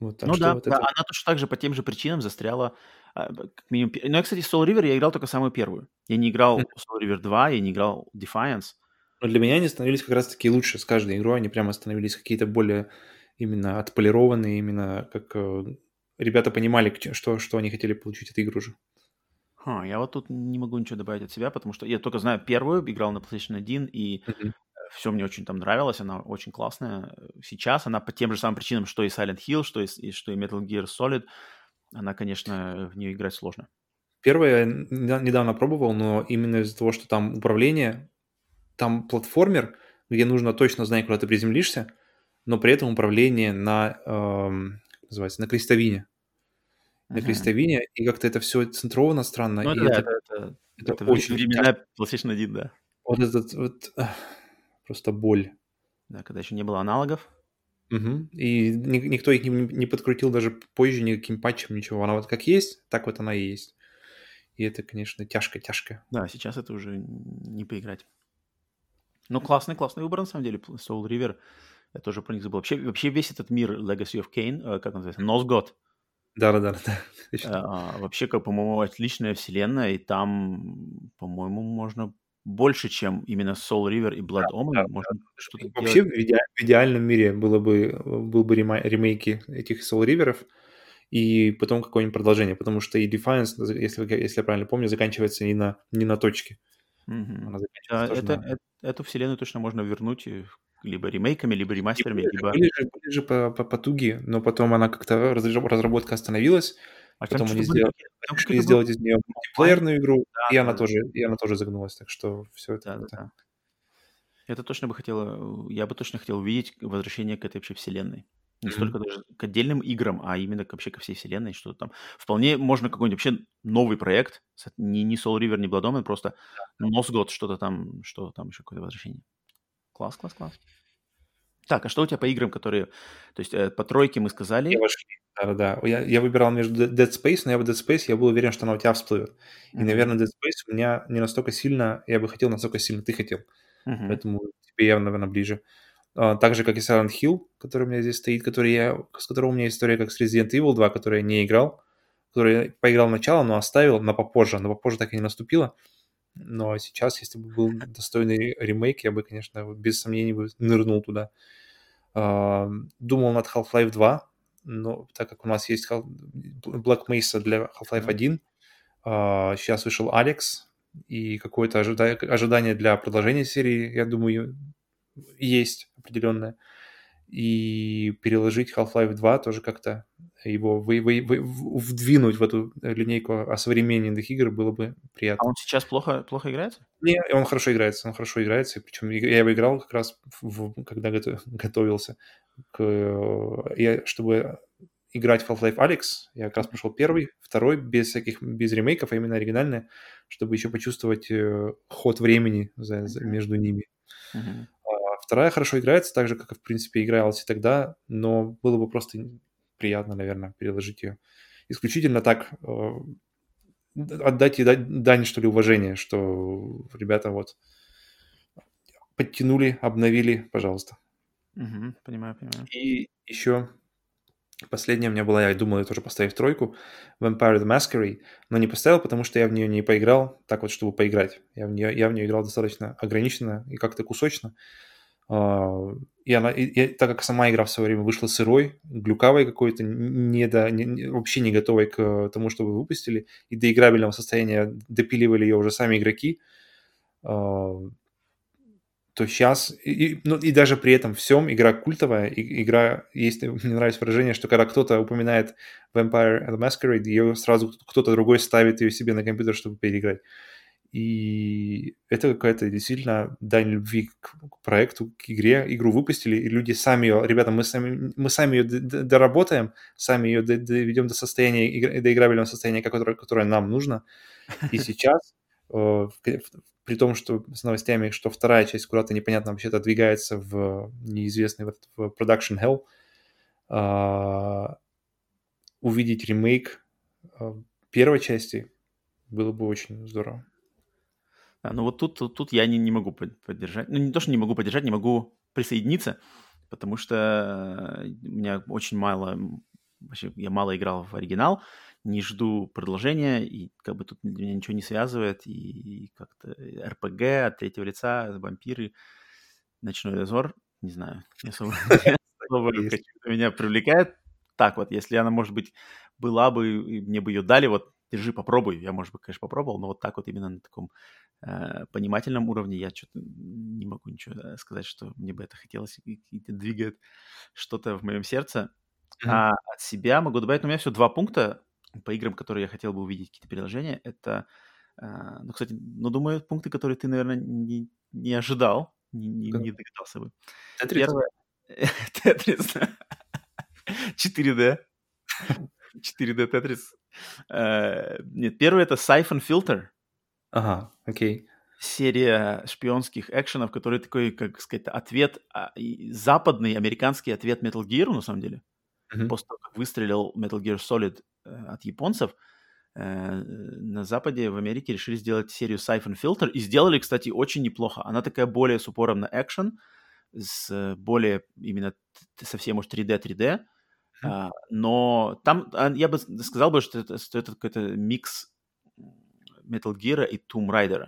Вот, так Ну да, вот да, это... она точно так же по тем же причинам застряла, как минимум. Ну, я, кстати, Soul River я играл только самую первую. Я не играл Мгм. Soul River 2, я не играл Defiance. Но для меня они становились как раз-таки лучше с каждой игрой. Они прямо становились какие-то более именно отполированные, именно как э, ребята понимали, что, что они хотели получить от игры уже. Ха, я вот тут не могу ничего добавить от себя, потому что я только знаю первую, играл на PlayStation 1, и. Все мне очень там нравилось, она очень классная. Сейчас она по тем же самым причинам, что и Silent Hill, что и, и что и Metal Gear Solid, она, конечно, в нее играть сложно. Первое я недавно пробовал, но именно из-за того, что там управление, там платформер, где нужно точно знать, куда ты приземлишься, но при этом управление на, эм, называется, на крестовине. На Мгм. крестовине, и как-то это все центровано странно, Ну, да, это, это, это, это это очень времена PlayStation 1, да. Вот этот вот просто боль. Да, когда еще не было аналогов. Мгм. И ни- никто их не, не подкрутил даже позже никаким патчем, ничего. Она вот как есть, так вот она и есть. И это, конечно, тяжко-тяжко. Да, сейчас это уже не поиграть. Ну, классный, классный выбор, на самом деле, Soul River. Я тоже про них забыл. Вообще, вообще весь этот мир Legacy of Kain, э, как он называется, Nosgod, Да-да-да. да, точно. а, вообще, как, по-моему, отличная вселенная, и там, по-моему, можно больше, чем именно Soul River и Blood Omen, да, можно что-то Вообще делать. в, иде- в идеальном мире было бы, был бы рема- ремейки этих Soul River'ов и потом какое-нибудь продолжение, потому что и Defiance, если, если я правильно помню, заканчивается не на, не на точке. Она Да, это, на... э- эту вселенную точно можно вернуть и либо ремейками, либо ремастерами, были, либо... Были же, были же по, по, потуги, но потом она как-то, разработка остановилась, а потом они сделали, решили сделать из нее мультиплеерную игру, да, и, да, она да. Тоже, и она тоже загнулась, так что все это... Да, да, да. Это точно бы хотела, я бы точно хотел увидеть возвращение к этой вообще вселенной. Не mm-hmm. столько даже к отдельным играм, а именно вообще ко всей вселенной, что там. Вполне можно какой-нибудь вообще новый проект, не, не Soul River, не Blood Omen, просто Nosgod, что-то там, что там еще какое-то возвращение. Класс, класс, класс. Так, а что у тебя по играм, которые... То есть э, по тройке мы сказали... Да-да-да. Я, я выбирал между Dead Space, но я в Dead Space я был уверен, что она у тебя всплывет. И, mm-hmm. наверное, Dead Space у меня не настолько сильно... Я бы хотел, настолько сильно ты хотел. Mm-hmm. Поэтому тебе явно, наверное, ближе. А, так же, как и Silent Hill, который у меня здесь стоит, который я, с которого у меня история как с Resident Evil 2, который я не играл, который я поиграл начало, но оставил на попозже, но попозже так и не наступило. Но сейчас, если бы был достойный ремейк, я бы, конечно, без сомнений бы нырнул туда. А, думал над Half-Life 2, но так как у нас есть Black Mesa для Half-Life 1, сейчас вышел Алекс, и какое-то ожидание для продолжения серии, я думаю, есть определенное. И переложить Half-Life 2 тоже как-то его вы, вы, вы, вдвинуть в эту линейку осовремененных игр было бы приятно. А он сейчас плохо, плохо играется? Не, он хорошо играется, он хорошо играется. Причем я его играл как раз, в, когда готовился, к, я, чтобы играть в Half-Life Alex. Я как раз прошел первый, второй, без всяких, без ремейков, а именно оригинальные, чтобы еще почувствовать э, ход времени за, за, между ними. Uh-huh. Вторая хорошо играется, так же, как, в принципе, игралась и тогда, но было бы просто приятно, наверное, переложить ее. Исключительно так э, отдать ей дань, что ли, уважения, что ребята вот подтянули, обновили, пожалуйста. Угу, понимаю, понимаю. И еще последняя у меня была, я думал, я тоже поставить тройку, Vampire the Masquerade, но не поставил, потому что я в нее не поиграл, так вот, чтобы поиграть. Я в нее, я в нее играл достаточно ограниченно и как-то кусочно. А, и она, и, и, так как сама игра в свое время вышла сырой, глюкавой какой-то, не до, не, вообще не готовой к тому, чтобы выпустили, и до играбельного состояния допиливали ее уже сами игроки, а, то сейчас, и, ну, и даже при этом всем игра культовая, и, игра, есть, мне нравится выражение, что когда кто-то упоминает Vampire the Masquerade, ее сразу кто-то другой ставит ее себе на компьютер, чтобы переиграть. И это какая-то действительно дань любви к проекту, к игре. Игру выпустили, и люди сами ее, ребята, мы сами, мы сами ее доработаем, сами ее доведем до состояния, до играбельного состояния, которое, которое нам нужно. И сейчас, э, при том, что с новостями, что вторая часть куда-то непонятно вообще-то двигается в неизвестный в production hell, а, увидеть ремейк э, первой части было бы очень здорово. Да, ну вот тут, тут, тут я не, не могу поддержать. Ну, не то, что не могу поддержать, не могу присоединиться, потому что у меня очень мало, вообще я мало играл в оригинал, не жду продолжения, и как бы тут меня ничего не связывает, и, и как-то РПГ от третьего лица, вампиры, ночной дозор, не знаю, не особо, меня привлекает. Так вот, если она, может быть, была бы, и мне бы ее дали, вот держи, попробуй. Я, может быть, конечно, попробовал, но вот так вот именно на таком э, понимательном уровне я что-то не могу ничего э, сказать, что мне бы это хотелось и, и двигает что-то в моем сердце. Mm-hmm. А от себя могу добавить, ну, у меня все два пункта по играм, которые я хотел бы увидеть, какие-то приложения. Это, э, ну, кстати, ну, думаю, пункты, которые ты, наверное, не, не ожидал, не, не, не догадался бы. Тетрис. Первое... Тетрис. 4D. 4D Тетрис. Э, нет, первый это Siphon Filter. Ага, окей. Серия шпионских экшенов, который такой, как сказать, ответ, а, западный американский ответ Metal Gear, на самом деле. Mm-hmm. После того, как выстрелил Metal Gear Solid от японцев, э, на Западе, в Америке решили сделать серию Siphon Filter. И сделали, кстати, очень неплохо. Она такая более с упором на экшен, с более именно совсем, может, 3D, 3D. А, но там а, я бы сказал бы, что это, что это какой-то микс Metal Gear и Tomb Raider.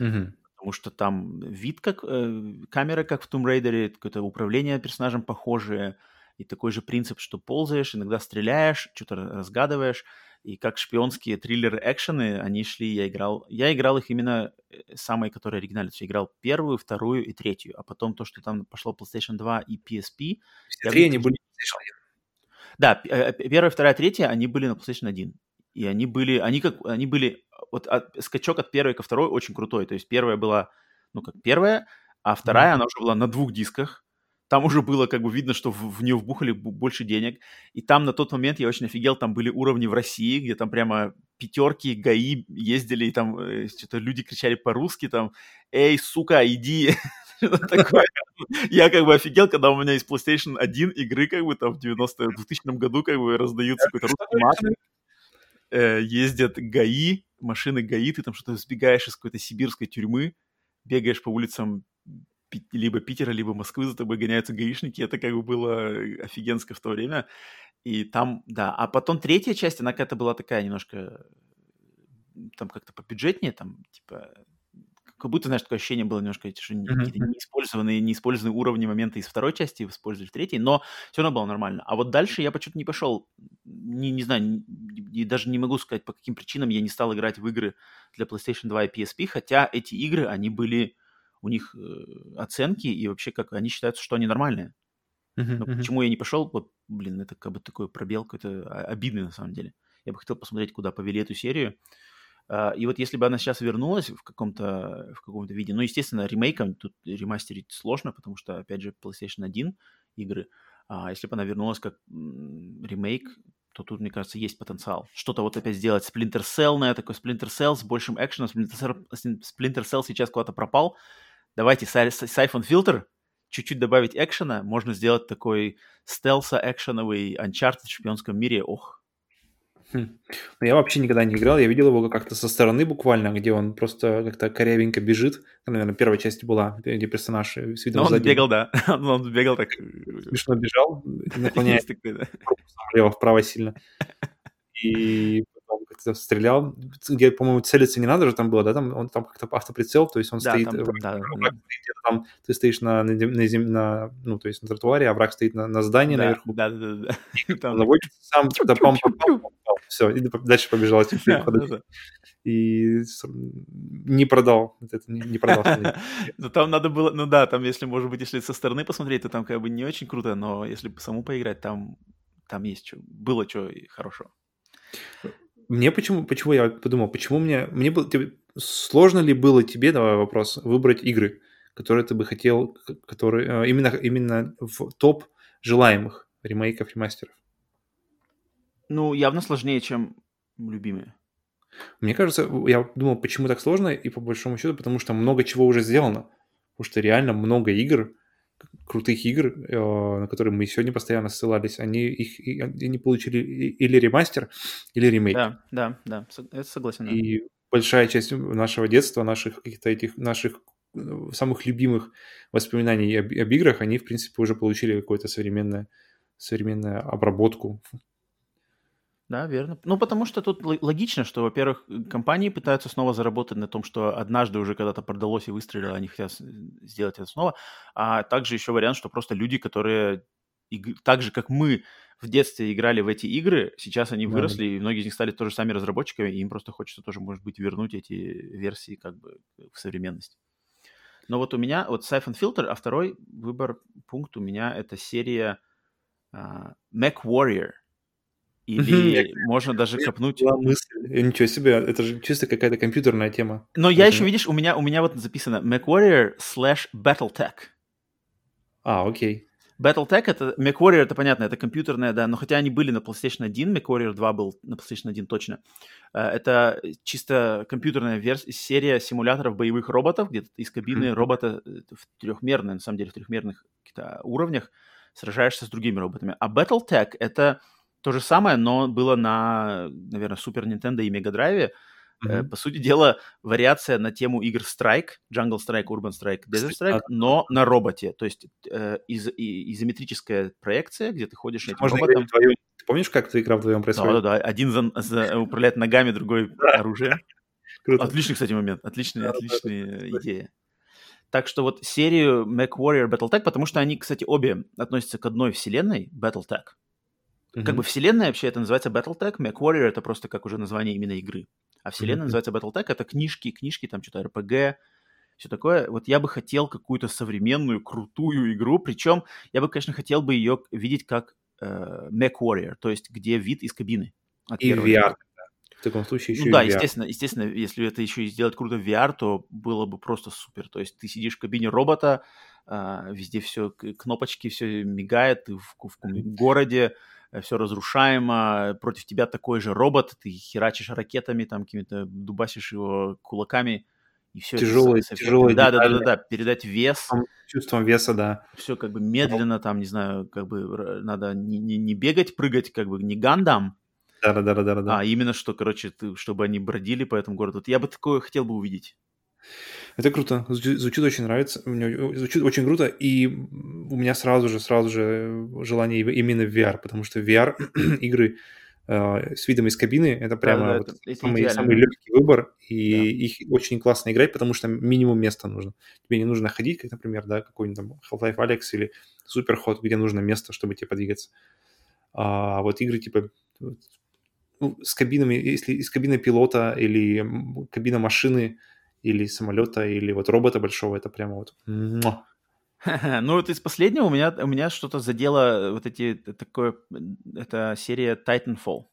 Mm-hmm. Потому что там вид как э, камера, как в Tomb Raider, какое-то управление персонажем похожее, и такой же принцип, что ползаешь, иногда стреляешь, что-то разгадываешь, И как шпионские триллеры-экшены, они шли, я играл... Я играл их именно э, самые, которые оригинальные. Я играл первую, вторую и третью. А потом то, что там пошло PlayStation 2 и PSP... Все три они были PlayStation 1. Да, э, первая, вторая, третья, они были на PlayStation 1. И они были, они как, они были, вот от, скачок от первой ко второй очень крутой. То есть первая была, ну как первая, а вторая, mm-hmm. она уже была на двух дисках. Там уже было как бы видно, что в, в нее вбухали больше денег. И там на тот момент я очень офигел, там были уровни в России, где там прямо пятерки, ГАИ ездили, и там э, что-то люди кричали по-русски, там, эй, сука, иди, такое. Я как бы офигел, когда у меня из PlayStation 1 игры как бы там в 90 2000 году как бы раздаются какой-то русский мат, э, ездят ГАИ, машины ГАИ, ты там что-то сбегаешь из какой-то сибирской тюрьмы, бегаешь по улицам либо Питера, либо Москвы, за тобой гоняются гаишники. Это как бы было офигенско в то время. И там, да. А потом третья часть, она какая-то была такая немножко там как-то побюджетнее, там, типа, как будто, знаешь, такое ощущение было немножко, что mm-hmm. какие-то неиспользованные, неиспользованные уровни моменты из второй части использовали в третьей, но все равно было нормально. А вот дальше я почему-то не пошел, не, не знаю, не, даже не могу сказать, по каким причинам я не стал играть в игры для PlayStation 2 и PSP, хотя эти игры, они были, у них э, оценки, и вообще как они считаются, что они нормальные. Uh-huh, Но uh-huh. почему я не пошел, вот, блин, это как бы такой пробел какой-то обидный на самом деле. Я бы хотел посмотреть, куда повели эту серию. Uh, и вот если бы она сейчас вернулась в каком-то в каком-то виде, ну, естественно, ремейком тут ремастерить сложно, потому что, опять же, PlayStation 1 игры, а если бы она вернулась как ремейк, то тут, мне кажется, есть потенциал. Что-то вот опять сделать. Splinter Cell, на такой Splinter Cell с большим экшеном. Splinter, Splinter Cell сейчас куда-то пропал. Давайте Siphon Filter, чуть-чуть добавить экшена. Можно сделать такой стелса-экшеновый Uncharted в шпионском мире. Ох, Хм. Ну, я вообще никогда не играл, я видел его как-то со стороны буквально, где он просто как-то корявенько бежит. Там, наверное, первая часть была, где персонаж с видом ну, он сзади. бегал, да. он бегал так... Смешно бежал, наклоняясь влево-вправо сильно. И потом как-то стрелял. Где, по-моему, целиться не надо же там было, да? Там, он там как-то автоприцел, то есть он да, стоит... Там, враг, да, враг да. стоит там, ты стоишь на, на, на, на, ну, то есть на тротуаре, а враг стоит на, на здании да, наверху. Да, да, да. да. Заводится сам, да, пам, пам, пам, все, и дальше побежал. И не продал. Это не, не продал. Ну, там надо было... Ну да, там, если, может быть, если со стороны посмотреть, то там как бы не очень круто, но если саму поиграть, там, там есть что... Было что хорошего. Мне почему... Почему я подумал, почему мне... Мне было... Сложно ли было тебе, давай вопрос, выбрать игры, которые ты бы хотел, которые... Именно, именно в топ желаемых ремейков, ремастеров? Ну, явно сложнее, чем любимые. Мне кажется, я думал, почему так сложно, и по большому счету, потому что много чего уже сделано. Потому что реально много игр, крутых игр, э, на которые мы сегодня постоянно ссылались, они их они получили или ремастер, или ремейк. Да, да, да, это согласен. Да. И большая часть нашего детства, наших каких-то этих наших э, самых любимых воспоминаний об, об играх, они, в принципе, уже получили какую-то современную, современную обработку да, верно. Ну, потому что тут логично, что, во-первых, компании пытаются снова заработать на том, что однажды уже когда-то продалось и выстрелило, они хотят сделать это снова. А также еще вариант, что просто люди, которые так же, как мы в детстве играли в эти игры, сейчас они выросли, да. и многие из них стали тоже сами разработчиками, и им просто хочется тоже, может быть, вернуть эти версии как бы в современность. Но вот у меня, вот Siphon Filter, а второй выбор, пункт у меня это серия uh, Mac Warrior. Или можно даже копнуть... мысль. Ничего себе, это же чисто какая-то компьютерная тема. Но я еще, видишь, у меня, у меня вот записано MacWarrior slash Battletech. А, окей. Battletech это, MacWarrior это понятно, это компьютерная, да, но хотя они были на PlayStation 1, MacWarrior 2 был на PlayStation 1 точно. Э, это чисто компьютерная версия, серия симуляторов боевых роботов, где из кабины mm-hmm. робота э, в трехмерной, на самом деле, в трехмерных уровнях сражаешься с другими роботами. А Battletech это то же самое, но было на, наверное, Super Nintendo и Mega Drive. Mm-hmm. По сути дела, вариация на тему игр Strike, Jungle Strike, Urban Strike, Desert Strike, но на роботе. То есть э, из, и, изометрическая проекция, где ты ходишь этим Можно роботом. Вдвоем. Ты помнишь, как эта игра вдвоем происходит? Да-да-да. Один за, за, управляет ногами, другой оружие. Круто. Отличный, кстати, момент. Отличная, отличная идея. Так что вот серию MacWarrior Battletech, потому что они, кстати, обе относятся к одной вселенной, Battletech. Mm-hmm. Как бы вселенная вообще это называется Battletech, MechWarrior это просто как уже название именно игры. А вселенная mm-hmm. называется Battletech, это книжки, книжки, там что-то RPG, все такое. Вот я бы хотел какую-то современную, крутую игру, причем я бы, конечно, хотел бы ее видеть как э, MechWarrior, то есть где вид из кабины. И VR. В таком случае еще ну, и да, VR. естественно, естественно, если это еще и сделать круто в VR, то было бы просто супер. То есть ты сидишь в кабине робота, э, везде все, кнопочки, все мигает, ты в, в, в городе, все разрушаемо, против тебя такой же робот, ты херачишь ракетами, там какими-то дубасишь его кулаками, и все тяжелый, это тяжелый да, да, да, да, да, передать вес. Чувством веса, да. Все как бы медленно, там, не знаю, как бы надо не, не, не бегать, прыгать, как бы не гандам, да, да, да, да, да. А именно что, короче, ты, чтобы они бродили по этому городу. Вот я бы такое хотел бы увидеть. Это круто, звучит, очень нравится, мне звучит очень круто, и у меня сразу же, сразу же желание именно в VR, потому что VR игры э, с видом из кабины это прямо да, да, вот это, это самый, самый легкий выбор, и да. их очень классно играть, потому что минимум места нужно. Тебе не нужно ходить, как, например, да, какой-нибудь там Half-Life Alex или Superhot, где нужно место, чтобы тебе подвигаться. А вот игры типа ну, с кабинами, если из кабины пилота или кабина машины или самолета или вот робота большого, это прямо вот. Ну, вот из последнего у меня, у меня что-то задело вот эти, такое, это серия Titanfall.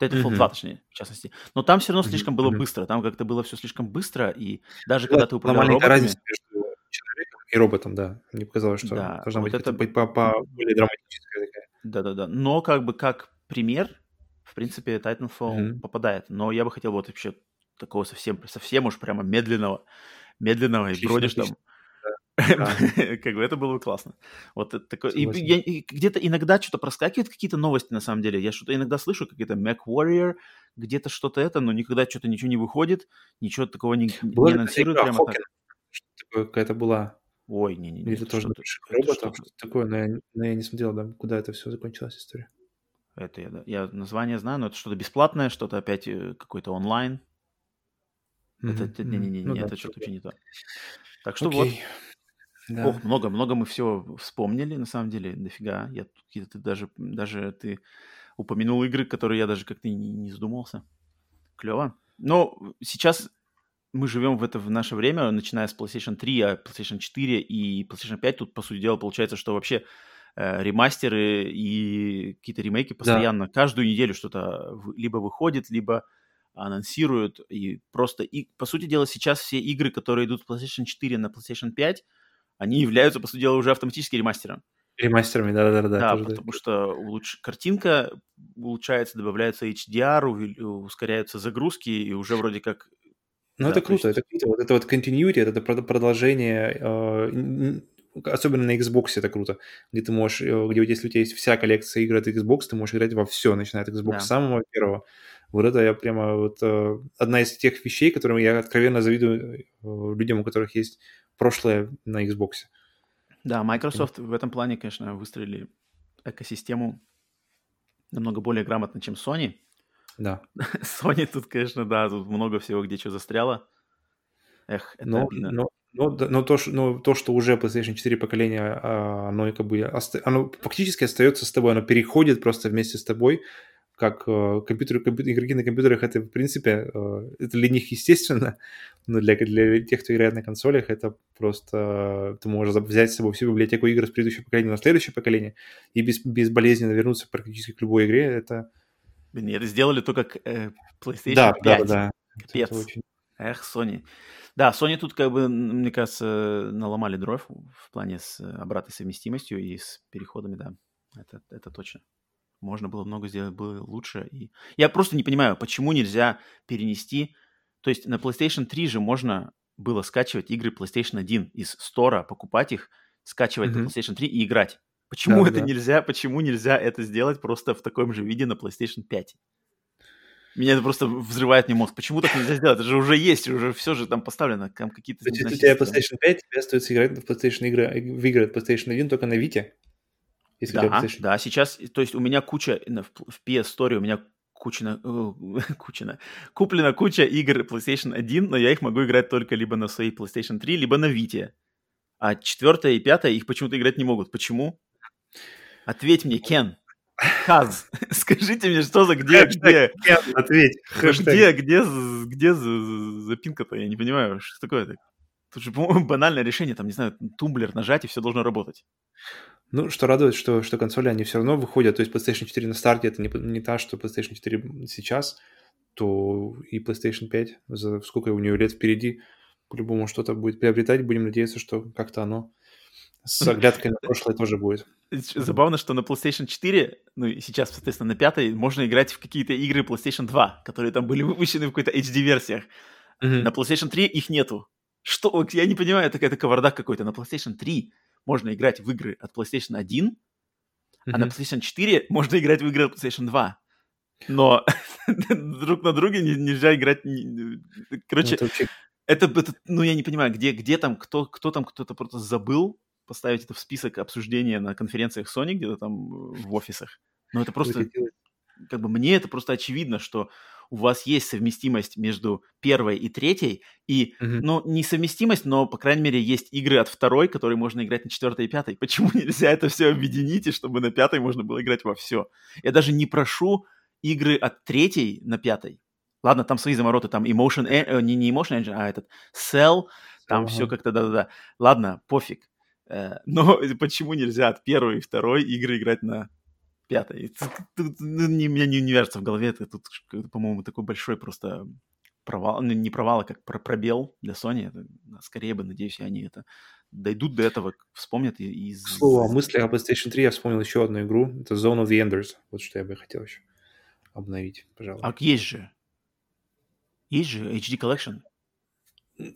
Titanfall mm-hmm. 2, точнее, в частности. Но там все равно слишком mm-hmm. было быстро. Там как-то было все слишком быстро, и даже когда ты управлял роботами... разница между человеком и роботом, да. Мне показалось, что да, должна вот быть это... по, по более драматическая такая. Да-да-да. Но как бы как пример, в принципе, Titanfall mm-hmm. попадает. Но я бы хотел вот вообще такого совсем, совсем уж прямо медленного, медленного, и бродишь там. как бы это было бы классно. Вот это такое. И, я, и где-то иногда что-то проскакивают какие-то новости на самом деле. Я что-то иногда слышу, какие-то Mac Warrior, где-то что-то это, но никогда что-то ничего не выходит, ничего такого не, не анонсируют прямо так. Что-то какая-то была. Ой, не-не-не. Где-то тоже роботов, что-то такое, но я, но я не смотрел, да, куда это все закончилась история. Это я, я название знаю, но это что-то бесплатное, что-то опять э, какой-то онлайн. Это не-не-не, ну, это что-то вообще не то. Так что вот. Да. Ох, много, много мы все вспомнили, на самом деле, дофига. Я какие-то ты даже, даже ты упомянул игры, которые я даже как-то не, не задумался. Клево. Но сейчас мы живем в это в наше время, начиная с PlayStation 3, а PlayStation 4 и PlayStation 5 тут, по сути дела, получается, что вообще э, ремастеры и какие-то ремейки постоянно, да. каждую неделю что-то либо выходит, либо анонсируют. И просто, и, по сути дела, сейчас все игры, которые идут с PlayStation 4 на PlayStation 5, они являются, по сути дела, уже автоматически ремастером. Ремастерами, да-да-да. Да, потому да. что улуч... картинка улучшается, добавляется HDR, ускоряются загрузки, и уже вроде как ну, да, это круто, есть... это круто. Вот это вот continuity, это продолжение э, особенно на Xbox это круто, где ты можешь, э, где если у тебя есть вся коллекция игр от Xbox, ты можешь играть во все, начиная от Xbox да. самого первого. Вот это я прямо вот э, одна из тех вещей, которым я откровенно завидую э, людям, у которых есть прошлое на Xbox. Да, Microsoft в этом плане, конечно, выстроили экосистему намного более грамотно, чем Sony. Да. Sony тут, конечно, да, тут много всего, где что застряло. Эх, это но, обидно. Но, но, но, то, но то, что уже PlayStation 4 поколения, а, оно как бы оно фактически остается с тобой, оно переходит просто вместе с тобой, как э, компьютеры, компьютер, игроки на компьютерах, это, в принципе, э, это для них естественно, но для, для тех, кто играет на консолях, это просто ты можешь взять с собой всю библиотеку игр с предыдущего поколения на следующее поколение и без, безболезненно вернуться практически к любой игре, это... Это сделали только к э, PlayStation да, 5. Да, да. Капец. Очень... Эх, Sony. Да, Sony тут, как бы, мне кажется, наломали дров в плане с обратной совместимостью и с переходами, да. Это, это точно. Можно было много сделать было лучше. И... Я просто не понимаю, почему нельзя перенести... То есть на PlayStation 3 же можно было скачивать игры PlayStation 1 из стора, покупать их, скачивать mm-hmm. на PlayStation 3 и играть. Почему да, это да. нельзя? Почему нельзя это сделать просто в таком же виде на PlayStation 5? Меня это просто взрывает мне мозг. Почему так нельзя сделать? Это же уже есть, уже все же там поставлено, там какие-то... То есть, если у тебя PlayStation 5, тебе остается играть в PlayStation игры, в игры от PlayStation 1 только на Vita? Если да, да, сейчас, то есть у меня куча, в PS Store у меня куча, куча, куплена куча игр PlayStation 1, но я их могу играть только либо на своей PlayStation 3, либо на Vita. А четвертая и пятая их почему-то играть не могут. Почему? Ответь мне, Кен. Хаз. Скажите мне, что за где, где? Ответь. Где, где, где запинка-то? Я не понимаю, что такое-то? Тут же, по-моему, банальное решение, там, не знаю, тумблер нажать, и все должно работать. Ну, что радует, что, что консоли, они все равно выходят. То есть PlayStation 4 на старте это не, не та, что PlayStation 4 сейчас, то и PlayStation 5, за сколько у нее лет впереди, по-любому что-то будет приобретать. Будем надеяться, что как-то оно с оглядкой на прошлое тоже будет. Забавно, что на PlayStation 4, ну и сейчас, соответственно, на пятой, можно играть в какие-то игры PlayStation 2, которые там были выпущены в какой-то HD-версиях. Mm-hmm. На PlayStation 3 их нету. Что? Я не понимаю, это какой-то кавардак какой-то. На PlayStation 3 можно играть в игры от PlayStation 1, mm-hmm. а на PlayStation 4 можно играть в игры от PlayStation 2. Но друг на друге нельзя играть. Короче, ну, это, это, ну я не понимаю, где, где там, кто, кто там, кто-то просто забыл поставить это в список обсуждения на конференциях Sony где-то там в офисах. Но это просто, как бы мне это просто очевидно, что у вас есть совместимость между первой и третьей, и, mm-hmm. ну, не совместимость, но, по крайней мере, есть игры от второй, которые можно играть на четвертой и пятой. Почему нельзя это все объединить, и чтобы на пятой можно было играть во все? Я даже не прошу игры от третьей на пятой. Ладно, там свои замороты, там Emotion, э, не, не Emotion Engine, а этот Cell, там uh-huh. все как-то, да-да-да. Ладно, пофиг. Э, но почему нельзя от первой и второй игры играть на пятой? Тут, ну, не, мне не, не вяжется в голове, это тут, по-моему, такой большой просто провал, ну, не провал, а как пробел для Sony. Это, скорее бы, надеюсь, они это дойдут до этого, вспомнят из... К слову, о мысли о PlayStation 3 я вспомнил еще одну игру. Это Zone of the Enders. Вот что я бы хотел еще обновить, пожалуй. А есть же. Есть же HD Collection.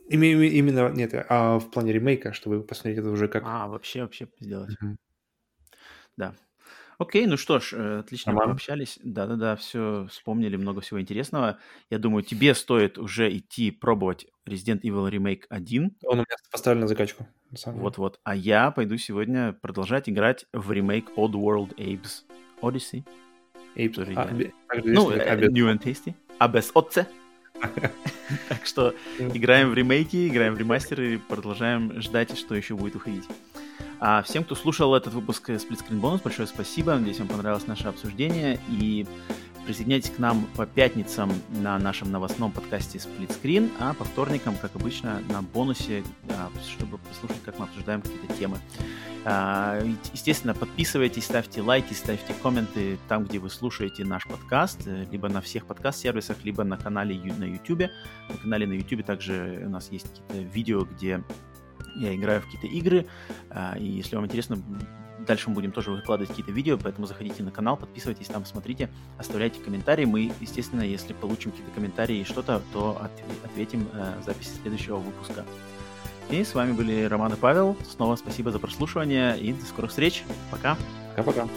Именно, нет, а в плане ремейка, чтобы посмотреть это уже как... А, вообще, вообще сделать. Угу. Да. Окей, ну что ж, э, отлично Роман. пообщались. Да-да-да, все вспомнили, много всего интересного. Я думаю, тебе стоит уже идти пробовать Resident Evil Remake 1. Он у меня поставлен на закачку. Вот-вот. А я пойду сегодня продолжать играть в ремейк Odd World Apes Odyssey. Apes. А, я... Ну, э, New and Tasty. А без отце. Так что играем в ремейки, играем в ремастеры, продолжаем ждать, что еще будет уходить. А всем, кто слушал этот выпуск Screen Bonus, большое спасибо. Надеюсь, вам понравилось наше обсуждение. И присоединяйтесь к нам по пятницам на нашем новостном подкасте Screen, а по вторникам, как обычно, на бонусе, чтобы послушать, как мы обсуждаем какие-то темы. А, естественно, подписывайтесь, ставьте лайки, ставьте комменты там, где вы слушаете наш подкаст, э, либо на всех подкаст-сервисах, либо на канале на YouTube. На канале на YouTube также у нас есть какие-то видео, где я играю в какие-то игры, а, и если вам интересно, дальше мы будем тоже выкладывать какие-то видео, поэтому заходите на канал, подписывайтесь там, смотрите, оставляйте комментарии. Мы, естественно, если получим какие-то комментарии и что-то, то ответим э, в записи следующего выпуска. И с вами были Роман и Павел. Снова спасибо за прослушивание и до скорых встреч. Пока. Пока-пока.